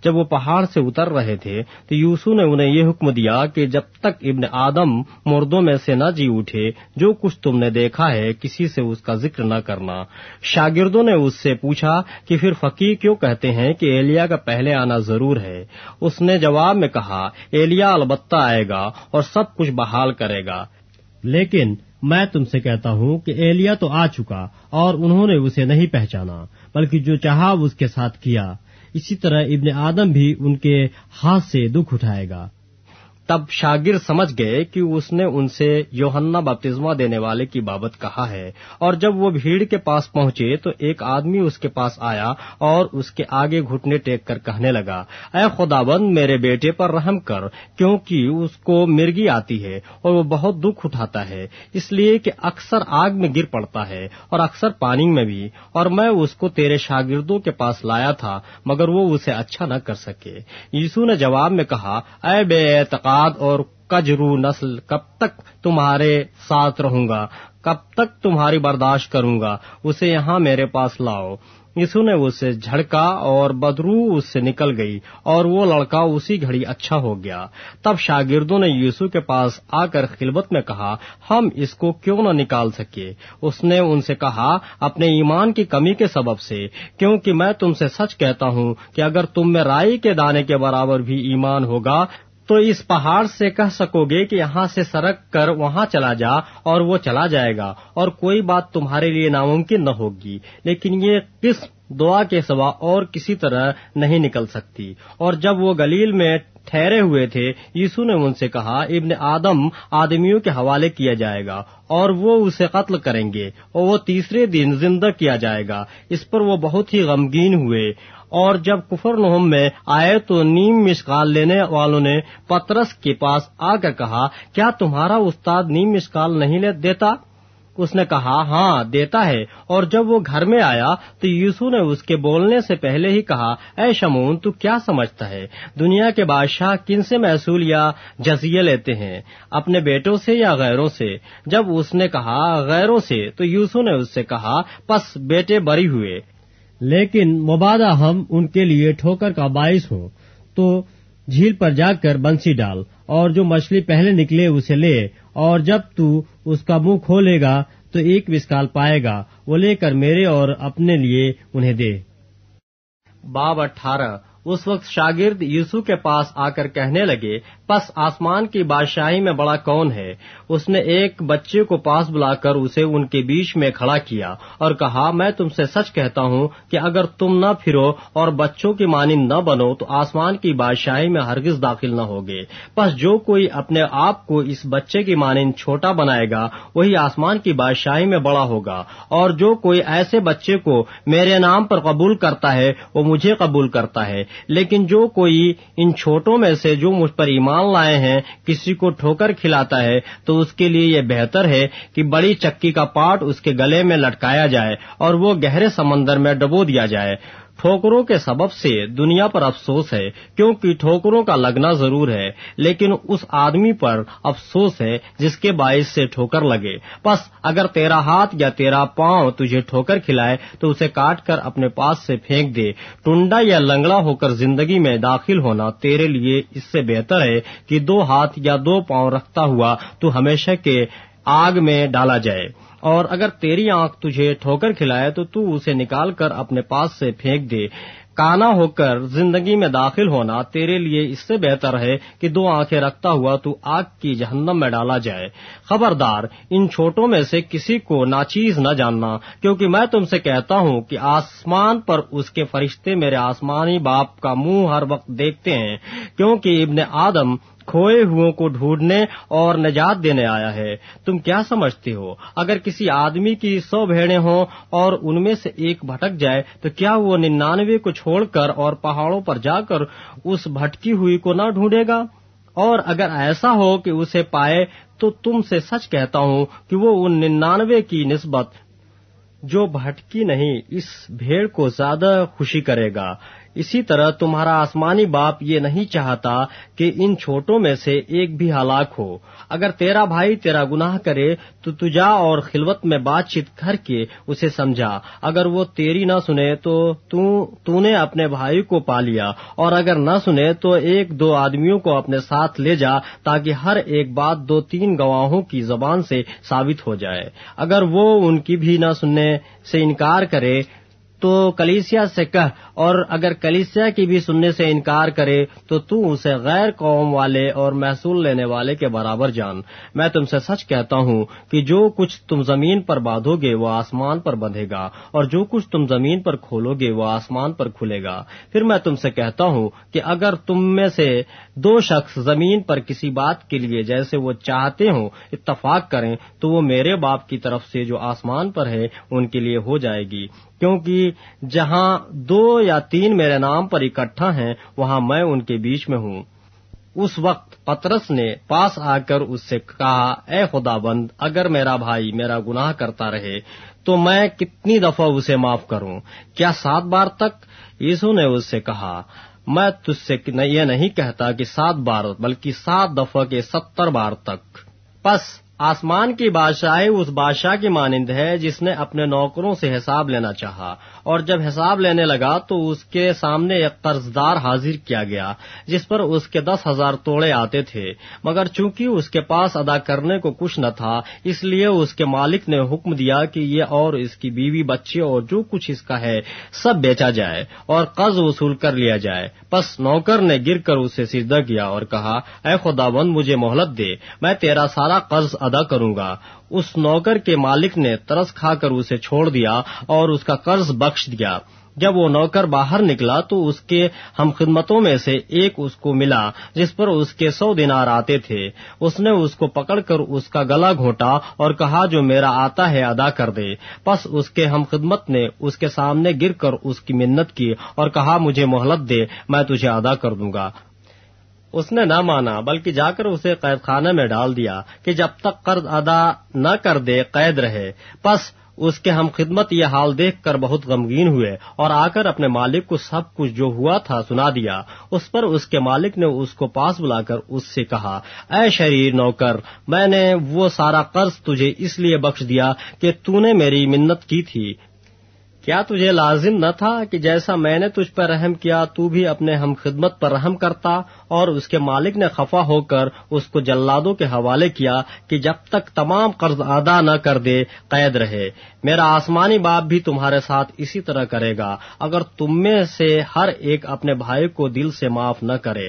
جب وہ پہاڑ سے اتر رہے تھے تو یوسو نے انہیں یہ حکم دیا کہ جب تک ابن آدم مردوں میں سے نہ جی اٹھے، جو کچھ تم نے دیکھا ہے کسی سے اس کا ذکر نہ کرنا۔ شاگردوں نے اس سے پوچھا کہ پھر فقیر کیوں کہتے ہیں کہ ایلیا کا پہلے آنا ضرور ہے؟ اس نے جواب میں کہا، ایلیا البتہ آئے گا اور سب کچھ بحال کرے گا۔ لیکن میں تم سے کہتا ہوں کہ ایلیا تو آ چکا اور انہوں نے اسے نہیں پہچانا، بلکہ جو چاہا اس کے ساتھ کیا۔ اسی طرح ابن آدم بھی ان کے ہاتھ سے دکھ اٹھائے گا۔ تب شاگرد سمجھ گئے کہ اس نے ان سے یوہنا بپتزما دینے والے کی بابت کہا ہے۔ اور جب وہ بھیڑ کے پاس پہنچے تو ایک آدمی اس کے پاس آیا اور اس کے آگے گھٹنے ٹیک کر کہنے لگا، اے خدا بند میرے بیٹے پر رحم کر، کیونکہ اس کو مرگی آتی ہے اور وہ بہت دکھ اٹھاتا ہے، اس لیے کہ اکثر آگ میں گر پڑتا ہے اور اکثر پانی میں بھی، اور میں اس کو تیرے شاگردوں کے پاس لایا تھا، مگر وہ اسے اچھا نہ کر سکے۔ یسو نے جواب میں کہا، اے بے اعتقاد کاد اور کجرو نسل کب تک تمہارے ساتھ رہوں گا؟ کب تک تمہاری برداشت کروں گا؟ اسے یہاں میرے پاس لاؤ۔ یسو نے اسے جھڑکا اور بدرو اس سے نکل گئی اور وہ لڑکا اسی گھڑی اچھا ہو گیا۔ تب شاگردوں نے یسو کے پاس آ کر خلبت میں کہا، ہم اس کو کیوں نہ نکال سکے؟ اس نے ان سے کہا، اپنے ایمان کی کمی کے سبب سے، کیونکہ میں تم سے سچ کہتا ہوں کہ اگر تم میں رائی کے دانے کے برابر بھی ایمان ہوگا تو اس پہاڑ سے کہہ سکو گے کہ یہاں سے سرک کر وہاں چلا جا اور وہ چلا جائے گا اور کوئی بات تمہارے لیے ناممکن نہ ہوگی، لیکن یہ قسم دعا کے سوا اور کسی طرح نہیں نکل سکتی۔ اور جب وہ گلیل میں ٹھہرے ہوئے تھے، یسو نے ان سے کہا، ابن آدم آدمیوں کے حوالے کیا جائے گا اور وہ اسے قتل کریں گے اور وہ تیسرے دن زندہ کیا جائے گا۔ اس پر وہ بہت ہی غمگین ہوئے۔ اور جب کفر نہم میں آئے تو نیم مسکال لینے والوں نے پترس کے پاس آ کر کہا، کیا تمہارا استاد نیم مسکال نہیں لے دیتا؟ اس نے کہا ہاں دیتا ہے۔ اور جب وہ گھر میں آیا تو یوسو نے اس کے بولنے سے پہلے ہی کہا، اے شمون تو کیا سمجھتا ہے؟ دنیا کے بادشاہ کن سے محصول یا جزیے لیتے ہیں؟ اپنے بیٹوں سے یا غیروں سے؟ جب اس نے کہا، غیروں سے تو یوسو نے اس سے کہا، پس بیٹے بری ہوئے۔ لیکن مبادہ ہم ان کے لیے ٹھوکر کا باعث ہوں تو جھیل پر جا کر بنسی ڈال اور جو مچھلی پہلے نکلے اسے لے، اور جب تو اس کا منہ کھولے گا تو ایک وسکال پائے گا، وہ لے کر میرے اور اپنے لیے انہیں دے۔ باب اٹھارہ۔ اس وقت شاگرد یسو کے پاس آ کر کہنے لگے پس آسمان کی بادشاہی میں بڑا کون ہے؟ اس نے ایک بچے کو پاس بلا کر اسے ان کے بیچ میں کھڑا کیا اور کہا، میں تم سے سچ کہتا ہوں کہ اگر تم نہ پھرو اور بچوں کی مانند نہ بنو تو آسمان کی بادشاہی میں ہرگز داخل نہ ہوگے۔ پس جو کوئی اپنے آپ کو اس بچے کی مانند چھوٹا بنائے گا، وہی آسمان کی بادشاہی میں بڑا ہوگا۔ اور جو کوئی ایسے بچے کو میرے نام پر قبول کرتا ہے، وہ مجھے قبول کرتا ہے۔ لیکن جو کوئی ان چھوٹوں میں سے جو مجھ پر ایمان سامان لائے ہیں، کسی کو ٹھوکر کھلاتا ہے تو اس کے لیے یہ بہتر ہے کہ بڑی چکی کا پاٹ اس کے گلے میں لٹکایا جائے اور وہ گہرے سمندر میں ڈبو دیا جائے۔ ٹھوکروں کے سبب سے دنیا پر افسوس ہے، کیونکہ ٹھوکروں کا لگنا ضرور ہے، لیکن اس آدمی پر افسوس ہے جس کے باعث سے ٹھوکر لگے۔ بس اگر تیرا ہاتھ یا تیرا پاؤں تجھے ٹھوکر کھلائے، تو اسے کاٹ کر اپنے پاس سے پھینک دے۔ ٹنڈا یا لنگڑا ہو کر زندگی میں داخل ہونا تیرے لیے اس سے بہتر ہے کہ دو ہاتھ یا دو پاؤں رکھتا ہوا تو ہمیشہ کے آگ میں ڈالا جائے۔ اور اگر تیری آنکھ تجھے ٹھوکر کھلائے تو تو اسے نکال کر اپنے پاس سے پھینک دے۔ کانا ہو کر زندگی میں داخل ہونا تیرے لیے اس سے بہتر ہے کہ دو آنکھیں رکھتا ہوا تو آگ کی جہنم میں ڈالا جائے۔ خبردار، ان چھوٹوں میں سے کسی کو ناچیز نہ جاننا، کیونکہ میں تم سے کہتا ہوں کہ آسمان پر اس کے فرشتے میرے آسمانی باپ کا منہ ہر وقت دیکھتے ہیں، کیونکہ ابن آدم کھوئے ہوں کو ڈھونڈنے اور نجات دینے آیا ہے۔ تم کیا سمجھتے ہو؟ اگر کسی آدمی کی سو بھیڑے ہوں اور ان میں سے ایک بھٹک جائے، تو کیا وہ ننانوے کو چھوڑ کر اور پہاڑوں پر جا کر اس بھٹکی ہوئی کو نہ ڈھونڈے گا؟ اور اگر ایسا ہو کہ اسے پائے، تو تم سے سچ کہتا ہوں کہ وہ ان ننانوے کی نسبت جو بھٹکی نہیں، اس بھیڑ کو زیادہ خوشی کرے گا۔ اسی طرح تمہارا آسمانی باپ یہ نہیں چاہتا کہ ان چھوٹوں میں سے ایک بھی ہلاک ہو۔ اگر تیرا بھائی تیرا گناہ کرے تو تجا اور خلوت میں بات چیت کر کے اسے سمجھا۔ اگر وہ تیری نہ سنے تو تو, تو نے اپنے بھائی کو پا لیا۔ اور اگر نہ سنے تو ایک دو آدمیوں کو اپنے ساتھ لے جا تاکہ ہر ایک بات دو تین گواہوں کی زبان سے ثابت ہو جائے۔ اگر وہ ان کی بھی نہ سننے سے انکار کرے تو کلیسیا سے کہ اور اگر کلیسیا کی بھی سننے سے انکار کرے، تو تو اسے غیر قوم والے اور محصول لینے والے کے برابر جان۔ میں تم سے سچ کہتا ہوں کہ جو کچھ تم زمین پر باندھو گے، وہ آسمان پر بندھے گا، اور جو کچھ تم زمین پر کھولو گے، وہ آسمان پر کھلے گا۔ پھر میں تم سے کہتا ہوں کہ اگر تم میں سے دو شخص زمین پر کسی بات کے لیے جیسے وہ چاہتے ہوں، اتفاق کریں، تو وہ میرے باپ کی طرف سے جو آسمان پر ہے، ان کے لیے ہو جائے گی۔ کیونکہ جہاں دو یا تین میرے نام پر اکٹھا ہیں، وہاں میں ان کے بیچ میں ہوں۔ اس وقت پترس نے پاس آ کر اس سے کہا، اے خدا بند اگر میرا بھائی میرا گناہ کرتا رہے، تو میں کتنی دفعہ اسے معاف کروں؟ کیا سات بار تک؟ یسو نے اس سے کہا، میں تجھ سے یہ نہیں کہتا کہ سات بار، بلکہ سات دفعہ کے ستر بار تک۔ پس آسمان کی بادشاہی اس بادشاہ کی مانند ہے جس نے اپنے نوکروں سے حساب لینا چاہا۔ اور جب حساب لینے لگا تو اس کے سامنے ایک قرض دار حاضر کیا گیا، جس پر اس کے دس ہزار توڑے آتے تھے۔ مگر چونکہ اس کے پاس ادا کرنے کو کچھ نہ تھا، اس لیے اس کے مالک نے حکم دیا کہ یہ اور اس کی بیوی، بچے اور جو کچھ اس کا ہے، سب بیچا جائے اور قرض وصول کر لیا جائے۔ بس نوکر نے گر کر اسے سیدھا کیا اور کہا، اے خدا بند مجھے مہلت دے، میں تیرا سارا قرض ادا کروں گا۔ اس نوکر کے مالک نے ترس کھا کر اسے چھوڑ دیا اور اس کا قرض بخش دیا۔ جب وہ نوکر باہر نکلا تو اس کے ہم خدمتوں میں سے ایک اس کو ملا جس پر اس کے سو دنار آتے تھے۔ اس نے اس کو پکڑ کر اس کا گلا گھونٹا اور کہا، جو میرا آتا ہے ادا کر دے۔ پس اس کے ہم خدمت نے اس کے سامنے گر کر اس کی منت کی اور کہا، مجھے مہلت دے، میں تجھے ادا کر دوں گا۔ اس نے نہ مانا، بلکہ جا کر اسے قید خانے میں ڈال دیا کہ جب تک قرض ادا نہ کر دے، قید رہے۔ پس اس کے ہم خدمت یہ حال دیکھ کر بہت غمگین ہوئے اور آ کر اپنے مالک کو سب کچھ جو ہوا تھا سنا دیا۔ اس پر اس کے مالک نے اس کو پاس بلا کر اس سے کہا، اے شریر نوکر، میں نے وہ سارا قرض تجھے اس لیے بخش دیا کہ تو نے میری منت کی تھی۔ کیا تجھے لازم نہ تھا کہ جیسا میں نے تجھ پر رحم کیا، تو بھی اپنے ہم خدمت پر رحم کرتا اور اس کے مالک نے خفا ہو کر اس کو جلادوں کے حوالے کیا کہ جب تک تمام قرض ادا نہ کر دے، قید رہے۔ میرا آسمانی باپ بھی تمہارے ساتھ اسی طرح کرے گا، اگر تم میں سے ہر ایک اپنے بھائی کو دل سے معاف نہ کرے۔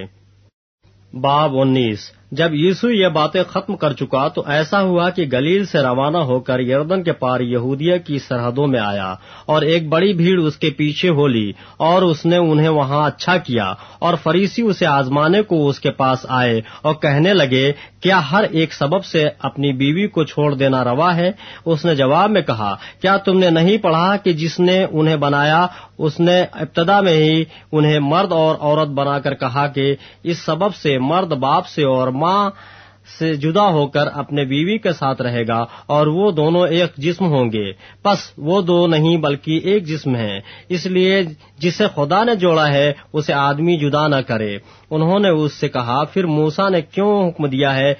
باب انیس۔ جب یسو یہ باتیں ختم کر چکا تو ایسا ہوا کہ گلیل سے روانہ ہو کر یردن کے پار یہودیہ کی سرحدوں میں آیا اور ایک بڑی بھیڑ اس کے پیچھے ہو لی اور اس نے انہیں وہاں اچھا کیا اور فریسی اسے آزمانے کو اس کے پاس آئے اور کہنے لگے، کیا ہر ایک سبب سے اپنی بیوی کو چھوڑ دینا روا ہے؟ اس نے جواب میں کہا، کیا تم نے نہیں پڑھا کہ جس نے انہیں بنایا، اس نے ابتدا میں ہی انہیں مرد اور عورت بنا کر کہا کہ اس سبب سے مرد باپ سے اور ماں سے جدا ہو کر اپنے بیوی کے ساتھ رہے گا اور وہ دونوں ایک جسم ہوں گے۔ پس وہ دو نہیں بلکہ ایک جسم ہے اس لیے جسے خدا نے جوڑا ہے، اسے آدمی جدا نہ کرے۔ انہوں نے اس سے کہا، پھر موسا نے کیوں حکم دیا ہے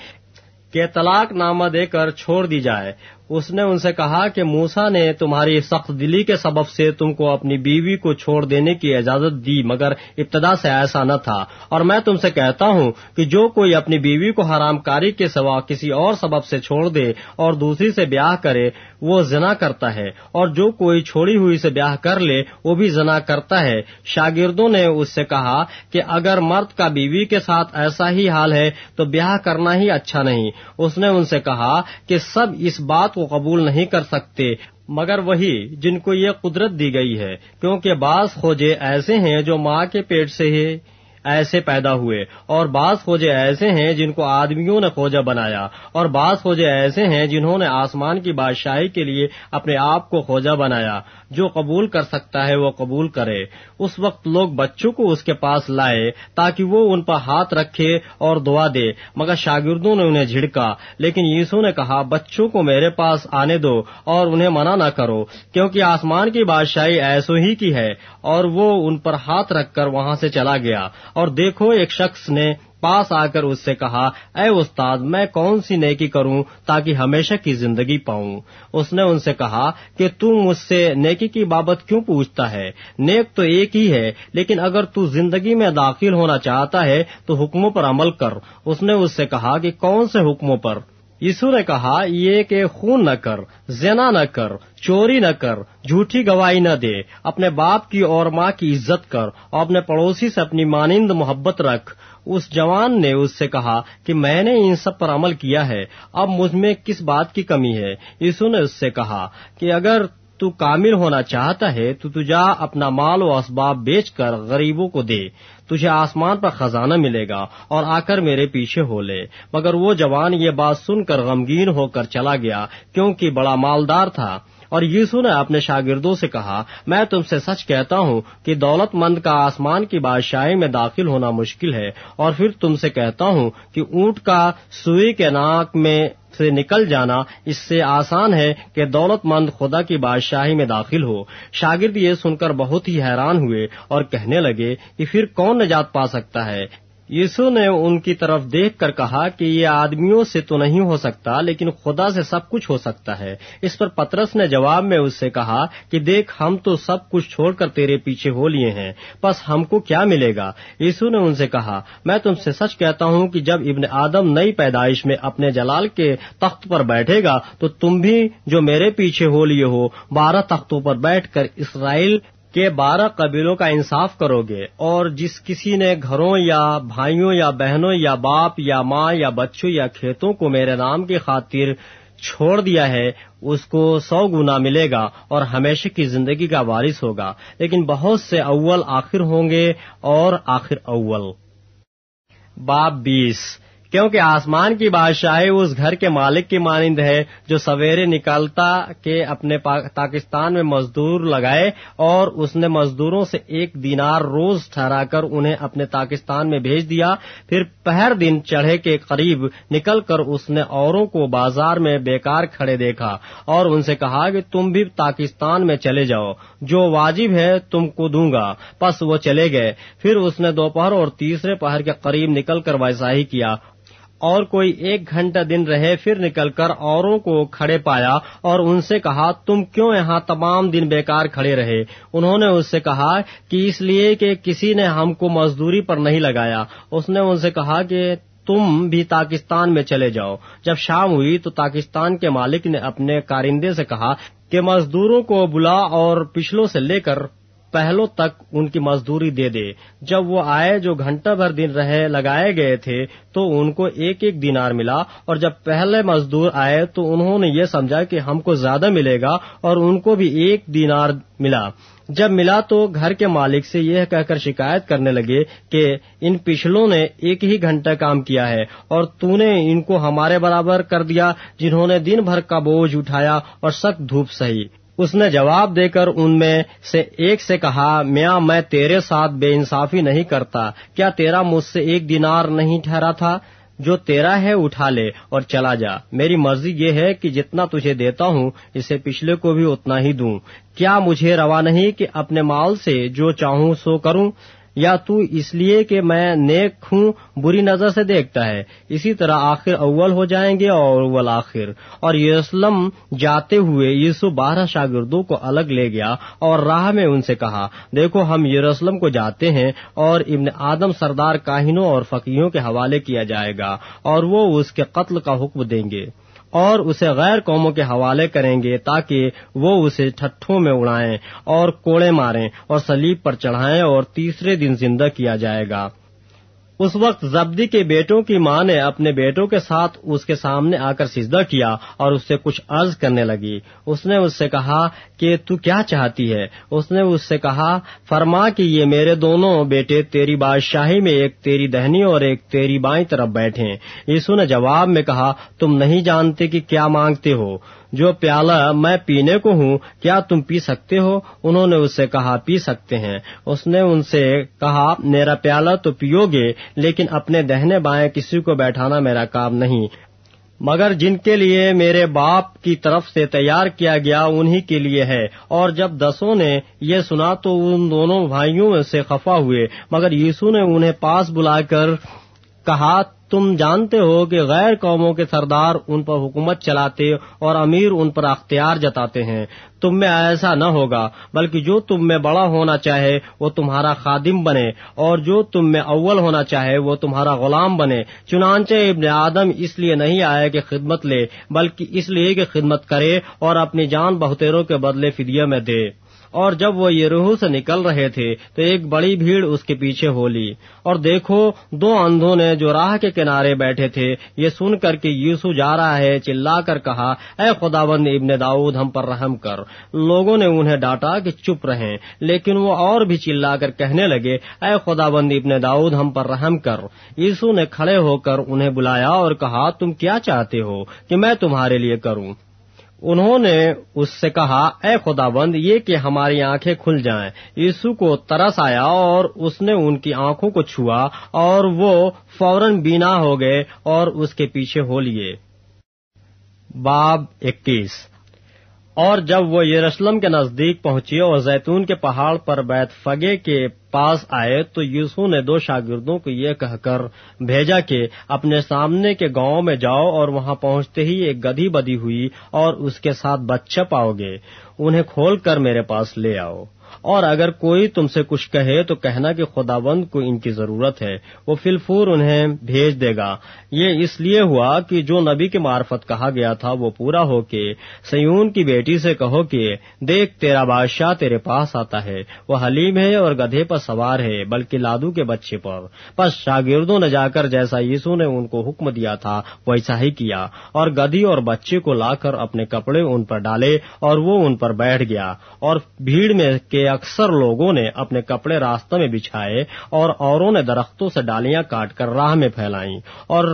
کہ طلاق نامہ دے کر چھوڑ دی جائے؟ اس نے ان سے کہا کہ موسا نے تمہاری سخت دلی کے سبب سے تم کو اپنی بیوی کو چھوڑ دینے کی اجازت دی، مگر ابتدا سے ایسا نہ تھا۔ اور میں تم سے کہتا ہوں کہ جو کوئی اپنی بیوی کو حرام کاری کے سوا کسی اور سبب سے چھوڑ دے اور دوسری سے بیاہ کرے، وہ زنا کرتا ہے۔ اور جو کوئی چھوڑی ہوئی سے بیاہ کر لے، وہ بھی زنا کرتا ہے۔ شاگردوں نے اس سے کہا کہ اگر مرد کا بیوی کے ساتھ ایسا ہی حال ہے، تو بیاہ کرنا ہی اچھا نہیں۔ اس نے ان سے کہا کہ سب اس بات کو قبول نہیں کر سکتے، مگر وہی جن کو یہ قدرت دی گئی ہے، کیونکہ بعض خوجے ایسے ہیں جو ماں کے پیٹ سے ہی ایسے پیدا ہوئے، اور بعض خوجے ایسے ہیں جن کو آدمیوں نے خوجہ بنایا، اور بعض خوجے ایسے ہیں جنہوں نے آسمان کی بادشاہی کے لیے اپنے آپ کو خوجہ بنایا۔ جو قبول کر سکتا ہے وہ قبول کرے۔ اس وقت لوگ بچوں کو اس کے پاس لائے تاکہ وہ ان پر ہاتھ رکھے اور دعا دے۔ مگر شاگردوں نے انہیں جھڑکا۔ لیکن یسو نے کہا، بچوں کو میرے پاس آنے دو اور انہیں منع نہ کرو، کیونکہ آسمان کی بادشاہی ایسو ہی کی ہے۔ اور وہ ان پر ہاتھ رکھ کر وہاں سے چلا گیا۔ اور دیکھو، ایک شخص نے پاس آ کر اس سے کہا، اے استاد، میں کون سی نیکی کروں تاکہ ہمیشہ کی زندگی پاؤں؟ اس نے ان سے کہا کہ تم مجھ سے نیکی کی بابت کیوں پوچھتا ہے؟ نیک تو ایک ہی ہے، لیکن اگر تو زندگی میں داخل ہونا چاہتا ہے، تو حکموں پر عمل کر۔ اس نے اس سے کہا کہ، کون سے حکموں پر؟ یسو نے کہا، یہ کہ خون نہ کر، زنا نہ کر، چوری نہ کر جھوٹی گواہی نہ دے، اپنے باپ کی اور ماں کی عزت کر، اور اپنے پڑوسی سے اپنی مانند محبت رکھ۔ اس جوان نے اس سے کہا کہ میں نے ان سب پر عمل کیا ہے، اب مجھ میں کس بات کی کمی ہے؟ یسو نے اس سے کہا کہ اگر تو کامل ہونا چاہتا ہے تو تجا اپنا مال و اسباب بیچ کر غریبوں کو دے، تجھے آسمان پر خزانہ ملے گا اور آ کر میرے پیچھے ہو لے۔ مگر وہ جوان یہ بات سن کر غمگین ہو کر چلا گیا، کیونکہ بڑا مالدار تھا۔ اور یسو نے اپنے شاگردوں سے کہا، میں تم سے سچ کہتا ہوں کہ دولت مند کا آسمان کی بادشاہی میں داخل ہونا مشکل ہے اور پھر تم سے کہتا ہوں کہ اونٹ کا سوئی کے ناک میں سے نکل جانا اس سے آسان ہے کہ دولت مند خدا کی بادشاہی میں داخل ہو۔ شاگرد یہ سن کر بہت ہی حیران ہوئے اور کہنے لگے کہ پھر کون نجات پا سکتا ہے؟ یسو نے ان کی طرف دیکھ کر کہا کہ یہ آدمیوں سے تو نہیں ہو سکتا، لیکن خدا سے سب کچھ ہو سکتا ہے۔ اس پر پترس نے جواب میں اس سے کہا کہ دیکھ، ہم تو سب کچھ چھوڑ کر تیرے پیچھے ہو لیے ہیں بس ہم کو کیا ملے گا؟ یسو نے ان سے کہا، میں تم سے سچ کہتا ہوں کہ جب ابن آدم نئی پیدائش میں اپنے جلال کے تخت پر بیٹھے گا، تو تم بھی جو میرے پیچھے ہو لیے ہو، بارہ تختوں پر بیٹھ کر اسرائیل کہ بارہ قبیلوں کا انصاف کرو گے اور جس کسی نے گھروں یا بھائیوں یا بہنوں یا باپ یا ماں یا بچوں یا کھیتوں کو میرے نام کی خاطر چھوڑ دیا ہے، اس کو سو گنا ملے گا اور ہمیشہ کی زندگی کا وارث ہوگا۔ لیکن بہت سے اول آخر ہوں گے اور آخر اول۔ باب بیس۔ کیونکہ آسمان کی بادشاہی اس گھر کے مالک کی مانند ہے جو سویرے نکلتا کہ اپنے پاکستان میں مزدور لگائے اور اس نے مزدوروں سے ایک دینار روز ٹھہرا کر انہیں اپنے پاکستان میں بھیج دیا۔ پھر پہر دن چڑھے کے قریب نکل کر اس نے اوروں کو بازار میں بیکار کھڑے دیکھا اور ان سے کہا کہ تم بھی پاکستان میں چلے جاؤ۔ جو واجب ہے تم کو دوں گا۔ پس وہ چلے گئے۔ پھر اس نے دوپہر اور تیسرے پہر کے قریب نکل کر ویسا ہی کیا۔ اور کوئی ایک گھنٹہ دن رہے پھر نکل کر اوروں کو کھڑے پایا اور ان سے کہا، تم کیوں یہاں تمام دن بیکار کھڑے رہے؟ انہوں نے اس سے کہا کہ اس لیے کہ کسی نے ہم کو مزدوری پر نہیں لگایا۔ اس نے ان سے کہا کہ تم بھی پاکستان میں چلے جاؤ۔ جب شام ہوئی تو پاکستان کے مالک نے اپنے کارندے سے کہا کہ مزدوروں کو بلا اور پچھلوں سے لے کر پہلوں تک ان کی مزدوری دے دے۔ جب وہ آئے جو گھنٹہ بھر دن رہے لگائے گئے تھے، تو ان کو ایک ایک دینار ملا۔ اور جب پہلے مزدور آئے، تو انہوں نے یہ سمجھا کہ ہم کو زیادہ ملے گا اور ان کو بھی ایک دینار ملا۔ جب ملا تو گھر کے مالک سے یہ کہہ کر شکایت کرنے لگے کہ ان پچھلوں نے ایک ہی گھنٹہ کام کیا ہے اور تو نے ان کو ہمارے برابر کر دیا، جنہوں نے دن بھر کا بوجھ اٹھایا اور سخت دھوپ سہی۔ اس نے جواب دے کر ان میں سے ایک سے کہا، میاں، میں تیرے ساتھ بے انصافی نہیں کرتا۔ کیا تیرا مجھ سے ایک دینار نہیں ٹھہرا تھا؟ جو تیرا ہے، اٹھا لے اور چلا جا۔ میری مرضی یہ ہے کہ جتنا تجھے دیتا ہوں، اسے پچھلے کو بھی اتنا ہی دوں۔ کیا مجھے روا نہیں کہ اپنے مال سے جو چاہوں سو کروں؟ یا تو اس لیے کہ میں نیک ہوں، بری نظر سے دیکھتا ہے۔ اسی طرح آخر اول ہو جائیں گے اور اول آخر۔ اور یوسلم جاتے ہوئے یسو بارہ شاگردوں کو الگ لے گیا اور راہ میں ان سے کہا، دیکھو، ہم یروسلم کو جاتے ہیں اور ابن آدم سردار کاہنوں اور فقیوں کے حوالے کیا جائے گا اور وہ اس کے قتل کا حکم دیں گے۔ اور اسے غیر قوموں کے حوالے کریں گے تاکہ وہ اسے ٹھٹھوں میں اڑائیں اور کوڑے ماریں اور سلیب پر چڑھائیں اور تیسرے دن زندہ کیا جائے گا۔ اس وقت زبدی کے بیٹوں کی ماں نے اپنے بیٹوں کے ساتھ اس کے سامنے آ کر سجدہ کیا اور اس سے کچھ عرض کرنے لگی۔ اس نے اس سے کہا کہ تو کیا چاہتی ہے؟ اس نے اس سے کہا، فرما کہ یہ میرے دونوں بیٹے تیری بادشاہی میں ایک تیری دہنی اور ایک تیری بائیں طرف بیٹھے یسو نے جواب میں کہا، تم نہیں جانتے کہ کیا مانگتے ہو؟ جو پیالہ میں پینے کو ہوں، کیا تم پی سکتے ہو؟ انہوں نے اس سے کہا، پی سکتے ہیں۔ اس نے ان سے کہا، میرا پیالہ تو پیو گے، لیکن اپنے دہنے بائیں کسی کو بیٹھانا میرا کام نہیں۔ مگر جن کے لیے میرے باپ کی طرف سے تیار کیا گیا، انہی کے لیے ہے۔ اور جب دسوں نے یہ سنا تو ان دونوں بھائیوں سے خفا ہوئے۔ مگر یسو نے انہیں پاس بلا کر کہا، تم جانتے ہو کہ غیر قوموں کے سردار ان پر حکومت چلاتے اور امیر ان پر اختیار جتاتے ہیں۔ تم میں ایسا نہ ہوگا، بلکہ جو تم میں بڑا ہونا چاہے وہ تمہارا خادم بنے، اور جو تم میں اول ہونا چاہے وہ تمہارا غلام بنے۔ چنانچہ ابن آدم اس لیے نہیں آئے کہ خدمت لے، بلکہ اس لیے کہ خدمت کرے اور اپنی جان بہتےروں کے بدلے فدیہ میں دے۔ اور جب وہ یہ روح سے نکل رہے تھے تو ایک بڑی بھیڑ اس کے پیچھے ہو لی۔ اور دیکھو، دو اندھوں نے جو راہ کے کنارے بیٹھے تھے، یہ سن کر کے یوسو جا رہا ہے، چلا کر کہا، اے خدا بند ابن داؤد، ہم پر رحم کر۔ لوگوں نے انہیں ڈانٹا کہ چپ رہیں۔ لیکن وہ اور بھی چلا کر کہنے لگے، اے خدا بند ابن داؤد، ہم پر رحم کر۔ یسو نے کھڑے ہو کر انہیں بلایا اور کہا، تم کیا چاہتے ہو کہ میں تمہارے لیے کروں؟ انہوں نے اس سے کہا، اے خدا بند یہ کہ ہماری آنکھیں کھل جائیں۔ یسو کو ترس آیا اور اس نے ان کی آنکھوں کو چھوا اور وہ فوراً بینا ہو گئے اور اس کے پیچھے ہو لیے۔ باب اکیس۔ اور جب وہ یروشلم کے نزدیک پہنچے اور زیتون کے پہاڑ پر بیت فگے کے پاس آئے، تو یوسو نے دو شاگردوں کو یہ کہہ کر بھیجا کہ اپنے سامنے کے گاؤں میں جاؤ اور وہاں پہنچتے ہی ایک گدھی بدی ہوئی اور اس کے ساتھ بچہ پاؤ گے۔ انہیں کھول کر میرے پاس لے آؤ۔ اور اگر کوئی تم سے کچھ کہے تو کہنا کہ خدا بند کو ان کی ضرورت ہے، وہ فلفور انہیں بھیج دے گا۔ یہ اس لیے ہوا کہ جو نبی کے معرفت کہا گیا تھا وہ پورا ہو کے سیون کی بیٹی سے کہو کہ دیکھ، تیرا بادشاہ تیرے پاس آتا ہے۔ وہ حلیم ہے اور گدھے پر سوار ہے، بلکہ لادو کے بچے پر۔ بس شاگردوں نے جا کر جیسا یسو نے ان کو حکم دیا تھا، ویسا ہی کیا۔ اور گدھی اور بچے کو لا کر اپنے کپڑے ان پر ڈالے اور وہ ان پر بیٹھ گیا۔ اور بھیڑ میں کے اکثر لوگوں نے اپنے کپڑے راستہ میں بچھائے اور اوروں نے درختوں سے ڈالیاں کاٹ کر راہ میں پھیلائیں اور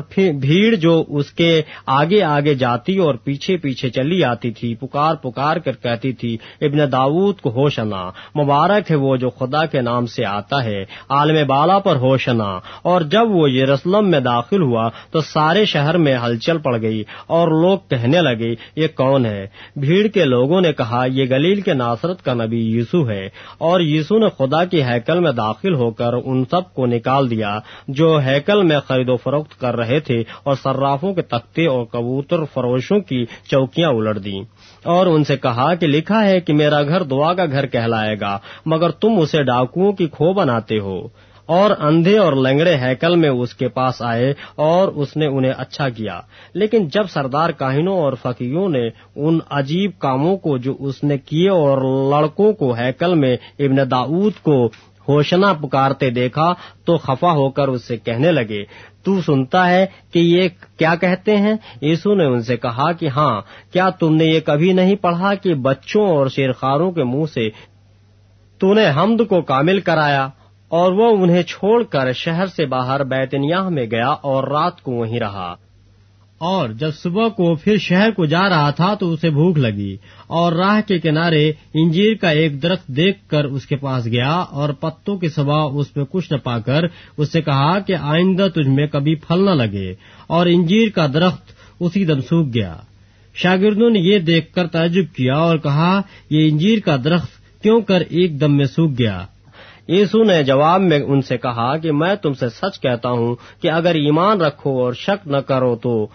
بھیڑ جو اس کے آگے آگے جاتی اور پیچھے پیچھے چلی آتی تھی، پکار پکار کر کہتی تھی، ابن داود کو ہوشنا مبارک ہے وہ جو خدا کے نام سے آتا ہے، عالم بالا پر ہوشنا اور جب وہ یروسلم میں داخل ہوا تو سارے شہر میں ہلچل پڑ گئی اور لوگ کہنے لگے، یہ کون ہے؟ بھیڑ کے لوگوں نے کہا، یہ گلیل کے ناصرت کا نبی یسو ہے۔ اور یسو نے خدا کی ہیکل میں داخل ہو کر ان سب کو نکال دیا جو ہیکل میں خرید و فروخت کر رہے تھے اور صرافوں کے تختے اور کبوتر فروشوں کی چوکیاں الٹ دیں۔ اور ان سے کہا کہ لکھا ہے کہ میرا گھر دعا کا گھر کہلائے گا، مگر تم اسے ڈاکوؤں کی کھو بناتے ہو۔ اور اندھے اور لنگڑے ہیکل میں اس کے پاس آئے اور اس نے انہیں اچھا کیا۔ لیکن جب سردار کاہنوں اور فقیوں نے ان عجیب کاموں کو جو اس نے کیے اور لڑکوں کو ہیکل میں ابن داود کو ہوشنا پکارتے دیکھا تو خفا ہو کر اس سے کہنے لگے، تو سنتا ہے کہ یہ کیا کہتے ہیں؟ یسو نے ان سے کہا کہ ہاں کیا تم نے یہ کبھی نہیں پڑھا کہ بچوں اور شیرخاروں کے منہ سے تو نے حمد کو کامل کرایا؟ اور وہ انہیں چھوڑ کر شہر سے باہر بیتنیاہ میں گیا اور رات کو وہیں رہا۔ اور جب صبح کو پھر شہر کو جا رہا تھا تو اسے بھوک لگی اور راہ کے کنارے انجیر کا ایک درخت دیکھ کر اس کے پاس گیا اور پتوں کے سوا اس میں کچھ نہ پا کر اس سے کہا کہ آئندہ تجھ میں کبھی پھل نہ لگے اور انجیر کا درخت اسی دم سوکھ گیا۔ شاگردوں نے یہ دیکھ کر تعجب کیا اور کہا، یہ انجیر کا درخت کیوں کر ایک دم میں سوکھ گیا؟ یسو نے جواب میں ان سے کہا کہ میں تم سے سچ کہتا ہوں کہ اگر ایمان رکھو اور شک نہ کرو تو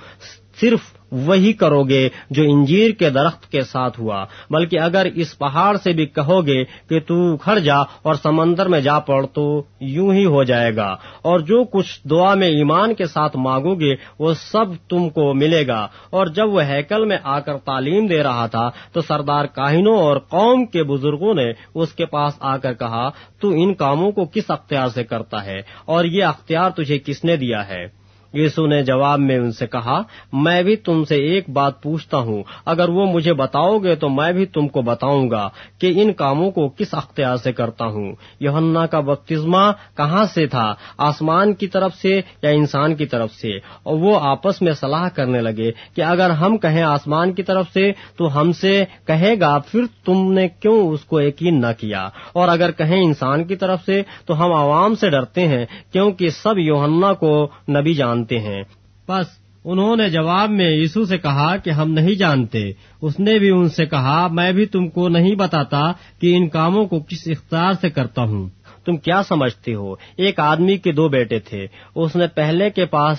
صرف وہی کرو گے جو انجیر کے درخت کے ساتھ ہوا۔ بلکہ اگر اس پہاڑ سے بھی کہو گے کہ تو کھڑ جا اور سمندر میں جا پڑ تو یوں ہی ہو جائے گا۔ اور جو کچھ دعا میں ایمان کے ساتھ مانگو گے، وہ سب تم کو ملے گا۔ اور جب وہ ہیکل میں آ کر تعلیم دے رہا تھا، تو سردار کاہنوں اور قوم کے بزرگوں نے اس کے پاس آ کر کہا، تو ان کاموں کو کس اختیار سے کرتا ہے؟ اور یہ اختیار تجھے کس نے دیا ہے؟ یسو نے جواب میں ان سے کہا، میں بھی تم سے ایک بات پوچھتا ہوں، اگر وہ مجھے بتاؤ گے تو میں بھی تم کو بتاؤں گا کہ ان کاموں کو کس اختیار سے کرتا ہوں۔ یونا کا بپتزما کہاں سے تھا؟ آسمان کی طرف سے یا انسان کی طرف سے؟ اور وہ آپس میں صلاح کرنے لگے کہ اگر ہم کہیں آسمان کی طرف سے، تو ہم سے کہے گا، پھر تم نے کیوں اس کو یقین نہ کیا؟ اور اگر کہیں انسان کی طرف سے، تو ہم عوام سے ڈرتے ہیں، کیونکہ سب یوہنا کو نبی جان جانتے ہیں۔ بس انہوں نے جواب میں یسو سے کہا کہ ہم نہیں جانتے۔ اس نے بھی ان سے کہا میں بھی تم کو نہیں بتاتا کہ ان کاموں کو کس اختیار سے کرتا ہوں۔ تم کیا سمجھتے ہو؟ ایک آدمی کے دو بیٹے تھے۔ اس نے پہلے کے پاس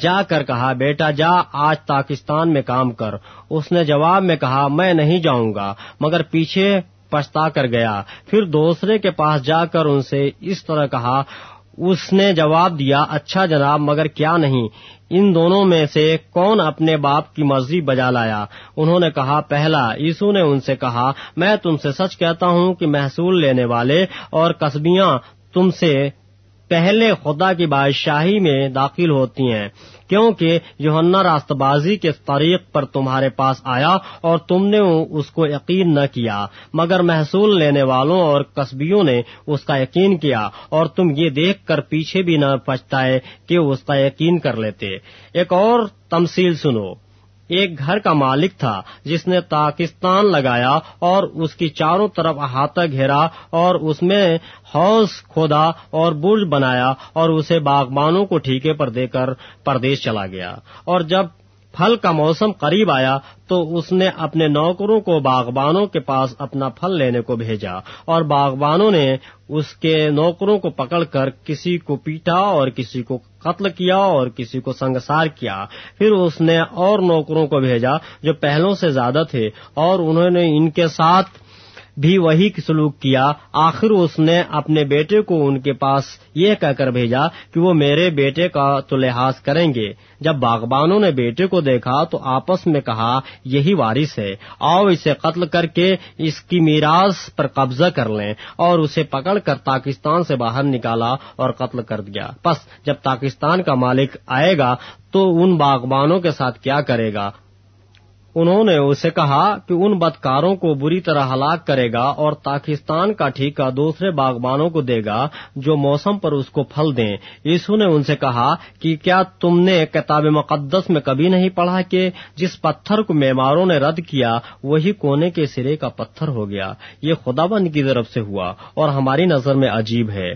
جا کر کہا بیٹا جا آج پاکستان میں کام کر۔ اس نے جواب میں کہا میں نہیں جاؤں گا مگر پیچھے پچھتا کر گیا۔ پھر دوسرے کے پاس جا کر ان سے اس طرح کہا اس نے جواب دیا اچھا جناب، مگر کیا نہیں؟ ان دونوں میں سے کون اپنے باپ کی مرضی بجا لایا؟ انہوں نے کہا، پہلا یسو نے ان سے کہا، میں تم سے سچ کہتا ہوں کہ محصول لینے والے اور قصبیاں تم سے پہلے خدا کی بادشاہی میں داخل ہوتی ہیں۔ کیونکہ یوہنا راست بازی کے طریق پر تمہارے پاس آیا اور تم نے اس کو یقین نہ کیا، مگر محصول لینے والوں اور قصبیوں نے اس کا یقین کیا اور تم یہ دیکھ کر پیچھے بھی نہ پچھتائے کہ اس کا یقین کر لیتے۔ ایک اور تمثیل سنو۔ ایک گھر کا مالک تھا جس نے پاکستان لگایا اور اس کی چاروں طرف احاطہ گھیرا اور اس میں حوض کھودا اور برج بنایا اور اسے باغبانوں کو ٹھیکے پر دے کر پردیش چلا گیا۔ اور جب پھل کا موسم قریب آیا تو اس نے اپنے نوکروں کو باغبانوں کے پاس اپنا پھل لینے کو بھیجا اور باغبانوں نے اس کے نوکروں کو پکڑ کر کسی کو پیٹا اور کسی کو قتل کیا اور کسی کو سنگسار کیا۔ پھر اس نے اور نوکروں کو بھیجا جو پہلوں سے زیادہ تھے اور انہوں نے ان کے ساتھ بھی وہی سلوک کیا۔ آخر اس نے اپنے بیٹے کو ان کے پاس یہ کہہ کر بھیجا کہ وہ میرے بیٹے کا تو لحاظ کریں گے۔ جب باغبانوں نے بیٹے کو دیکھا تو آپس میں کہا، یہی وارث ہے۔ آؤ اسے قتل کر کے اس کی میراث پر قبضہ کر لیں۔ اور اسے پکڑ کر پاکستان سے باہر نکالا اور قتل کر دیا۔ بس جب پاکستان کا مالک آئے گا تو ان باغبانوں کے ساتھ کیا کرے گا؟ انہوں نے اسے کہا کہ ان بدکاروں کو بری طرح ہلاک کرے گا اور پاکستان کا ٹھیکہ دوسرے باغبانوں کو دے گا جو موسم پر اس کو پھل دیں۔ یسو نے ان سے کہا کہ کیا تم نے کتاب مقدس میں کبھی نہیں پڑھا کہ جس پتھر کو میماروں نے رد کیا وہی کونے کے سرے کا پتھر ہو گیا؟ یہ خدا بند کی طرف سے ہوا اور ہماری نظر میں عجیب ہے۔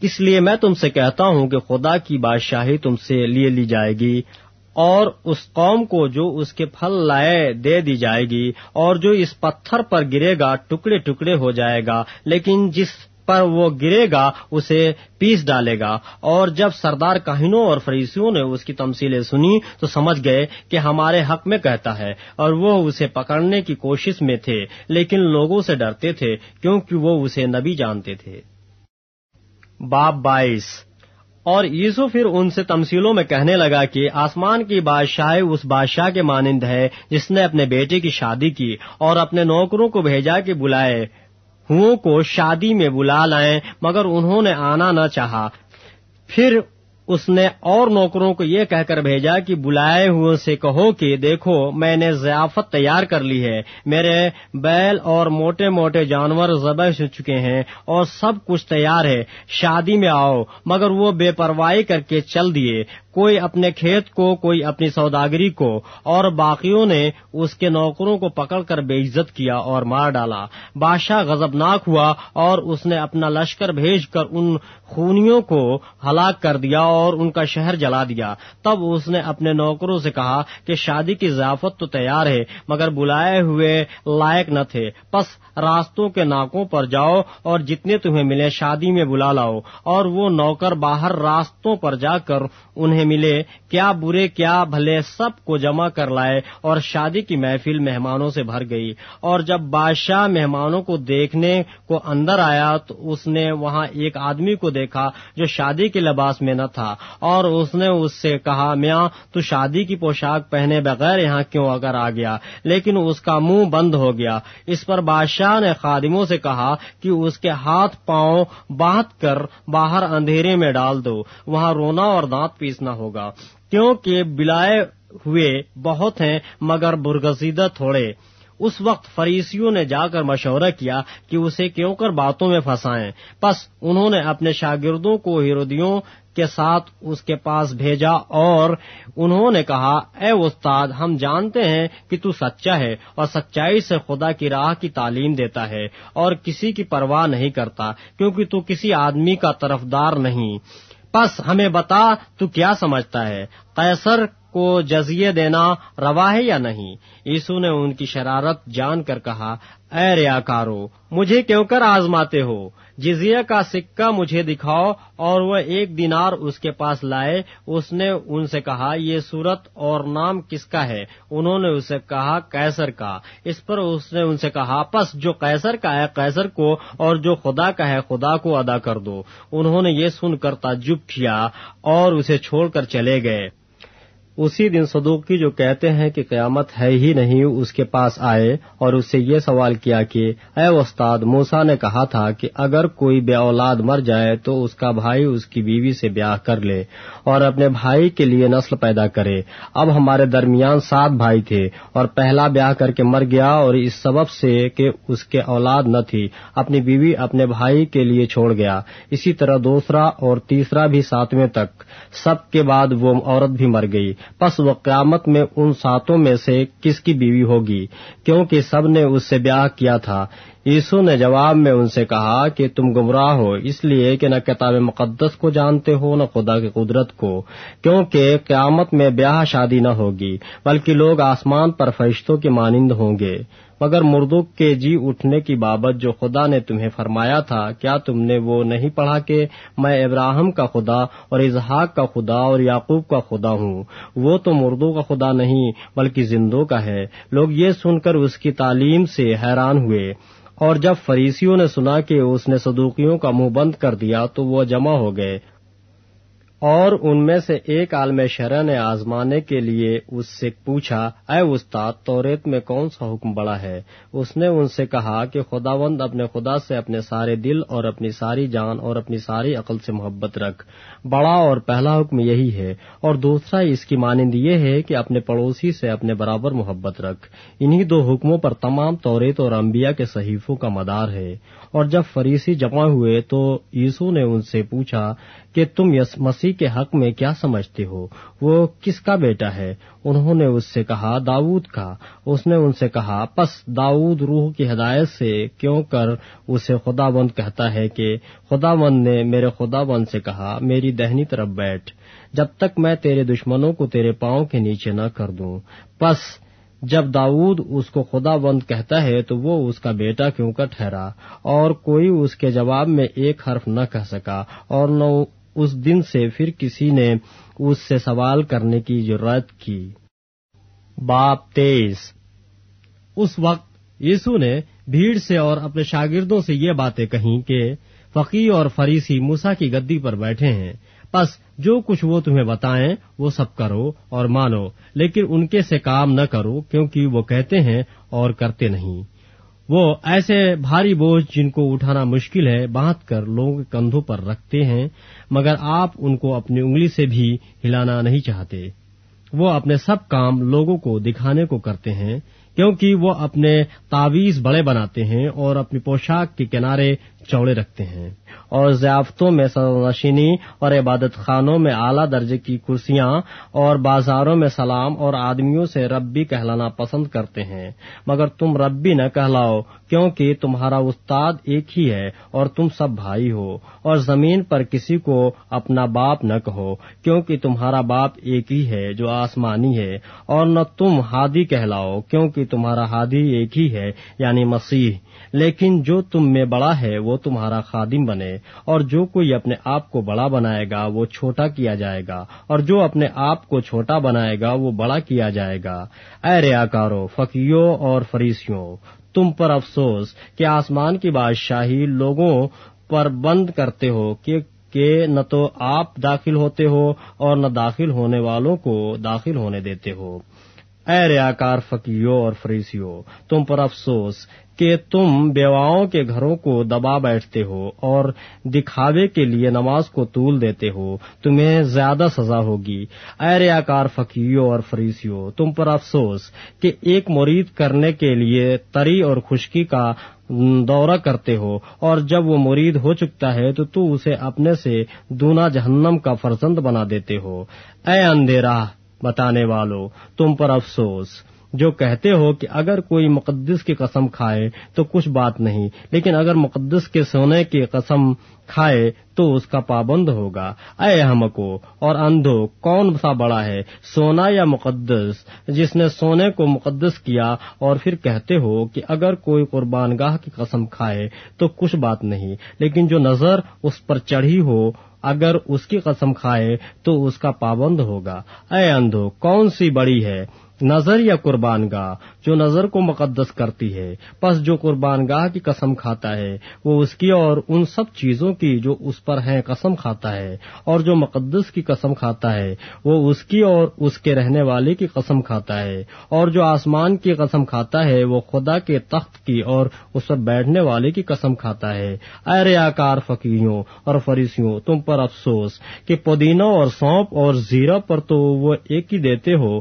اس لیے میں تم سے کہتا ہوں کہ خدا کی بادشاہی تم سے لیے لی جائے گی۔ اور اس قوم کو جو اس کے پھل لائے دے دی جائے گی، اور جو اس پتھر پر گرے گا، ٹکڑے ٹکڑے ہو جائے گا، لیکن جس پر وہ گرے گا، اسے پیس ڈالے گا۔ اور جب سردار کاہنوں اور فریسیوں نے اس کی تمثیلیں سنی تو سمجھ گئے کہ ہمارے حق میں کہتا ہے، اور وہ اسے پکڑنے کی کوشش میں تھے، لیکن لوگوں سے ڈرتے تھے، کیونکہ وہ اسے نبی جانتے تھے۔ باب بائیس۔ اور یسو پھر ان سے تمثیلوں میں کہنے لگا کہ آسمان کی بادشاہ اس بادشاہ کے مانند ہے جس نے اپنے بیٹے کی شادی کی اور اپنے نوکروں کو بھیجا کہ بلائے، ہوں کو شادی میں بلا لائیں، مگر انہوں نے آنا نہ چاہا۔ پھر اس نے اور نوکروں کو یہ کہہ کر بھیجا کہ بلائے ہوئے سے کہو کہ دیکھو، میں نے ضیافت تیار کر لی ہے۔ میرے بیل اور موٹے موٹے جانور ذبح ہو چکے ہیں اور سب کچھ تیار ہے۔ شادی میں آؤ، مگر وہ بے پرواہی کر کے چل دیے۔ کوئی اپنے کھیت کو، کوئی اپنی سوداگری کو۔ اور باقیوں نے اس کے نوکروں کو پکڑ کر بے عزت کیا اور مار ڈالا۔ بادشاہ غزبناک ہوا اور اس نے اپنا لشکر بھیج کر ان خونیوں کو ہلاک کر دیا اور ان کا شہر جلا دیا۔ تب اس نے اپنے نوکروں سے کہا کہ شادی کی ضیافت تو تیار ہے، مگر بلائے ہوئے لائق نہ تھے۔ پس راستوں کے ناکوں پر جاؤ اور جتنے تمہیں ملے شادی میں بلا لاؤ۔ اور وہ نوکر باہر راستوں پر جا کر انہیں ملے، کیا برے کیا بھلے سب کو جمع کر لائے اور شادی کی محفل مہمانوں سے بھر گئی۔ اور جب بادشاہ مہمانوں کو دیکھنے کو اندر آیا تو اس نے وہاں ایک آدمی کو دیکھا دیکھا جو شادی کے لباس میں نہ تھا اور اس نے اس سے کہا، میاں، تو شادی کی پوشاک پہنے بغیر یہاں کیوں اگر آ گیا؟ لیکن اس کا منہ بند ہو گیا۔ اس پر بادشاہ نے خادموں سے کہا کہ اس کے ہاتھ پاؤں باندھ کر باہر اندھیرے میں ڈال دو، وہاں رونا اور دانت پیسنا ہوگا۔ کیونکہ بلائے ہوئے بہت ہیں مگر برگزیدہ تھوڑے۔ اس وقت فریسیوں نے جا کر مشورہ کیا کہ اسے کیوں کر باتوں میں پھنسائیں۔ پس انہوں نے اپنے شاگردوں کو ہیرودیوں کے ساتھ اس کے پاس بھیجا اور انہوں نے کہا، اے استاد، ہم جانتے ہیں کہ تو سچا ہے اور سچائی سے خدا کی راہ کی تعلیم دیتا ہے اور کسی کی پرواہ نہیں کرتا کیونکہ تو کسی آدمی کا طرفدار نہیں۔ پس ہمیں بتا تو کیا سمجھتا ہے؟ قیصر کو جزیے دینا روا ہے یا نہیں؟ یسو نے ان کی شرارت جان کر کہا، اے ریا کارو مجھے کیوں کر آزماتے ہو؟ جزیہ کا سکہ مجھے دکھاؤ اور وہ ایک دینار اس کے پاس لائے۔ اس نے ان سے کہا، یہ صورت اور نام کس کا ہے؟ انہوں نے اسے کہا کیسر کا۔ اس پر اس نے ان سے کہا، پس جو کیسر کا ہے کیسر کو اور جو خدا کا ہے، خدا کو ادا کر دو۔ انہوں نے یہ سن کر تعجب کیا اور اسے چھوڑ کر چلے گئے۔ اسی دن صدوقی جو کہتے ہیں کہ قیامت ہے ہی نہیں، اس کے پاس آئے اور اس سے یہ سوال کیا کہ، اے استاد موسا نے کہا تھا کہ اگر کوئی بے اولاد مر جائے تو اس کا بھائی اس کی بیوی سے بیاہ کر لے اور اپنے بھائی کے لیے نسل پیدا کرے۔ اب ہمارے درمیان سات بھائی تھے اور پہلا بیاہ کر کے مر گیا اور اس سبب سے کہ اس کے اولاد نہ تھی۔ اپنی بیوی اپنے بھائی کے لیے چھوڑ گیا۔ اسی طرح دوسرا اور تیسرا بھی ساتویں تک۔ سب کے بعد وہ عورت بھی مر گئی۔ پس وہ قیامت میں ان ساتوں میں سے کس کی بیوی ہوگی؟ کیونکہ سب نے اس سے بیاہ کیا تھا۔ یسو نے جواب میں ان سے کہا کہ تم گمراہ ہو، اس لیے کہ نہ کتاب مقدس کو جانتے ہو، نہ خدا کی قدرت کو، کیونکہ قیامت میں بیاہ شادی نہ ہوگی، بلکہ لوگ آسمان پر فرشتوں کے مانند ہوں گے۔ مگر مردوں کے جی اٹھنے کی بابت جو خدا نے تمہیں فرمایا تھا، کیا تم نے وہ نہیں پڑھا کہ میں ابراہم کا خدا اور اظہاق کا خدا اور یعقوب کا خدا ہوں؟ وہ تو مردوں کا خدا نہیں، بلکہ زندوں کا ہے۔ لوگ یہ سن کر اس کی تعلیم سے حیران ہوئے۔ اور جب فریسیوں نے سنا کہ اس نے صدوقیوں کا منہ بند کر دیا تو وہ جمع ہو گئے۔ اور ان میں سے ایک عالم شرح نے آزمانے کے لیے اس سے پوچھا، اے استاد، توریت میں کون سا حکم بڑا ہے؟ اس نے ان سے کہا کہ خداوند اپنے خدا سے اپنے سارے دل اور اپنی ساری جان اور اپنی ساری عقل سے محبت رکھ۔ بڑا اور پہلا حکم یہی ہے۔ اور دوسرا، اس کی مانند یہ ہے کہ اپنے پڑوسی سے اپنے برابر محبت رکھ۔ انہی دو حکموں پر تمام توریت اور انبیاء کے صحیفوں کا مدار ہے۔ اور جب فریسی جمع ہوئے تو یسو نے ان سے پوچھا کہ تم یس مسیح کے حق میں کیا سمجھتے ہو؟ وہ کس کا بیٹا ہے؟ انہوں نے اس سے کہا داود کا۔ اس نے ان سے کہا، پس داود روح کی ہدایت سے کیوں کر اسے خدا بند کہتا ہے کہ خدا بند نے میرے خدا بند سے کہا، میری دہنی طرف بیٹھ۔ جب تک میں تیرے دشمنوں کو تیرے پاؤں کے نیچے نہ کر دوں۔ پس جب داود اس کو خدا بند کہتا ہے تو وہ اس کا بیٹا کیوں کر ٹھہرا؟ اور کوئی اس کے جواب میں ایک حرف نہ کہہ سکا، اور نہ اس دن سے پھر کسی نے اس سے سوال کرنے کی ضرورت کی۔ باپ تیز۔ اس وقت یسو نے بھیڑ سے اور اپنے شاگردوں سے یہ باتیں کہیں کہ فقی اور فریسی موسا کی گدی پر بیٹھے ہیں۔ پس جو کچھ وہ تمہیں بتائیں وہ سب کرو اور مانو، لیکن ان کے سے کام نہ کرو کیونکہ وہ کہتے ہیں اور کرتے نہیں۔ وہ ایسے بھاری بوجھ جن کو اٹھانا مشکل ہے، باندھ کر لوگوں کے کندھوں پر رکھتے ہیں، مگر آپ ان کو اپنی انگلی سے بھی ہلانا نہیں چاہتے۔ وہ اپنے سب کام لوگوں کو دکھانے کو کرتے ہیں، کیونکہ وہ اپنے تعویز بڑے بناتے ہیں اور اپنی پوشاک کے کنارے چوڑے رکھتے ہیں۔ اور ضیافتوں میں سرنشینی اور عبادت خانوں میں اعلیٰ درجے کی کرسیاں اور بازاروں میں سلام اور آدمیوں سے ربی کہلانا پسند کرتے ہیں۔ مگر تم ربی نہ کہلاؤ، کیونکہ تمہارا استاد ایک ہی ہے اور تم سب بھائی ہو۔ اور زمین پر کسی کو اپنا باپ نہ کہو، کیونکہ تمہارا باپ ایک ہی ہے جو آسمانی ہے۔ اور نہ تم ہادی کہلاؤ، کیونکہ تمہارا ہادی ایک ہی ہے یعنی مسیح۔ لیکن جو تم میں بڑا ہے وہ تمہارا خادم بنے اور جو کوئی اپنے آپ کو بڑا بنائے گا وہ چھوٹا کیا جائے گا اور جو اپنے آپ کو چھوٹا بنائے گا وہ بڑا کیا جائے گا۔ اے ریاکارو فقیوں اور فریسیوں، تم پر افسوس کہ آسمان کی بادشاہی لوگوں پر بند کرتے ہو کہ کہ نہ تو آپ داخل ہوتے ہو اور نہ داخل ہونے والوں کو داخل ہونے دیتے ہو۔ اے ریاکار فقیوں اور فریسیوں، تم پر افسوس کہ تم بیواؤں کے گھروں کو دبا بیٹھتے ہو اور دکھاوے کے لیے نماز کو طول دیتے ہو، تمہیں زیادہ سزا ہوگی۔ اے ریاکار فقیوں اور فریسیوں تم پر افسوس کہ ایک مرید کرنے کے لیے تری اور خشکی کا دورہ کرتے ہو اور جب وہ مرید ہو چکتا ہے تو تو اسے اپنے سے دونا جہنم کا فرزند بنا دیتے ہو۔ اے اندھیرا، بتانے والو، تم پر افسوس۔ جو کہتے ہو کہ اگر کوئی مقدس کی قسم کھائے تو کچھ بات نہیں، لیکن اگر مقدس کے سونے کی قسم کھائے تو اس کا پابند ہوگا۔ اے ہم کو اور اندھو، کون سا بڑا ہے، سونا یا مقدس؟ جس نے سونے کو مقدس کیا اور پھر کہتے ہو کہ اگر کوئی قربان گاہ کی قسم کھائے تو کچھ بات نہیں، لیکن جو نظر اس پر چڑھی ہو، اگر اس کی قسم کھائے تو اس کا پابند ہوگا۔ اے اندھو، کون سی بڑی ہے؟ نظر یا قربان گاہ جو نظر کو مقدس کرتی ہے، پس جو قربان گاہ کی قسم کھاتا ہے، وہ اس کی اور ان سب چیزوں کی جو اس پر ہیں قسم کھاتا ہے، اور جو مقدس کی قسم کھاتا ہے، وہ اس کی اور اس کے رہنے والے کی قسم کھاتا ہے۔ اور جو آسمان کی قسم کھاتا ہے، وہ خدا کے تخت کی اور اس پر بیٹھنے والے کی قسم کھاتا ہے۔ اے ریاکار فقیروں اور فریسیوں، تم پر افسوس کہ پودینہ اور سونپ اور زیرہ پر تو وہ ایک ہی دیتے ہو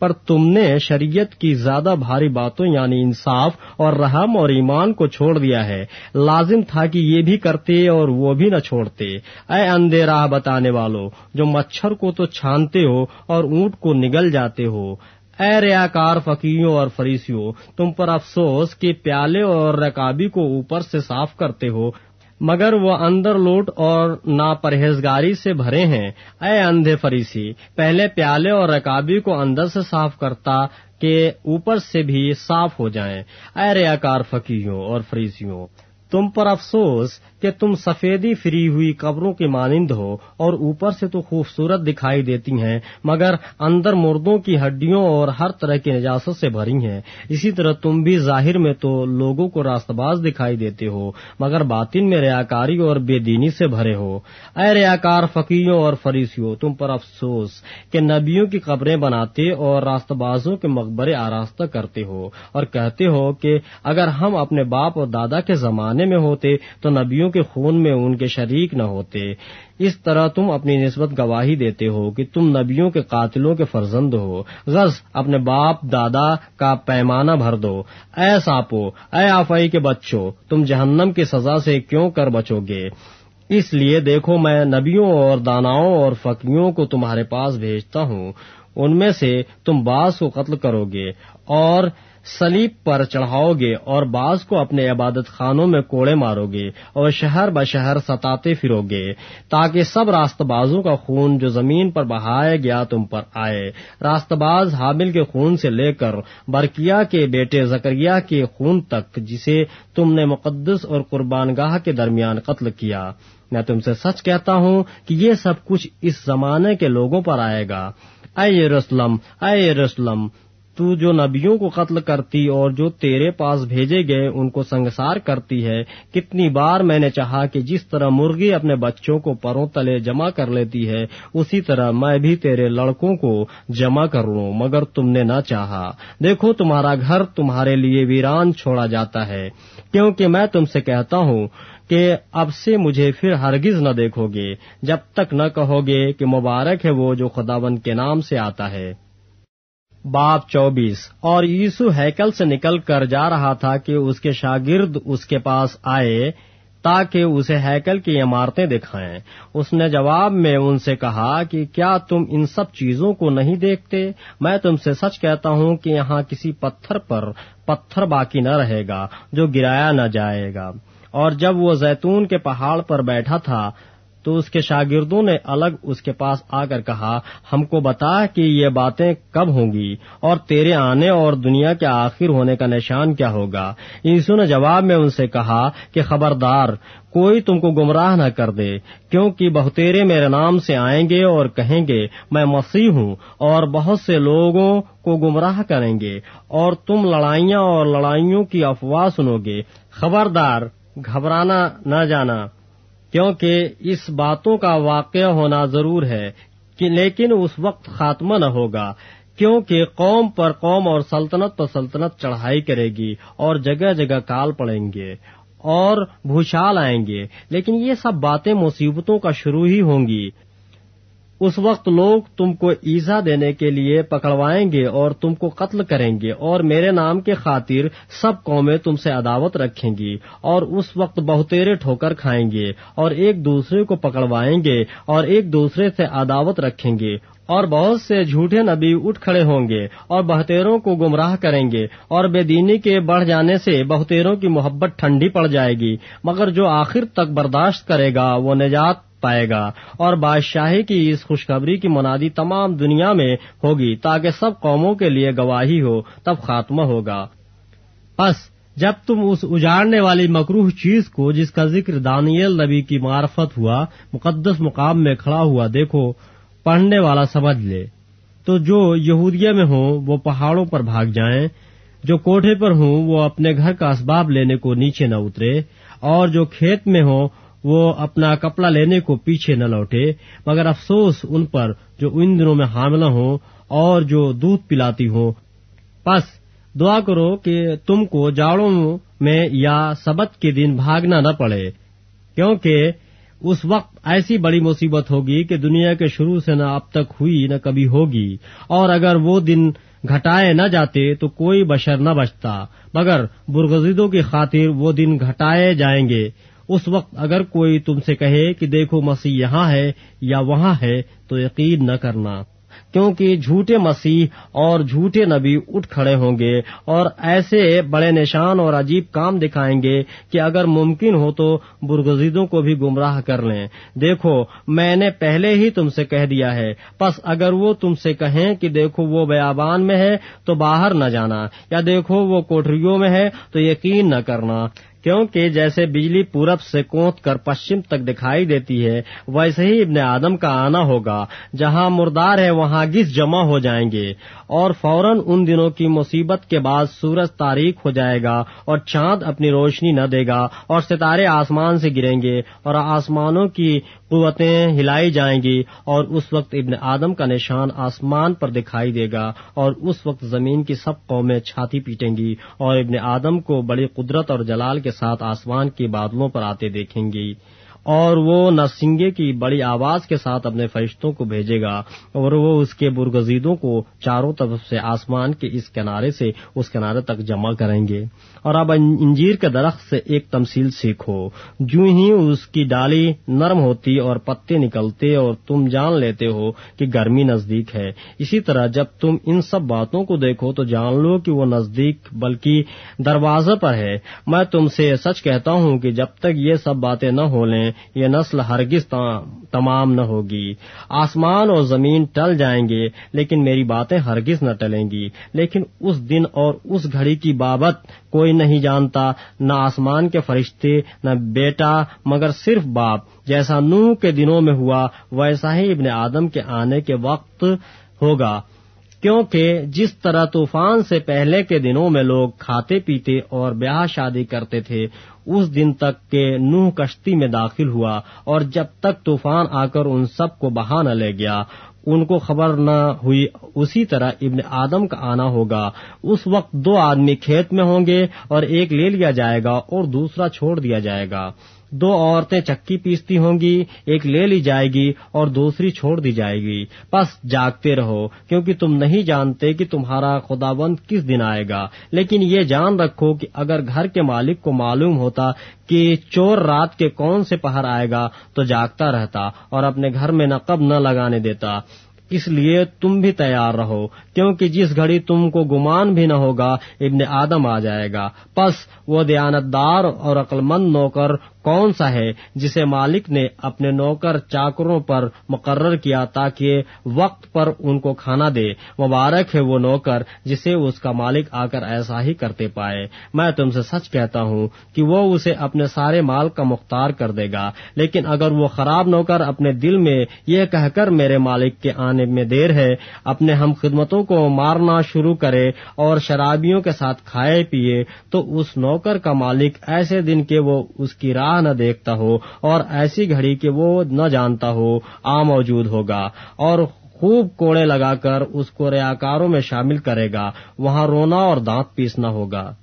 پر تم نے شریعت کی زیادہ بھاری باتوں یعنی انصاف اور رحم اور ایمان کو چھوڑ دیا ہے۔ لازم تھا کہ یہ بھی کرتے اور وہ بھی نہ چھوڑتے۔ اے اندھے راہ بتانے والوں جو مچھر کو تو چھانتے ہو اور اونٹ کو نگل جاتے ہو، اے ریاکار فقیوں اور فریسیوں، تم پر افسوس کہ پیالے اور رکابی کو اوپر سے صاف کرتے ہو۔ مگر وہ اندر لوٹ اور ناپرہیزگاری سے بھرے ہیں۔ اے اندھے فریسی، پہلے پیالے اور رکابی کو اندر سے صاف کرتا کہ اوپر سے بھی صاف ہو جائیں۔ اے ریاکار فقیوں اور فریسیوں تم پر افسوس کہ تم سفیدی فری ہوئی قبروں کے مانند ہو اور اوپر سے تو خوبصورت دکھائی دیتی ہیں، مگر اندر مردوں کی ہڈیوں اور ہر طرح کی نجاست سے بھری ہیں۔ اسی طرح تم بھی ظاہر میں تو لوگوں کو راست باز دکھائی دیتے ہو، مگر باطن میں ریاکاری اور بے دینی سے بھرے ہو۔ اے ریاکار فقیوں اور فریسیوں، تم پر افسوس کہ نبیوں کی قبریں بناتے اور راست بازوں کے مقبرے آراستہ کرتے ہو اور کہتے ہو کہ اگر ہم اپنے باپ اور دادا کے زمانے میں ہوتے تو نبیوں کے خون میں ان کے شریک نہ ہوتے۔ اس طرح تم اپنی نسبت گواہی دیتے ہو کہ تم نبیوں کے قاتلوں کے فرزند ہو۔ غز اپنے باپ، دادا کا پیمانہ بھر دو۔ اے ساپو، اے آفائی کے بچوں، تم جہنم کی سزا سے کیوں کر بچو گے اس لیے دیکھو، میں نبیوں اور داناؤں اور فقیوں کو تمہارے پاس بھیجتا ہوں۔ ان میں سے تم بعض کو قتل کرو گے اور سلیب پر چڑھاؤ گے اور بعض کو اپنے عبادت خانوں میں کوڑے مارو گے اور شہر بشہر ستاتے پھرو گے تاکہ سب راست بازوں کا خون جو زمین پر بہایا گیا تم پر آئے۔ راست باز حامل کے خون سے لے کر برکیا کے بیٹے زکریا کے خون تک جسے تم نے مقدس اور قربان گاہ کے درمیان قتل کیا۔ میں تم سے سچ کہتا ہوں کہ یہ سب کچھ اس زمانے کے لوگوں پر آئے گا۔ اے رسلم اے رسلم تو جو نبیوں کو قتل کرتی اور جو تیرے پاس بھیجے گئے ان کو سنگسار کرتی ہے، کتنی بار میں نے چاہا کہ جس طرح مرغی اپنے بچوں کو پروں تلے جمع کر لیتی ہے، اسی طرح میں بھی تیرے لڑکوں کو جمع کر لوں، مگر تم نے نہ چاہا۔ دیکھو، تمہارا گھر تمہارے لیے ویران چھوڑا جاتا ہے، کیونکہ میں تم سے کہتا ہوں کہ اب سے مجھے پھر ہرگز نہ دیکھو گے، جب تک نہ کہو گے کہ مبارک ہے وہ جو خداون کے نام سے آتا ہے۔ باپ چوبیس۔ اور یسو ہیکل سے نکل کر جا رہا تھا کہ اس کے شاگرد اس کے پاس آئے تاکہ اسے ہیکل کی عمارتیں دکھائیں۔ اس نے جواب میں ان سے کہا کہ کیا تم ان سب چیزوں کو نہیں دیکھتے؟ میں تم سے سچ کہتا ہوں کہ یہاں کسی پتھر پر پتھر باقی نہ رہے گا جو گرایا نہ جائے گا۔ اور جب وہ زیتون کے پہاڑ پر بیٹھا تھا تو اس کے شاگردوں نے الگ اس کے پاس آ کر کہا، ہم کو بتا کہ یہ باتیں کب ہوں گی اور تیرے آنے اور دنیا کے آخر ہونے کا نشان کیا ہوگا؟ یسو نے جواب میں ان سے کہا کہ خبردار، کوئی تم کو گمراہ نہ کر دے، کیونکہ بہتیرے میرے نام سے آئیں گے اور کہیں گے، میں مسیح ہوں اور بہت سے لوگوں کو گمراہ کریں گے اور تم لڑائیاں اور لڑائیوں کی افواہ سنو گے۔ خبردار، گھبرانا نہ جانا۔ کیونکہ اس باتوں کا واقعہ ہونا ضرور ہے کہ لیکن اس وقت خاتمہ نہ ہوگا، کیونکہ قوم پر قوم اور سلطنت پر سلطنت چڑھائی کرے گی اور جگہ جگہ کال پڑیں گے اور بھوشال آئیں گے۔ لیکن یہ سب باتیں مصیبتوں کا شروع ہی ہوں گی۔ اس وقت لوگ تم کو ایزا دینے کے لیے پکڑوائیں گے اور تم کو قتل کریں گے اور میرے نام کے خاطر سب قومیں تم سے عداوت رکھیں گی اور اس وقت بہتےرے ٹھوکر کھائیں گے اور ایک دوسرے کو پکڑوائیں گے اور ایک دوسرے سے عداوت رکھیں گے اور بہت سے جھوٹے نبی اٹھ کھڑے ہوں گے اور بہتےروں کو گمراہ کریں گے اور بے دینی کے بڑھ جانے سے بہتےروں کی محبت ٹھنڈی پڑ جائے گی مگر جو آخر تک برداشت کرے گا وہ نجات پائے گا۔ اور بادشاہی کی اس خوشخبری کی منادی تمام دنیا میں ہوگی، تاکہ سب قوموں کے لیے گواہی ہو، تب خاتمہ ہوگا۔ بس جب تم اس اجاڑنے والی مکروح چیز کو، جس کا ذکر دانیل نبی کی معرفت ہوا، مقدس مقام میں کھڑا ہوا دیکھو، پڑھنے والا سمجھ لے۔ تو جو یہودیہ میں ہوں، وہ پہاڑوں پر بھاگ جائیں۔ جو کوٹھے پر ہوں، وہ اپنے گھر کا اسباب لینے کو نیچے نہ اترے۔ اور جو کھیت میں ہوں وہ اپنا کپڑا لینے کو پیچھے نہ لوٹے، مگر افسوس ان پر جو ان دنوں میں حاملہ ہوں اور جو دودھ پلاتی ہوں۔ پس دعا کرو کہ تم کو جاڑوں میں یا سبت کے دن بھاگنا نہ پڑے، کیونکہ اس وقت ایسی بڑی مصیبت ہوگی کہ دنیا کے شروع سے نہ اب تک ہوئی نہ کبھی ہوگی۔ اور اگر وہ دن گھٹائے نہ جاتے تو کوئی بشر نہ بچتا، مگر برگزیدوں کی خاطر وہ دن گھٹائے جائیں گے۔ اس وقت اگر کوئی تم سے کہے کہ دیکھو مسیح یہاں ہے یا وہاں ہے تو یقین نہ کرنا، کیونکہ جھوٹے مسیح اور جھوٹے نبی اٹھ کھڑے ہوں گے اور ایسے بڑے نشان اور عجیب کام دکھائیں گے کہ اگر ممکن ہو تو برگزیدوں کو بھی گمراہ کر لیں۔ دیکھو، میں نے پہلے ہی تم سے کہہ دیا ہے، پس اگر وہ تم سے کہیں کہ دیکھو وہ بیابان میں ہے تو باہر نہ جانا، یا دیکھو وہ کوٹریوں میں ہے تو یقین نہ کرنا۔ کیونکہ جیسے بجلی پورب سے کوت کر پشچم تک دکھائی دیتی ہے، ویسے ہی ابن آدم کا آنا ہوگا۔ جہاں مردار ہے وہاں گس جمع ہو جائیں گے۔ اور فوراً ان دنوں کی مصیبت کے بعد سورج تاریخ ہو جائے گا اور چاند اپنی روشنی نہ دے گا اور ستارے آسمان سے گریں گے اور آسمانوں کی قوتیں ہلائی جائیں گی اور اس وقت ابن آدم کا نشان آسمان پر دکھائی دے گا اور اس وقت زمین کی سب قومیں چھاتی پیٹیں گی اور ابن آدم کو بڑی قدرت اور جلال کے ساتھ آسمان کے بادلوں پر آتے دیکھیں گی۔ اور وہ نرسنگے کی بڑی آواز کے ساتھ اپنے فرشتوں کو بھیجے گا اور وہ اس کے برگزیدوں کو چاروں طرف سے آسمان کے اس کنارے سے اس کنارے تک جمع کریں گے۔ اور اب انجیر کے درخت سے ایک تمثیل سیکھو۔ جو ہی اس کی ڈالی نرم ہوتی اور پتے نکلتے اور تم جان لیتے ہو کہ گرمی نزدیک ہے۔ اسی طرح جب تم ان سب باتوں کو دیکھو تو جان لو کہ وہ نزدیک بلکہ دروازے پر ہے۔ میں تم سے سچ کہتا ہوں کہ جب تک یہ سب باتیں نہ ہو لیں یہ نسل ہرگز تمام نہ ہوگی۔ آسمان اور زمین ٹل جائیں گے، لیکن میری باتیں ہرگز نہ ٹلیں گی۔ لیکن اس دن اور اس گھڑی کی بابت کوئی نہیں جانتا، نہ آسمان کے فرشتے، نہ بیٹا، مگر صرف باپ۔ جیسا نوح کے دنوں میں ہوا، ویسا ہی ابن آدم کے آنے کے وقت ہوگا۔ کیونکہ جس طرح طوفان سے پہلے کے دنوں میں لوگ کھاتے پیتے اور بیاہ شادی کرتے تھے اس دن تک کہ نوح کشتی میں داخل ہوا اور جب تک طوفان آ کر ان سب کو بہا نہ لے گیا، ان کو خبر نہ ہوئی، اسی طرح ابن آدم کا آنا ہوگا۔ اس وقت دو آدمی کھیت میں ہوں گے اور ایک لے لیا جائے گا اور دوسرا چھوڑ دیا جائے گا۔ دو عورتیں چکی پیستی ہوں گی، ایک لے لی جائے گی اور دوسری چھوڑ دی جائے گی۔ بس جاگتے رہو، کیونکہ تم نہیں جانتے کہ تمہارا خدا بند کس دن آئے گا۔ لیکن یہ جان رکھو کہ اگر گھر کے مالک کو معلوم ہوتا کہ چور رات کے کون سے پہر آئے گا، تو جاگتا رہتا اور اپنے گھر میں نقب نہ لگانے دیتا۔ اس لیے تم بھی تیار رہو، کیونکہ جس گھڑی تم کو گمان بھی نہ ہوگا، ابن آدم آ جائے گا۔ پس وہ دیانتدار اور عقلمند نوکر کون سا ہے جسے مالک نے اپنے نوکر چاکروں پر مقرر کیا تاکہ وقت پر ان کو کھانا دے۔ مبارک ہے وہ نوکر جسے اس کا مالک آ کر ایسا ہی کرتے پائے۔ میں تم سے سچ کہتا ہوں کہ وہ اسے اپنے سارے مال کا مختار کر دے گا۔ لیکن اگر وہ خراب نوکر اپنے دل میں یہ کہہ کر میرے مالک کے آنے میں دیر ہے، اپنے ہم خدمتوں کو مارنا شروع کرے اور شرابیوں کے ساتھ کھائے پیے، تو اس نوکر کا مالک ایسے دن کے وہ اس کی راہ نہ دیکھتا ہو اور ایسی گھڑی کہ وہ نہ جانتا ہو، آ موجود ہوگا اور خوب کوڑے لگا کر اس کو ریاکاروں میں شامل کرے گا۔ وہاں رونا اور دانت پیسنا ہوگا۔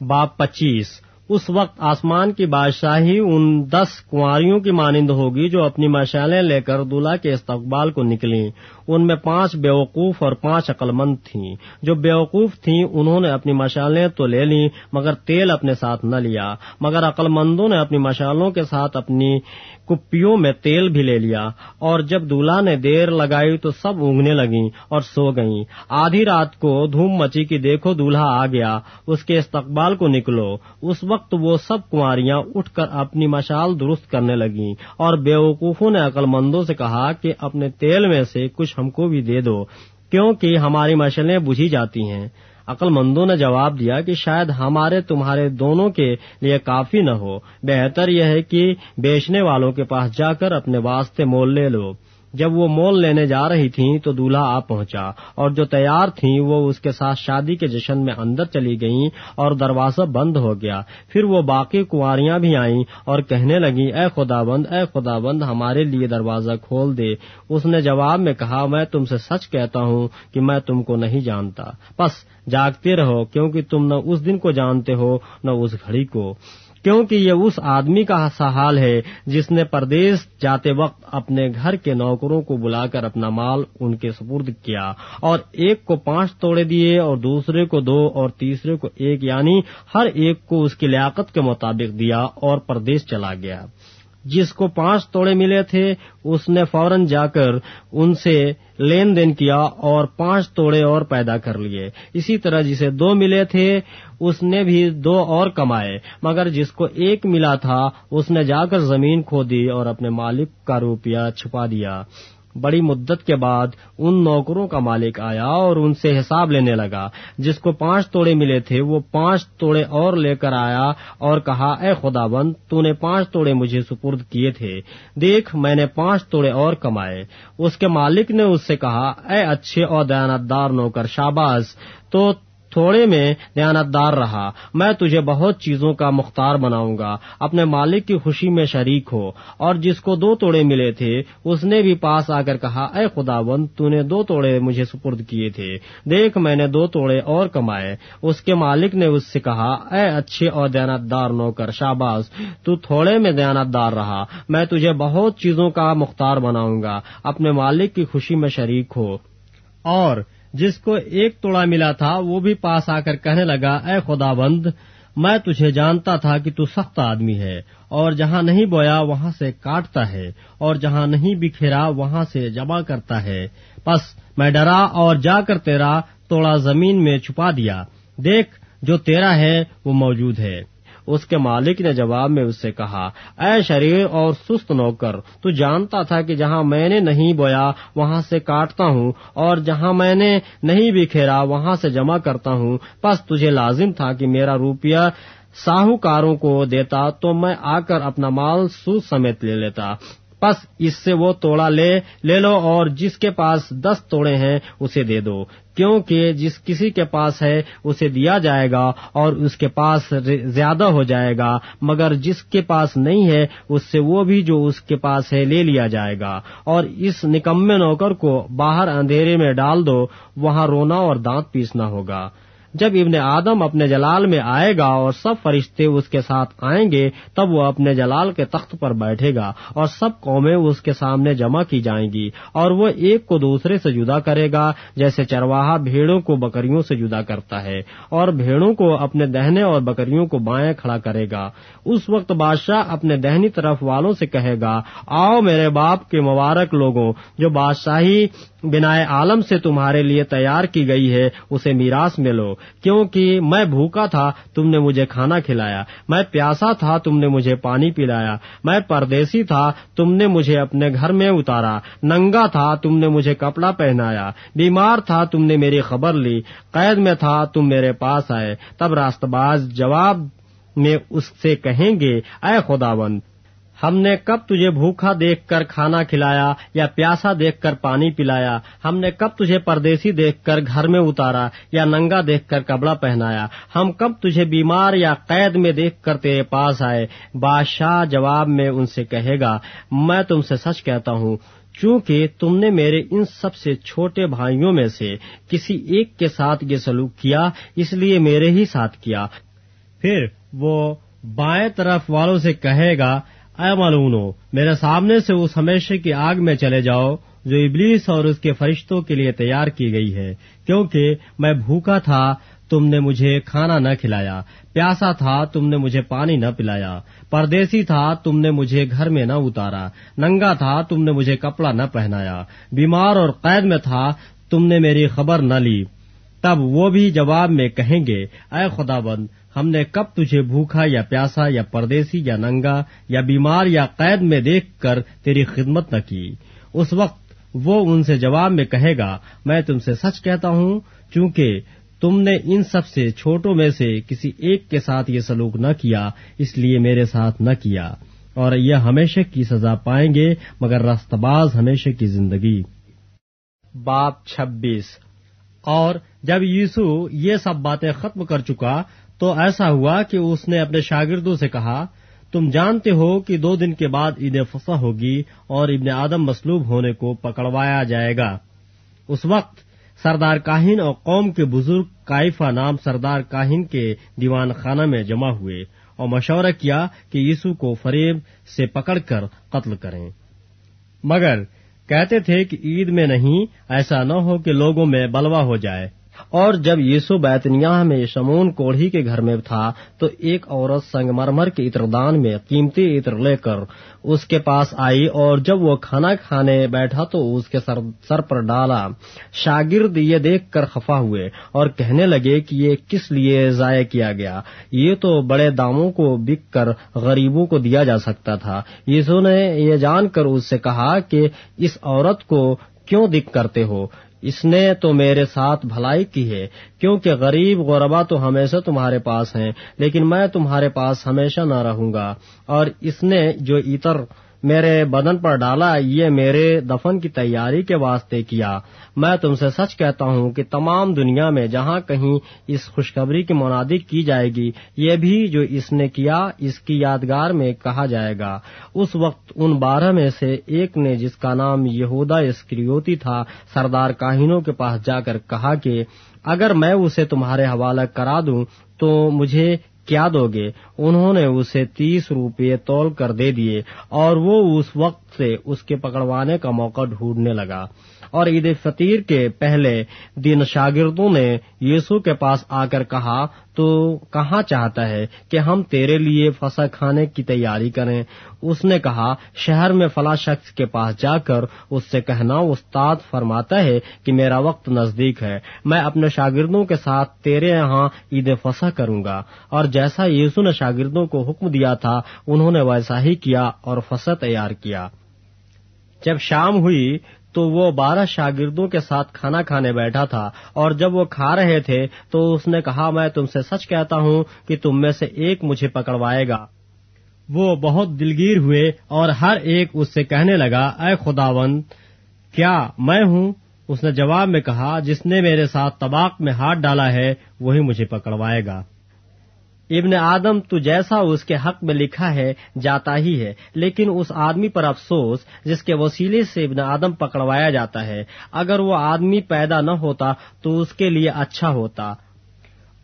باپ پچیس۔ اس وقت آسمان کی بادشاہی ان دس کنواریوں کی مانند ہوگی جو اپنی مشالیں لے کر دلہا کے استقبال کو نکلیں۔ ان میں پانچ بیوقوف اور پانچ عقلمند تھیں۔ جو بیوقوف تھیں، انہوں نے اپنی مشالیں تو لے لیں، مگر تیل اپنے ساتھ نہ لیا۔ مگر عقلمندوں نے اپنی مشالوں کے ساتھ اپنی کپیوں میں تیل بھی لے لیا اور جب دلہا نے دیر لگائی تو سب اونگنے لگیں اور سو گئیں۔ آدھی رات کو دھوم مچی کی دیکھو دلہا آ گیا۔ اس کے استقبال کو نکلو۔ اس وقت وہ سب کماریاں اٹھ کر اپنی مشال درست کرنے لگیں اور بیوقوفوں نے عقل مندوں سے کہا کہ اپنے تیل میں سے کچھ ہم کو بھی دے دو، کیونکہ ہماری مشلیں بجھی جاتی ہیں۔ عقل مندوں نے جواب دیا کہ شاید ہمارے تمہارے دونوں کے لیے کافی نہ ہو۔ بہتر یہ ہے کہ بیچنے والوں کے پاس جا کر اپنے واسطے مول لے لو۔ جب وہ مول لینے جا رہی تھیں تو دولہا آ پہنچا اور جو تیار تھیں وہ اس کے ساتھ شادی کے جشن میں اندر چلی گئیں اور دروازہ بند ہو گیا۔ پھر وہ باقی کنواریاں بھی آئیں اور کہنے لگی اے خدا بند اے خدا بند ہمارے لیے دروازہ کھول دے۔ اس نے جواب میں کہا، میں تم سے سچ کہتا ہوں کہ میں تم کو نہیں جانتا۔ بس جاگتے رہو، کیونکہ تم نہ اس دن کو جانتے ہو، نہ اس گھڑی کو۔ کیونکہ یہ اس آدمی کا حال ہے جس نے پردیش جاتے وقت اپنے گھر کے نوکروں کو بلا کر اپنا مال ان کے سپرد کیا اور ایک کو پانچ توڑے دیے اور دوسرے کو دو اور تیسرے کو ایک یعنی ہر ایک کو اس کی لیاقت کے مطابق دیا اور پردیش چلا گیا۔ جس کو پانچ توڑے ملے تھے، اس نے فوراً جا کر ان سے لین دین کیا اور پانچ توڑے اور پیدا کر لیے۔ اسی طرح جسے دو ملے تھے، اس نے بھی دو اور کمائے۔ مگر جس کو ایک ملا تھا، اس نے جا کر زمین کھو دی اور اپنے مالک کا روپیہ چھپا دیا۔ بڑی مدت کے بعد ان نوکروں کا مالک آیا اور ان سے حساب لینے لگا۔ جس کو پانچ توڑے ملے تھے، وہ پانچ توڑے اور لے کر آیا اور کہا، اے خدا بند تو نے پانچ توڑے مجھے سپرد کیے تھے۔ دیکھ، میں نے پانچ توڑے اور کمائے۔ اس کے مالک نے اس سے کہا، اے اچھے اور دیانتدار نوکر شاباز، تو تھوڑے میں دیانتدار رہا۔ میں تجھے بہت چیزوں کا مختار بناؤں گا۔ اپنے مالک کی خوشی میں شریک ہو۔ اور جس کو دو توڑے ملے تھے، اس نے بھی پاس آ کر کہا، اے خدا بند تو نے دو توڑے مجھے سپرد کیے تھے۔ دیکھ، میں نے دو توڑے اور کمائے۔ اس کے مالک نے اس سے کہا، اے اچھے اور دیانتدار نوکر، شاباز، تو تھوڑے میں دیانتدار رہا۔ میں تجھے بہت چیزوں کا مختار بناؤں گا۔ اپنے مالک کی خوشی میں شریک ہو۔ اور جس کو ایک توڑا ملا تھا، وہ بھی پاس آ کر کہنے لگا، اے خدا بند میں تجھے جانتا تھا کہ تو سخت آدمی ہے، اور جہاں نہیں بویا وہاں سے کاٹتا ہے، اور جہاں نہیں بکھیرا وہاں سے جمع کرتا ہے۔ بس میں ڈرا اور جا کر تیرا توڑا زمین میں چھپا دیا۔ دیکھ، جو تیرا ہے وہ موجود ہے۔ اس کے مالک نے جواب میں اس سے کہا، اے شریر اور سست نوکر، تو جانتا تھا کہ جہاں میں نے نہیں بویا وہاں سے کاٹتا ہوں اور جہاں میں نے نہیں بکھیرا وہاں سے جمع کرتا ہوں۔ بس تجھے لازم تھا کہ میرا روپیہ ساہوکاروں کو دیتا تو میں آ کر اپنا مال سود سمیت لے لیتا۔ پس اس سے وہ توڑا لے لے لو اور جس کے پاس دس توڑے ہیں اسے دے دو، کیونکہ جس کسی کے پاس ہے اسے دیا جائے گا اور اس کے پاس زیادہ ہو جائے گا، مگر جس کے پاس نہیں ہے اس سے وہ بھی جو اس کے پاس ہے لے لیا جائے گا۔ اور اس نکمے نوکر کو باہر اندھیرے میں ڈال دو، وہاں رونا اور دانت پیسنا ہوگا۔ جب ابن آدم اپنے جلال میں آئے گا اور سب فرشتے اس کے ساتھ آئیں گے، تب وہ اپنے جلال کے تخت پر بیٹھے گا اور سب قومیں اس کے سامنے جمع کی جائیں گی اور وہ ایک کو دوسرے سے جدا کرے گا، جیسے چرواہا بھیڑوں کو بکریوں سے جدا کرتا ہے اور بھیڑوں کو اپنے دہنے اور بکریوں کو بائیں کھڑا کرے گا۔ اس وقت بادشاہ اپنے دہنی طرف والوں سے کہے گا، آؤ میرے باپ کے مبارک لوگوں، جو بادشاہی بنا عالم سے تمہارے لیے تیار کی گئی ہے، اسے میراث میں لو کیونکہ میں بھوکا تھا، تم نے مجھے کھانا کھلایا۔ میں پیاسا تھا، تم نے مجھے پانی پلایا۔ میں پردیسی تھا، تم نے مجھے اپنے گھر میں اتارا۔ ننگا تھا، تم نے مجھے کپڑا پہنایا۔ بیمار تھا، تم نے میری خبر لی۔ قید میں تھا، تم میرے پاس آئے۔ تب راست باز جواب میں اس سے کہیں گے، اے خداوند ہم نے کب تجھے بھوکا دیکھ کر کھانا کھلایا یا پیاسا دیکھ کر پانی پلایا؟ ہم نے کب تجھے پردیسی دیکھ کر گھر میں اتارا یا ننگا دیکھ کر کپڑا پہنایا؟ ہم کب تجھے بیمار یا قید میں دیکھ کر تیرے پاس آئے؟ بادشاہ جواب میں ان سے کہے گا، میں تم سے سچ کہتا ہوں، چونکہ تم نے میرے ان سب سے چھوٹے بھائیوں میں سے کسی ایک کے ساتھ یہ سلوک کیا، اس لیے میرے ہی ساتھ کیا۔ پھر وہ بائیں طرف والوں سے کہے گا اے معلومو میرے سامنے سے اس ہمیشہ کی آگ میں چلے جاؤ جو ابلیس اور اس کے فرشتوں کے لیے تیار کی گئی ہے۔ کیونکہ میں بھوکا تھا، تم نے مجھے کھانا نہ کھلایا۔ پیاسا تھا، تم نے مجھے پانی نہ پلایا۔ پردیسی تھا، تم نے مجھے گھر میں نہ اتارا۔ ننگا تھا، تم نے مجھے کپڑا نہ پہنایا۔ بیمار اور قید میں تھا، تم نے میری خبر نہ لی۔ تب وہ بھی جواب میں کہیں گے، اے خدا بند ہم نے کب تجھے بھوکا یا پیاسا یا پردیسی یا ننگا یا بیمار یا قید میں دیکھ کر تیری خدمت نہ کی۔ اس وقت وہ ان سے جواب میں کہے گا، میں تم سے سچ کہتا ہوں، چونکہ تم نے ان سب سے چھوٹوں میں سے کسی ایک کے ساتھ یہ سلوک نہ کیا، اس لیے میرے ساتھ نہ کیا۔ اور یہ ہمیشہ کی سزا پائیں گے، مگر رستباز ہمیشہ کی زندگی۔ باپ چھبیس۔ اور جب یسو یہ سب باتیں ختم کر چکا تو ایسا ہوا کہ اس نے اپنے شاگردوں سے کہا، تم جانتے ہو کہ دو دن کے بعد عید فصح ہوگی اور ابن آدم مسلوب ہونے کو پکڑوایا جائے گا۔ اس وقت سردار کاہن اور قوم کے بزرگ کائفا نام سردار کاہن کے دیوان خانہ میں جمع ہوئے اور مشورہ کیا کہ یسو کو فریب سے پکڑ کر قتل کریں۔ مگر کہتے تھے کہ عید میں نہیں، ایسا نہ ہو کہ لوگوں میں بلوا ہو جائے۔ اور جب یسو بیتنیاہ میں شمون کوڑھی کے گھر میں تھا، تو ایک عورت سنگ مرمر کے عطردان میں قیمتی عطر لے کر اس کے پاس آئی اور جب وہ کھانا کھانے بیٹھا تو اس کے سر سر پر ڈالا۔ شاگرد یہ دیکھ کر خفا ہوئے اور کہنے لگے کہ یہ کس لیے ضائع کیا گیا؟ یہ تو بڑے داموں کو بک کر غریبوں کو دیا جا سکتا تھا۔ یسو نے یہ جان کر اس سے کہا کہ اس عورت کو کیوں دکھ کرتے ہو؟ اس نے تو میرے ساتھ بھلائی کی ہے، کیونکہ غریب غربا تو ہمیشہ تمہارے پاس ہیں، لیکن میں تمہارے پاس ہمیشہ نہ رہوں گا۔ اور اس نے جو اتر میرے بدن پر ڈالا، یہ میرے دفن کی تیاری کے واسطے کیا۔ میں تم سے سچ کہتا ہوں کہ تمام دنیا میں جہاں کہیں اس خوشخبری کی منادی کی جائے گی، یہ بھی جو اس نے کیا، اس کی یادگار میں کہا جائے گا۔ اس وقت ان بارہ میں سے ایک نے جس کا نام یہودا اسکریوتی تھا، سردار کاہینوں کے پاس جا کر کہا کہ اگر میں اسے تمہارے حوالہ کرا دوں، تو مجھے کیا دو گے انہوں نے اسے تیس روپے تول کر دے دیے اور وہ اس وقت سے اس کے پکڑوانے کا موقع ڈھونڈنے لگا۔ اور عید فطیر کے پہلے دن شاگردوں نے یسو کے پاس آ کر کہا، تو کہاں چاہتا ہے کہ ہم تیرے لیے فسا کھانے کی تیاری کریں؟ اس نے کہا، شہر میں فلاں شخص کے پاس جا کر اس سے کہنا، استاد فرماتا ہے کہ میرا وقت نزدیک ہے، میں اپنے شاگردوں کے ساتھ تیرے یہاں عید فسا کروں گا۔ اور جیسا یسو نے شاگردوں کو حکم دیا تھا، انہوں نے ویسا ہی کیا اور فسا تیار کیا۔ جب شام ہوئی تو وہ بارہ شاگردوں کے ساتھ کھانا کھانے بیٹھا تھا اور جب وہ کھا رہے تھے تو اس نے کہا، میں تم سے سچ کہتا ہوں کہ تم میں سے ایک مجھے پکڑوائے گا۔ وہ بہت دلگیر ہوئے اور ہر ایک اس سے کہنے لگا، اے خداون کیا میں ہوں؟ اس نے جواب میں کہا، جس نے میرے ساتھ طباق میں ہاتھ ڈالا ہے، وہی مجھے پکڑوائے گا۔ ابن آدم تو جیسا اس کے حق میں لکھا ہے، جاتا ہی ہے، لیکن اس آدمی پر افسوس، جس کے وسیلے سے ابن آدم پکڑوایا جاتا ہے۔ اگر وہ آدمی پیدا نہ ہوتا، تو اس کے لیے اچھا ہوتا۔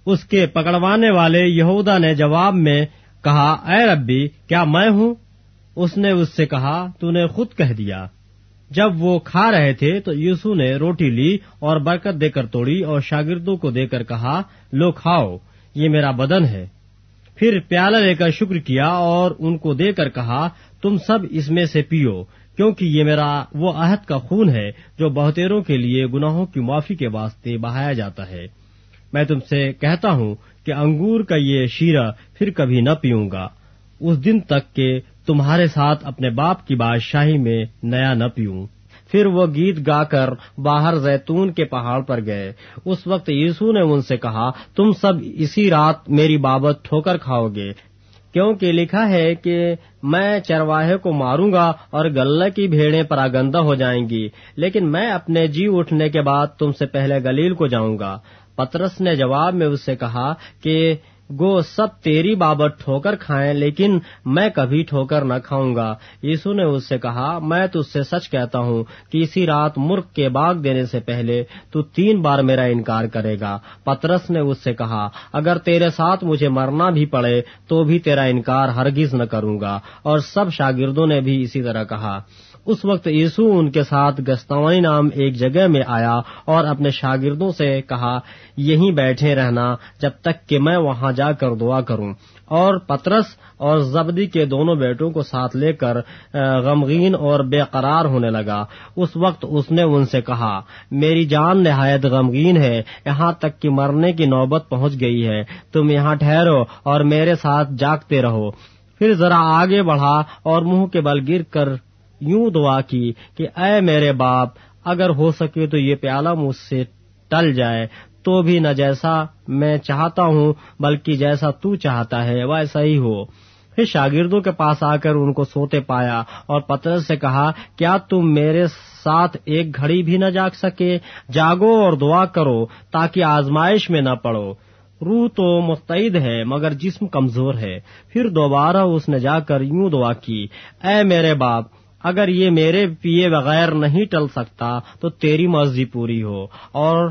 اس کے پکڑوانے والے یہودا نے جواب میں کہا، اے ربی، کیا میں ہوں؟ اس نے اس سے کہا، تو نے خود کہہ دیا۔ جب وہ کھا رہے تھے، تو یوسو نے روٹی لی اور برکت دے کر توڑی اور شاگردوں کو دے کر کہا، لو کھاؤ، یہ میرا بدن ہے۔ پھر پیالہ لے کر شکر کیا اور ان کو دے کر کہا، تم سب اس میں سے پیو، کیونکہ یہ میرا وہ عہد کا خون ہے جو بہتےروں کے لیے گناہوں کی معافی کے واسطے بہایا جاتا ہے۔ میں تم سے کہتا ہوں کہ انگور کا یہ شیرہ پھر کبھی نہ پیوں گا۔ اس دن تک کہ تمہارے ساتھ اپنے باپ کی بادشاہی میں نیا نہ پیوں۔ پھر وہ گیت گا کر باہر زیتون کے پہاڑ پر گئے۔ اس وقت یسو نے ان سے کہا، تم سب اسی رات میری بابت ٹھوکر کھاؤ گے۔ کیونکہ لکھا ہے کہ میں چرواہے کو ماروں گا اور گلہ کی بھیڑیں پراگندہ ہو جائیں گی، لیکن میں اپنے جی اٹھنے کے بعد تم سے پہلے گلیل کو جاؤں گا۔ پترس نے جواب میں اس سے کہا کہ گو سب تیری بابت ٹھوکر کھائیں، لیکن میں کبھی ٹھوکر نہ کھاؤں گا۔ یسو نے اس سے کہا، میں تج سے سچ کہتا ہوں کہ اسی رات مرغ کے باغ دینے سے پہلے تو تین بار میرا انکار کرے گا۔ پترس نے اس سے کہا، اگر تیرے ساتھ مجھے مرنا بھی پڑے تو بھی تیرا انکار ہرگز نہ کروں گا۔ اور سب شاگردوں نے بھی اسی طرح کہا۔ اس وقت یسو ان کے ساتھ گستوانی نام ایک جگہ میں آیا اور اپنے شاگردوں سے کہا، یہیں بیٹھے رہنا جب تک کہ میں وہاں جا کر دعا کروں۔ اور پترس اور زبدی کے دونوں بیٹوں کو ساتھ لے کر غمگین اور بے قرار ہونے لگا۔ اس وقت اس نے ان سے کہا، میری جان نہایت غمگین ہے، یہاں تک کہ مرنے کی نوبت پہنچ گئی ہے۔ تم یہاں ٹھہرو اور میرے ساتھ جاگتے رہو۔ پھر ذرا آگے بڑھا اور منہ کے بل گر کر یوں دعا کی کہ اے میرے باپ، اگر ہو سکے تو یہ پیالہ مجھ سے ٹل جائے، تو بھی نہ جیسا میں چاہتا ہوں، بلکہ جیسا تو چاہتا ہے، ویسا ہی ہو۔ پھر شاگردوں کے پاس آ کر ان کو سوتے پایا اور پتر سے کہا، کیا تم میرے ساتھ ایک گھڑی بھی نہ جاگ سکے؟ جاگو اور دعا کرو تاکہ آزمائش میں نہ پڑو۔ روح تو مستعد ہے، مگر جسم کمزور ہے۔ پھر دوبارہ اس نے جا کر یوں دعا کی، اے میرے باپ اگر یہ میرے پیے بغیر نہیں ٹل سکتا تو تیری مرضی پوری ہو۔ اور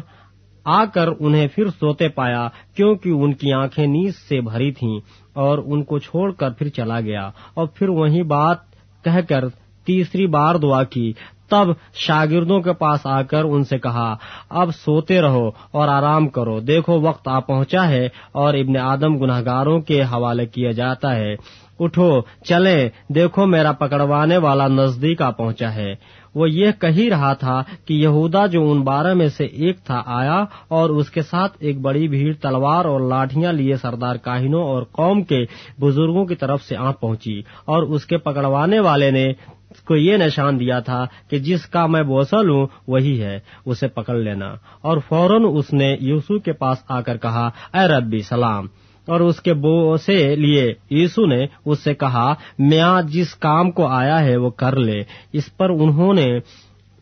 آ کر انہیں پھر سوتے پایا کیونکہ ان کی آنکھیں نیز سے بھری تھیں اور ان کو چھوڑ کر پھر چلا گیا۔ اور پھر وہی بات کہہ کر تیسری بار دعا کی۔ تب شاگردوں کے پاس آ کر ان سے کہا، اب سوتے رہو اور آرام کرو۔ دیکھو وقت آ پہنچا ہے اور ابن آدم گناہ گاروں کے حوالے کیا جاتا ہے۔ اٹھو چلیں دیکھو میرا پکڑوانے والا نزدیک آ پہنچا ہے۔ وہ یہ کہی رہا تھا کہ یہودا جو ان بارہ میں سے ایک تھا آیا اور اس کے ساتھ ایک بڑی بھیڑ، تلوار اور لاٹیاں لیے سردار کاہنوں اور قوم کے بزرگوں کی طرف سے آ پہنچی اور اس کے پکڑوانے والے نے کو یہ نشان دیا تھا کہ جس کا میں بوسل ہوں وہی ہے، اسے پکڑ لینا۔ اور فوراً اس نے یوسو کے پاس آ کر کہا، اے ربی سلام اور اس کے بو سے لیے یسو نے اس سے کہا، میاں جس کام کو آیا ہے وہ کر لے. اس پر انہوں نے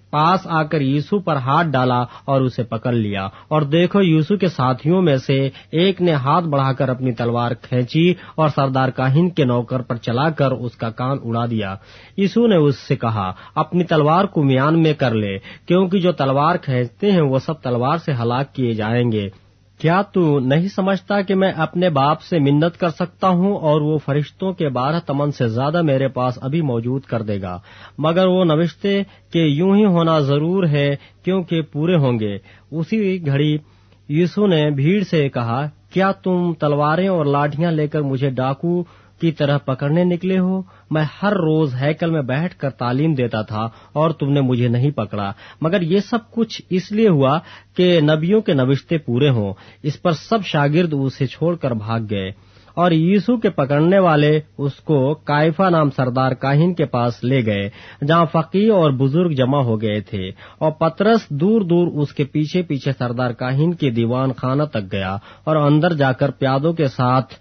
پاس آ کر یوسو پر ہاتھ ڈالا اور اسے پکڑ لیا۔ اور دیکھو یوسو کے ساتھیوں میں سے ایک نے ہاتھ بڑھا کر اپنی تلوار کھینچی اور سردار کاہن کے نوکر پر چلا کر اس کا کان اڑا دیا۔ یسو نے اس سے کہا، اپنی تلوار کو میان میں کر لے، کیونکہ جو تلوار کھینچتے ہیں وہ سب تلوار سے ہلاک کیے جائیں گے۔ کیا تو نہیں سمجھتا کہ میں اپنے باپ سے منت کر سکتا ہوں اور وہ فرشتوں کے بارہ تمن سے زیادہ میرے پاس ابھی موجود کر دے گا؟ مگر وہ نوشتے کہ یوں ہی ہونا ضرور ہے کیونکہ پورے ہوں گے۔ اسی گھڑی یسو نے بھیڑ سے کہا، کیا تم تلواریں اور لاٹیاں لے کر مجھے ڈاکو کی طرح پکڑنے نکلے ہو، میں ہر روز ہیکل میں بیٹھ کر تعلیم دیتا تھا اور تم نے مجھے نہیں پکڑا۔ مگر یہ سب کچھ اس لیے ہوا کہ نبیوں کے نوشتے پورے ہوں۔ اس پر سب شاگرد اسے چھوڑ کر بھاگ گئے۔ اور یسو کے پکڑنے والے اس کو کائفا نام سردار کاہن کے پاس لے گئے، جہاں فقی اور بزرگ جمع ہو گئے تھے۔ اور پترس دور دور اس کے پیچھے پیچھے سردار کاہن کے دیوان خانہ تک گیا اور اندر جا کر پیادوں کے ساتھ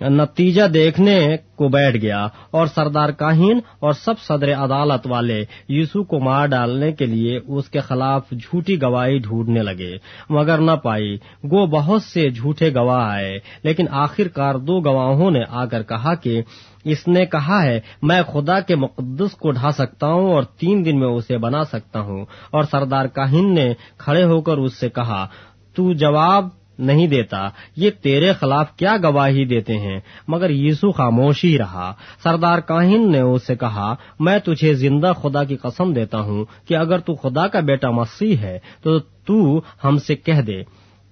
نتیجہ دیکھنے کو بیٹھ گیا اور سردار کاہین اور سب صدر عدالت والے یسو کو مار ڈالنے کے لیے اس کے خلاف جھوٹی گواہی ڈھونڈنے لگے۔ مگر نہ پائی۔ گو بہت سے جھوٹے گواہ آئے، لیکن آخر کار دو گواہوں نے آ کر کہا کہ اس نے کہا ہے، میں خدا کے مقدس کو ڈھا سکتا ہوں اور تین دن میں اسے بنا سکتا ہوں۔ اور سردار کاہن نے کھڑے ہو کر اس سے کہا، تو جواب نہیں دیتا، یہ تیرے خلاف کیا گواہی دیتے ہیں؟ مگر یسو خاموشی رہا۔ سردار کاہن نے اس سے کہا، میں تجھے زندہ خدا کی قسم دیتا ہوں کہ اگر تو خدا کا بیٹا مسیح ہے، تو تو ہم سے کہہ دے۔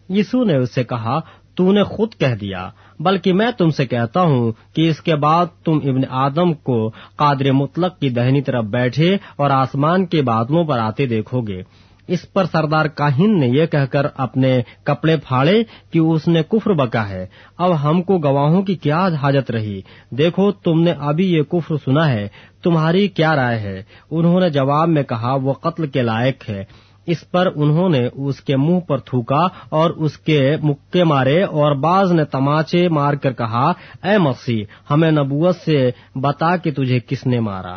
یسو نے اس سے کہا، تو نے خود کہہ دیا، بلکہ میں تم سے کہتا ہوں کہ اس کے بعد تم ابن آدم کو قادر مطلق کی دہنی طرف بیٹھے اور آسمان کے بادلوں پر آتے دیکھو گے۔ اس پر سردار کاہن نے یہ کہہ کر اپنے کپڑے پھاڑے کہ اس نے کفر بکا ہے۔ اب ہم کو گواہوں کی کیا حاجت رہی؟ دیکھو، تم نے ابھی یہ کفر سنا ہے، تمہاری کیا رائے ہے؟ انہوں نے جواب میں کہا، وہ قتل کے لائق ہے۔ اس پر انہوں نے اس کے منہ پر تھوکا اور اس کے مکے مارے اور بعض نے تماچے مار کر کہا، اے مسیح ہمیں نبوت سے بتا کہ تجھے کس نے مارا۔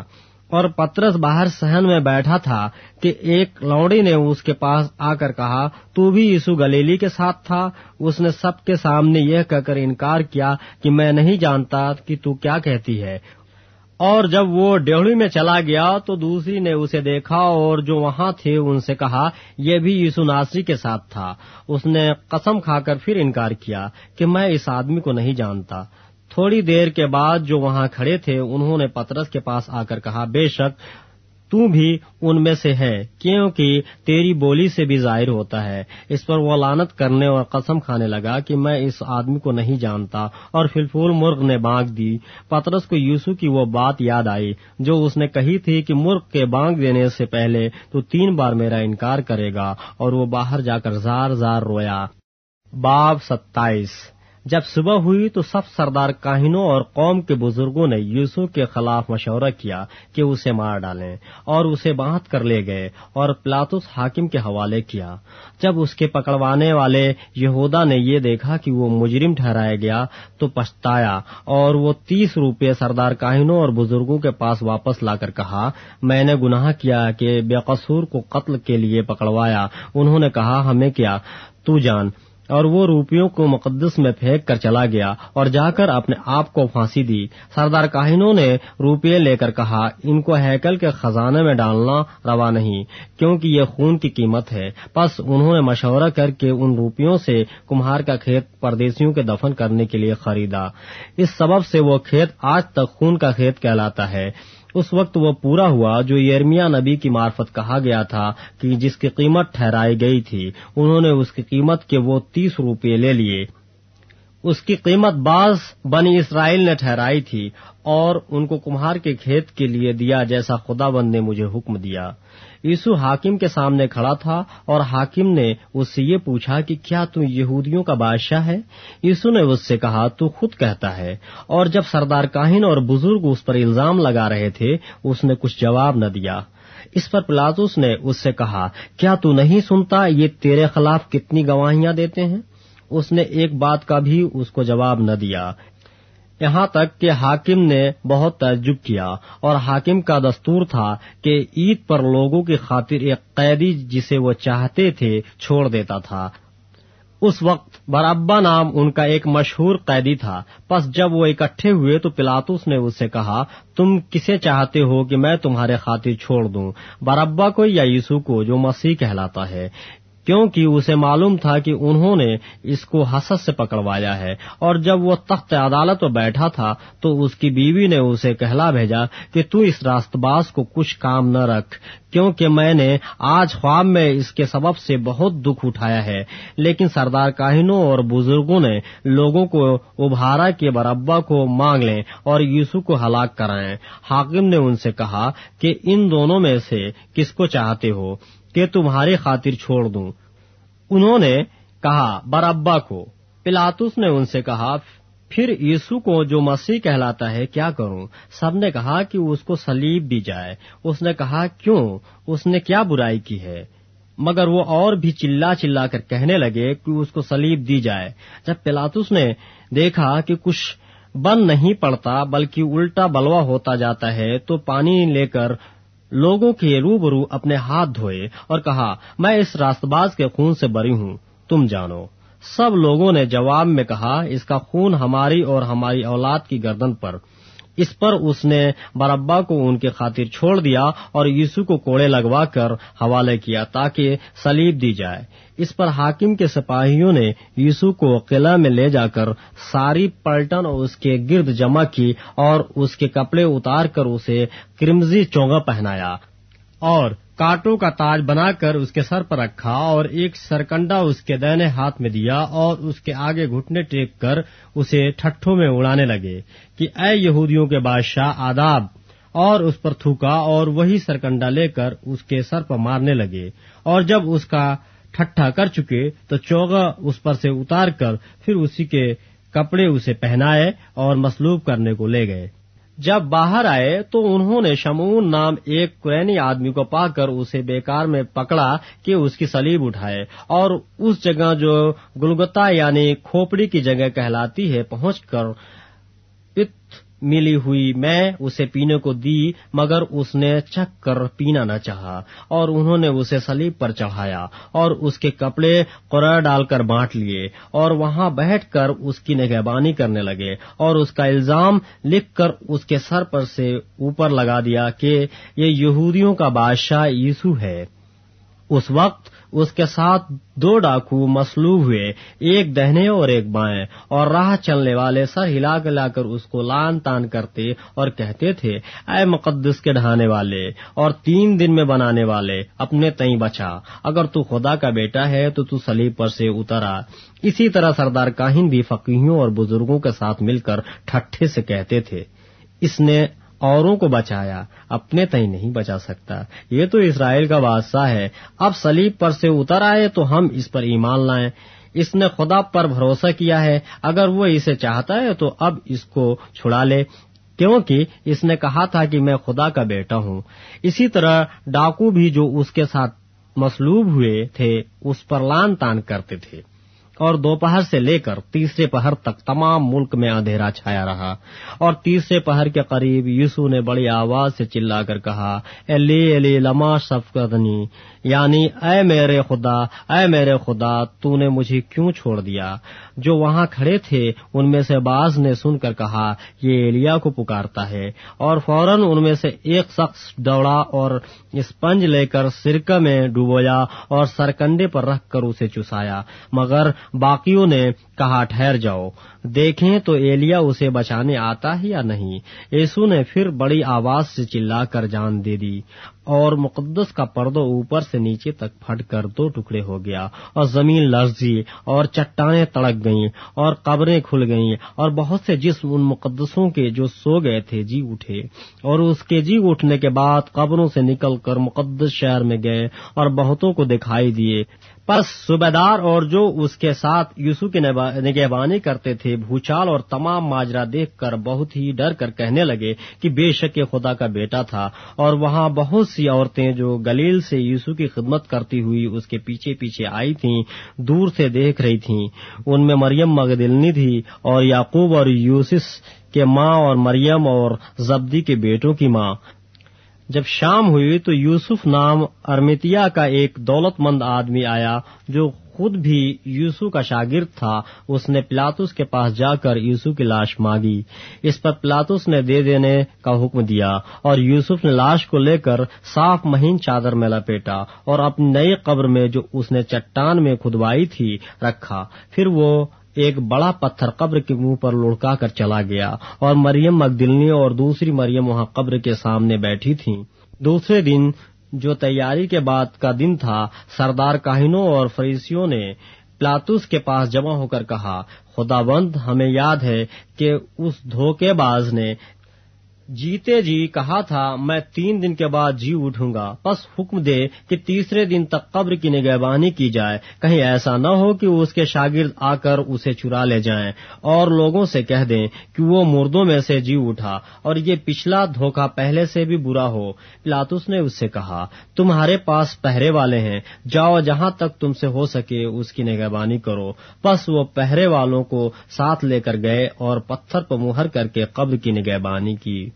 اور پترس باہر سہن میں بیٹھا تھا کہ ایک لوڑی نے اس کے پاس آ کر کہا، تو بھی یسو گلیلی کے ساتھ تھا؟ اس نے سب کے سامنے یہ کہہ کر انکار کیا کہ میں نہیں جانتا کہ تو کیا کہتی ہے۔ اور جب وہ ڈیہڑی میں چلا گیا تو دوسری نے اسے دیکھا اور جو وہاں تھے ان سے کہا، یہ بھی یسو ناصری کے ساتھ تھا۔ اس نے قسم کھا کر پھر انکار کیا کہ میں اس آدمی کو نہیں جانتا۔ تھوڑی دیر کے بعد جو وہاں کھڑے تھے، انہوں نے پترس کے پاس آ کر کہا، بے شک تو بھی ان میں سے ہے کیونکہ تیری بولی سے بھی ظاہر ہوتا ہے۔ اس پر وہ لانت کرنے اور قسم کھانے لگا کہ میں اس آدمی کو نہیں جانتا اور فلفول مرغ نے بانگ دی۔ پترس کو یوسو کی وہ بات یاد آئی، جو اس نے کہی تھی کہ مرغ کے بانگ دینے سے پہلے تو تین بار میرا انکار کرے گا اور وہ باہر جا کر زار زار رویا۔ باب ستائیس۔ جب صبح ہوئی تو سب سردار کاہنوں اور قوم کے بزرگوں نے یوسو کے خلاف مشورہ کیا کہ اسے مار ڈالیں اور اسے باندھ کر لے گئے اور پلاتس حاکم کے حوالے کیا۔ جب اس کے پکڑوانے والے یہودا نے یہ دیکھا کہ وہ مجرم ٹھہرایا گیا تو پچھتایا اور وہ تیس روپے سردار کاہنوں اور بزرگوں کے پاس واپس لا کر کہا، میں نے گناہ کیا کہ بے قصور کو قتل کے لیے پکڑوایا۔ انہوں نے کہا، ہمیں کیا؟ تو جان اور وہ روپیوں کو مقدس میں پھینک کر چلا گیا اور جا کر اپنے آپ کو پھانسی دی۔ سردار کاہنوں نے روپیے لے کر کہا، ان کو ہیکل کے خزانے میں ڈالنا روا نہیں، کیونکہ یہ خون کی قیمت ہے۔ بس انہوں نے مشورہ کر کے ان روپیوں سے کمہار کا کھیت پردیسیوں کے دفن کرنے کے لیے خریدا۔ اس سبب سے وہ کھیت آج تک خون کا کھیت کہلاتا ہے۔ اس وقت وہ پورا ہوا جو یرمیا نبی کی معرفت کہا گیا تھا کہ جس کی قیمت ٹھہرائی گئی تھی، انہوں نے اس کی قیمت کے وہ تیس روپے لے لیے۔ اس کی قیمت بعض بنی اسرائیل نے ٹھہرائی تھی اور ان کو کمہار کے کھیت کے لیے دیا جیسا خدا بند نے مجھے حکم دیا۔ یسو حاکم کے سامنے کھڑا تھا اور حاکم نے اس سے یہ پوچھا کہ کیا تو یہودیوں کا بادشاہ ہے؟ یسو نے اس سے کہا، تو خود کہتا ہے۔ اور جب سردار کاہن اور بزرگ اس پر الزام لگا رہے تھے، اس نے کچھ جواب نہ دیا۔ اس پر پلاتوس نے اس سے کہا، کیا تو نہیں سنتا یہ تیرے خلاف کتنی گواہیاں دیتے ہیں؟ اس نے ایک بات کا بھی اس کو جواب نہ دیا۔ یہاں تک کہ حاکم نے بہت تعجب کیا اور حاکم کا دستور تھا کہ عید پر لوگوں کی خاطر ایک قیدی جسے وہ چاہتے تھے چھوڑ دیتا تھا۔ اس وقت برابا نام ان کا ایک مشہور قیدی تھا۔ پس جب وہ اکٹھے ہوئے تو پلاتوس نے اس سے کہا، تم کسے چاہتے ہو کہ میں تمہارے خاطر چھوڑ دوں؟ برابا کو یا یسو کو جو مسیح کہلاتا ہے؟ کیونکہ اسے معلوم تھا کہ انہوں نے اس کو حسد سے پکڑوایا ہے اور جب وہ تخت عدالت پر بیٹھا تھا تو اس کی بیوی نے اسے کہلا بھیجا کہ تو اس راست باز کو کچھ کام نہ رکھ، کیونکہ میں نے آج خواب میں اس کے سبب سے بہت دکھ اٹھایا ہے۔ لیکن سردار کاہنوں اور بزرگوں نے لوگوں کو ابھارا کے بربا کو مانگ لیں اور یوسو کو ہلاک کرائیں۔ حاکم نے ان سے کہا کہ ان دونوں میں سے کس کو چاہتے ہو؟ کہ تمہاری خاطر چھوڑ دوں۔ انہوں نے کہا برابا کو۔ پلاتس نے ان سے کہا، پھر یسو کو جو مسیح کہلاتا ہے، کیا کروں؟ سب نے کہا کہ اس کو سلیب دی جائے۔ اس نے کہا، کیوں؟ اس نے کیا برائی کی ہے؟ مگر وہ اور بھی چلا چلا کر کہنے لگے کہ اس کو سلیب دی جائے۔ جب پلاتس نے دیکھا کہ کچھ بند نہیں پڑتا، بلکہ الٹا بلوا ہوتا جاتا ہے، تو پانی لے کر لوگوں کے روبرو اپنے ہاتھ دھوئے اور کہا، میں اس راست باز کے خون سے بری ہوں، تم جانو۔ سب لوگوں نے جواب میں کہا، اس کا خون ہماری اور ہماری اولاد کی گردن پر۔ اس پر اس نے بربا کو ان کے خاطر چھوڑ دیا اور یسو کو کوڑے لگوا کر حوالے کیا تاکہ سلیب دی جائے۔ اس پر حاکم کے سپاہیوں نے یسو کو قلعہ میں لے جا کر ساری پلٹن اور اس کے گرد جمع کی اور اس کے کپڑے اتار کر اسے کرمزی چونگا پہنایا اور کاٹوں کا تاج بنا کر اس کے سر پر رکھا اور ایک سرکنڈا اس کے دہنے ہاتھ میں دیا اور اس کے آگے گھٹنے ٹیک کر اسے ٹھٹھوں میں اڑانے لگے کہ اے یہودیوں کے بادشاہ آداب، اور اس پر تھوکا اور وہی سرکنڈا لے کر اس کے سر پر مارنے لگے اور جب اس کا ٹھٹھا کر چکے تو چوگا اس پر سے اتار کر پھر اسی کے کپڑے اسے پہنائے اور مسلوب کرنے کو لے گئے۔ جب باہر آئے تو انہوں نے شمون نام ایک قرینی آدمی کو پا کر اسے بیکار میں پکڑا کہ اس کی سلیب اٹھائے اور اس جگہ جو گلگتا یعنی کھوپڑی کی جگہ کہلاتی ہے پہنچ کر پت ملی ہوئی میں اسے پینے کو دی، مگر اس نے چک کر پینا نہ چاہا، اور انہوں نے اسے سلیب پر چڑھایا، اور اس کے کپڑے قرار ڈال کر بانٹ لیے، اور وہاں بیٹھ کر اس کی نگہبانی کرنے لگے، اور اس کا الزام لکھ کر اس کے سر پر سے اوپر لگا دیا کہ یہ یہودیوں کا بادشاہ یسو ہے۔ اس وقت اس کے ساتھ دو ڈاکو مسلوب ہوئے، ایک دہنے اور ایک بائیں، اور راہ چلنے والے سر ہلا گلا کر اس کو لان تان کرتے اور کہتے تھے، اے مقدس کے ڈھانے والے اور تین دن میں بنانے والے، اپنے تئیں بچا۔ اگر تو خدا کا بیٹا ہے تو تو سلیب پر سے اترا۔ اسی طرح سردار کاہن بھی فقیوں اور بزرگوں کے ساتھ مل کر ٹھٹھے سے کہتے تھے، اس نے اوروں کو بچایا، اپنے تئی نہیں بچا سکتا۔ یہ تو اسرائیل کا بادشاہ ہے۔ اب سلیب پر سے اتر آئے تو ہم اس پر ایمان لائیں۔ اس نے خدا پر بھروسہ کیا ہے۔ اگر وہ اسے چاہتا ہے تو اب اس کو چھڑا لے۔ کیونکہ اس نے کہا تھا کہ میں خدا کا بیٹا ہوں۔ اسی طرح ڈاکو بھی جو اس کے ساتھ مسلوب ہوئے تھے، اس پر لان تان کرتے تھے۔ اور دوپہر سے لے کر تیسرے پہر تک تمام ملک میں اندھیرا چھایا رہا۔ اور تیسرے پہر کے قریب یسو نے بڑی آواز سے چلا کر کہا الی لما شفقتنی یعنی اے میرے خدا، اے میرے خدا، تو نے مجھے کیوں چھوڑ دیا؟ جو وہاں کھڑے تھے، ان میں سے باز نے سن کر کہا، یہ ایلیا کو پکارتا ہے۔ اور فوراً ان میں سے ایک شخص دوڑا اور اسپنج لے کر سرکہ میں ڈوبویا اور سرکنڈے پر رکھ کر اسے چسایا مگر باقیوں نے کہا، ٹھہر جاؤ۔ دیکھیں تو ایلیا اسے بچانے آتا ہے یا نہیں۔ یسو نے پھر بڑی آواز سے چلا کر جان دے دی اور مقدس کا پردو اوپر سے نیچے تک پھٹ کر دو ٹکڑے ہو گیا اور زمین لرزی اور چٹانیں تڑک گئیں اور قبریں کھل گئیں اور بہت سے جسم ان مقدسوں کے جو سو گئے تھے جی اٹھے اور اس کے جی اٹھنے کے بعد قبروں سے نکل کر مقدس شہر میں گئے اور بہتوں کو دکھائی دیے۔ پس صوبیدار اور جو اس کے ساتھ یوسو کی نگہبانی کرتے تھے، بھوچال اور تمام ماجرا دیکھ کر بہت ہی ڈر کر کہنے لگے کہ بے شک یہ خدا کا بیٹا تھا۔ اور وہاں بہت سی عورتیں جو گلیل سے یوسو کی خدمت کرتی ہوئی اس کے پیچھے پیچھے آئی تھیں، دور سے دیکھ رہی تھیں۔ ان میں مریم مغدلنی تھی اور یعقوب اور یوسس کے ماں اور مریم اور زبدی کے بیٹوں کی ماں۔ جب شام ہوئی تو یوسف نام ارمیتیا کا ایک دولت مند آدمی آیا جو خود بھی یوسو کا شاگرد تھا۔ اس نے پلاتس کے پاس جا کر یوسو کی لاش مانگی۔ اس پر پلاتس نے دے دینے کا حکم دیا اور یوسف نے لاش کو لے کر صاف مہین چادر میں لپیٹا اور اپنی نئی قبر میں جو اس نے چٹان میں کھدوائی تھی رکھا۔ پھر وہ ایک بڑا پتھر قبر کے منہ پر لڑکا کر چلا گیا اور مریم مقدلنی اور دوسری مریم وہاں قبر کے سامنے بیٹھی تھیں۔ دوسرے دن جو تیاری کے بعد کا دن تھا، سردار کاہنوں اور فریسیوں نے پلاتوس کے پاس جمع ہو کر کہا خدا بند ہمیں یاد ہے کہ اس دھوکے باز نے جیتے جی کہا تھا، میں تین دن کے بعد جی اٹھوں گا۔ بس حکم دے کہ تیسرے دن تک قبر کی نگہبانی کی جائے۔ کہیں ایسا نہ ہو کہ اس کے شاگرد آ کر اسے چرا لے جائیں۔ اور لوگوں سے کہہ دیں کہ وہ مردوں میں سے جی اٹھا۔ اور یہ پچھلا دھوکہ پہلے سے بھی برا ہو۔ پلاتس نے اس سے کہا، تمہارے پاس پہرے والے ہیں۔ جاؤ جہاں تک تم سے ہو سکے اس کی نگہبانی کرو۔ بس وہ پہرے والوں کو ساتھ لے کر گئے اور پتھر پر مہر کر کے قبر کی نگہبانی کی۔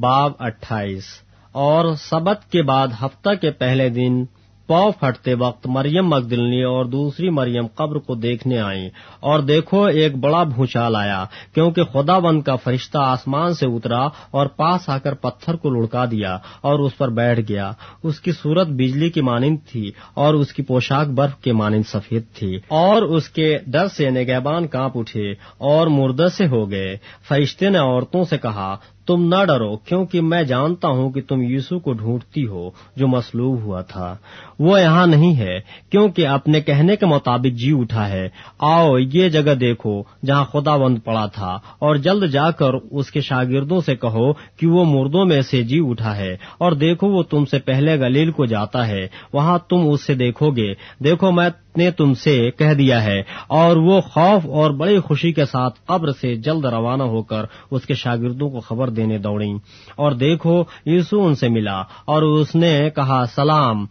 باب اٹھائیس۔ اور سبت کے بعد ہفتہ کے پہلے دن پو پھٹتے وقت مریم مقدلنی اور دوسری مریم قبر کو دیکھنے آئیں اور دیکھو ایک بڑا بھوچال آیا، کیونکہ خدا بند کا فرشتہ آسمان سے اترا اور پاس آ کر پتھر کو لڑکا دیا اور اس پر بیٹھ گیا۔ اس کی صورت بجلی کی مانند تھی اور اس کی پوشاک برف کے مانند سفید تھی۔ اور اس کے ڈر سے نگہبان کانپ اٹھے اور مردہ سے ہو گئے۔ فرشتے نے عورتوں سے کہا تم نہ ڈرو، کیونکہ میں جانتا ہوں کہ تم یسو کو ڈھونڈتی ہو جو مسلوب ہوا تھا۔ وہ یہاں نہیں ہے، کیونکہ اپنے کہنے کے مطابق جی اٹھا ہے۔ آؤ، یہ جگہ دیکھو جہاں خدا بند پڑا تھا، اور جلد جا کر اس کے شاگردوں سے کہو کہ وہ مردوں میں سے جی اٹھا ہے۔ اور دیکھو، وہ تم سے پہلے گلیل کو جاتا ہے، وہاں تم اس سے دیکھو گے۔ دیکھو، میں نے تم سے کہہ دیا ہے اور وہ خوف اور بڑی خوشی کے ساتھ قبر سے جلد روانہ ہو کر اس کے شاگردوں کو خبر دینے دوڑی اور دیکھو یسو ان سے ملا اور اس نے کہا، سلام۔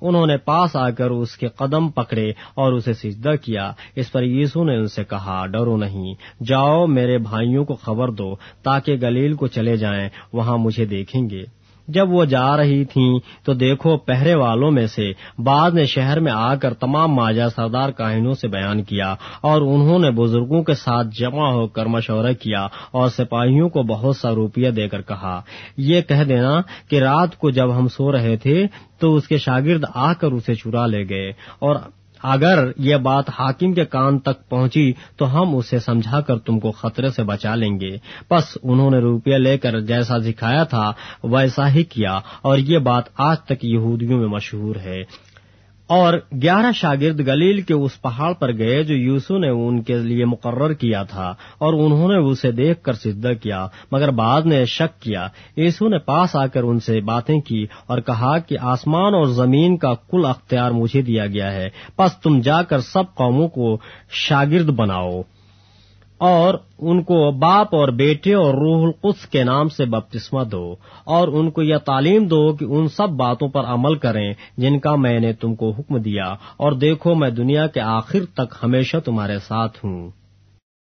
انہوں نے پاس آ کر اس کے قدم پکڑے اور اسے سجدہ کیا۔ اس پر یسو نے ان سے کہا، ڈرو نہیں۔ جاؤ، میرے بھائیوں کو خبر دو تاکہ گلیل کو چلے جائیں، وہاں مجھے دیکھیں گے۔ جب وہ جا رہی تھیں تو دیکھو پہرے والوں میں سے بعد نے شہر میں آ کر تمام ماجا سردار کاہنوں سے بیان کیا اور انہوں نے بزرگوں کے ساتھ جمع ہو کر مشورہ کیا اور سپاہیوں کو بہت سا روپیہ دے کر کہا۔ یہ کہہ دینا کہ رات کو جب ہم سو رہے تھے تو اس کے شاگرد آ کر اسے چرا لے گئے اور اگر یہ بات حاکم کے کان تک پہنچی تو ہم اسے سمجھا کر تم کو خطرے سے بچا لیں گے۔ بس انہوں نے روپیہ لے کر جیسا دکھایا تھا ویسا ہی کیا اور یہ بات آج تک یہودیوں میں مشہور ہے۔ اور گیارہ شاگرد گلیل کے اس پہاڑ پر گئے جو یوسو نے ان کے لیے مقرر کیا تھا اور انہوں نے اسے دیکھ کر سدھا کیا، مگر بعد نے شک کیا۔ یسو نے پاس آ کر ان سے باتیں کی اور کہا کہ آسمان اور زمین کا کل اختیار مجھے دیا گیا ہے، پس تم جا کر سب قوموں کو شاگرد بناؤ۔ اور ان کو باپ اور بیٹے اور روح القدس کے نام سے بپتسمہ دو اور ان کو یہ تعلیم دو کہ ان سب باتوں پر عمل کریں جن کا میں نے تم کو حکم دیا اور دیکھو میں دنیا کے آخر تک ہمیشہ تمہارے ساتھ ہوں۔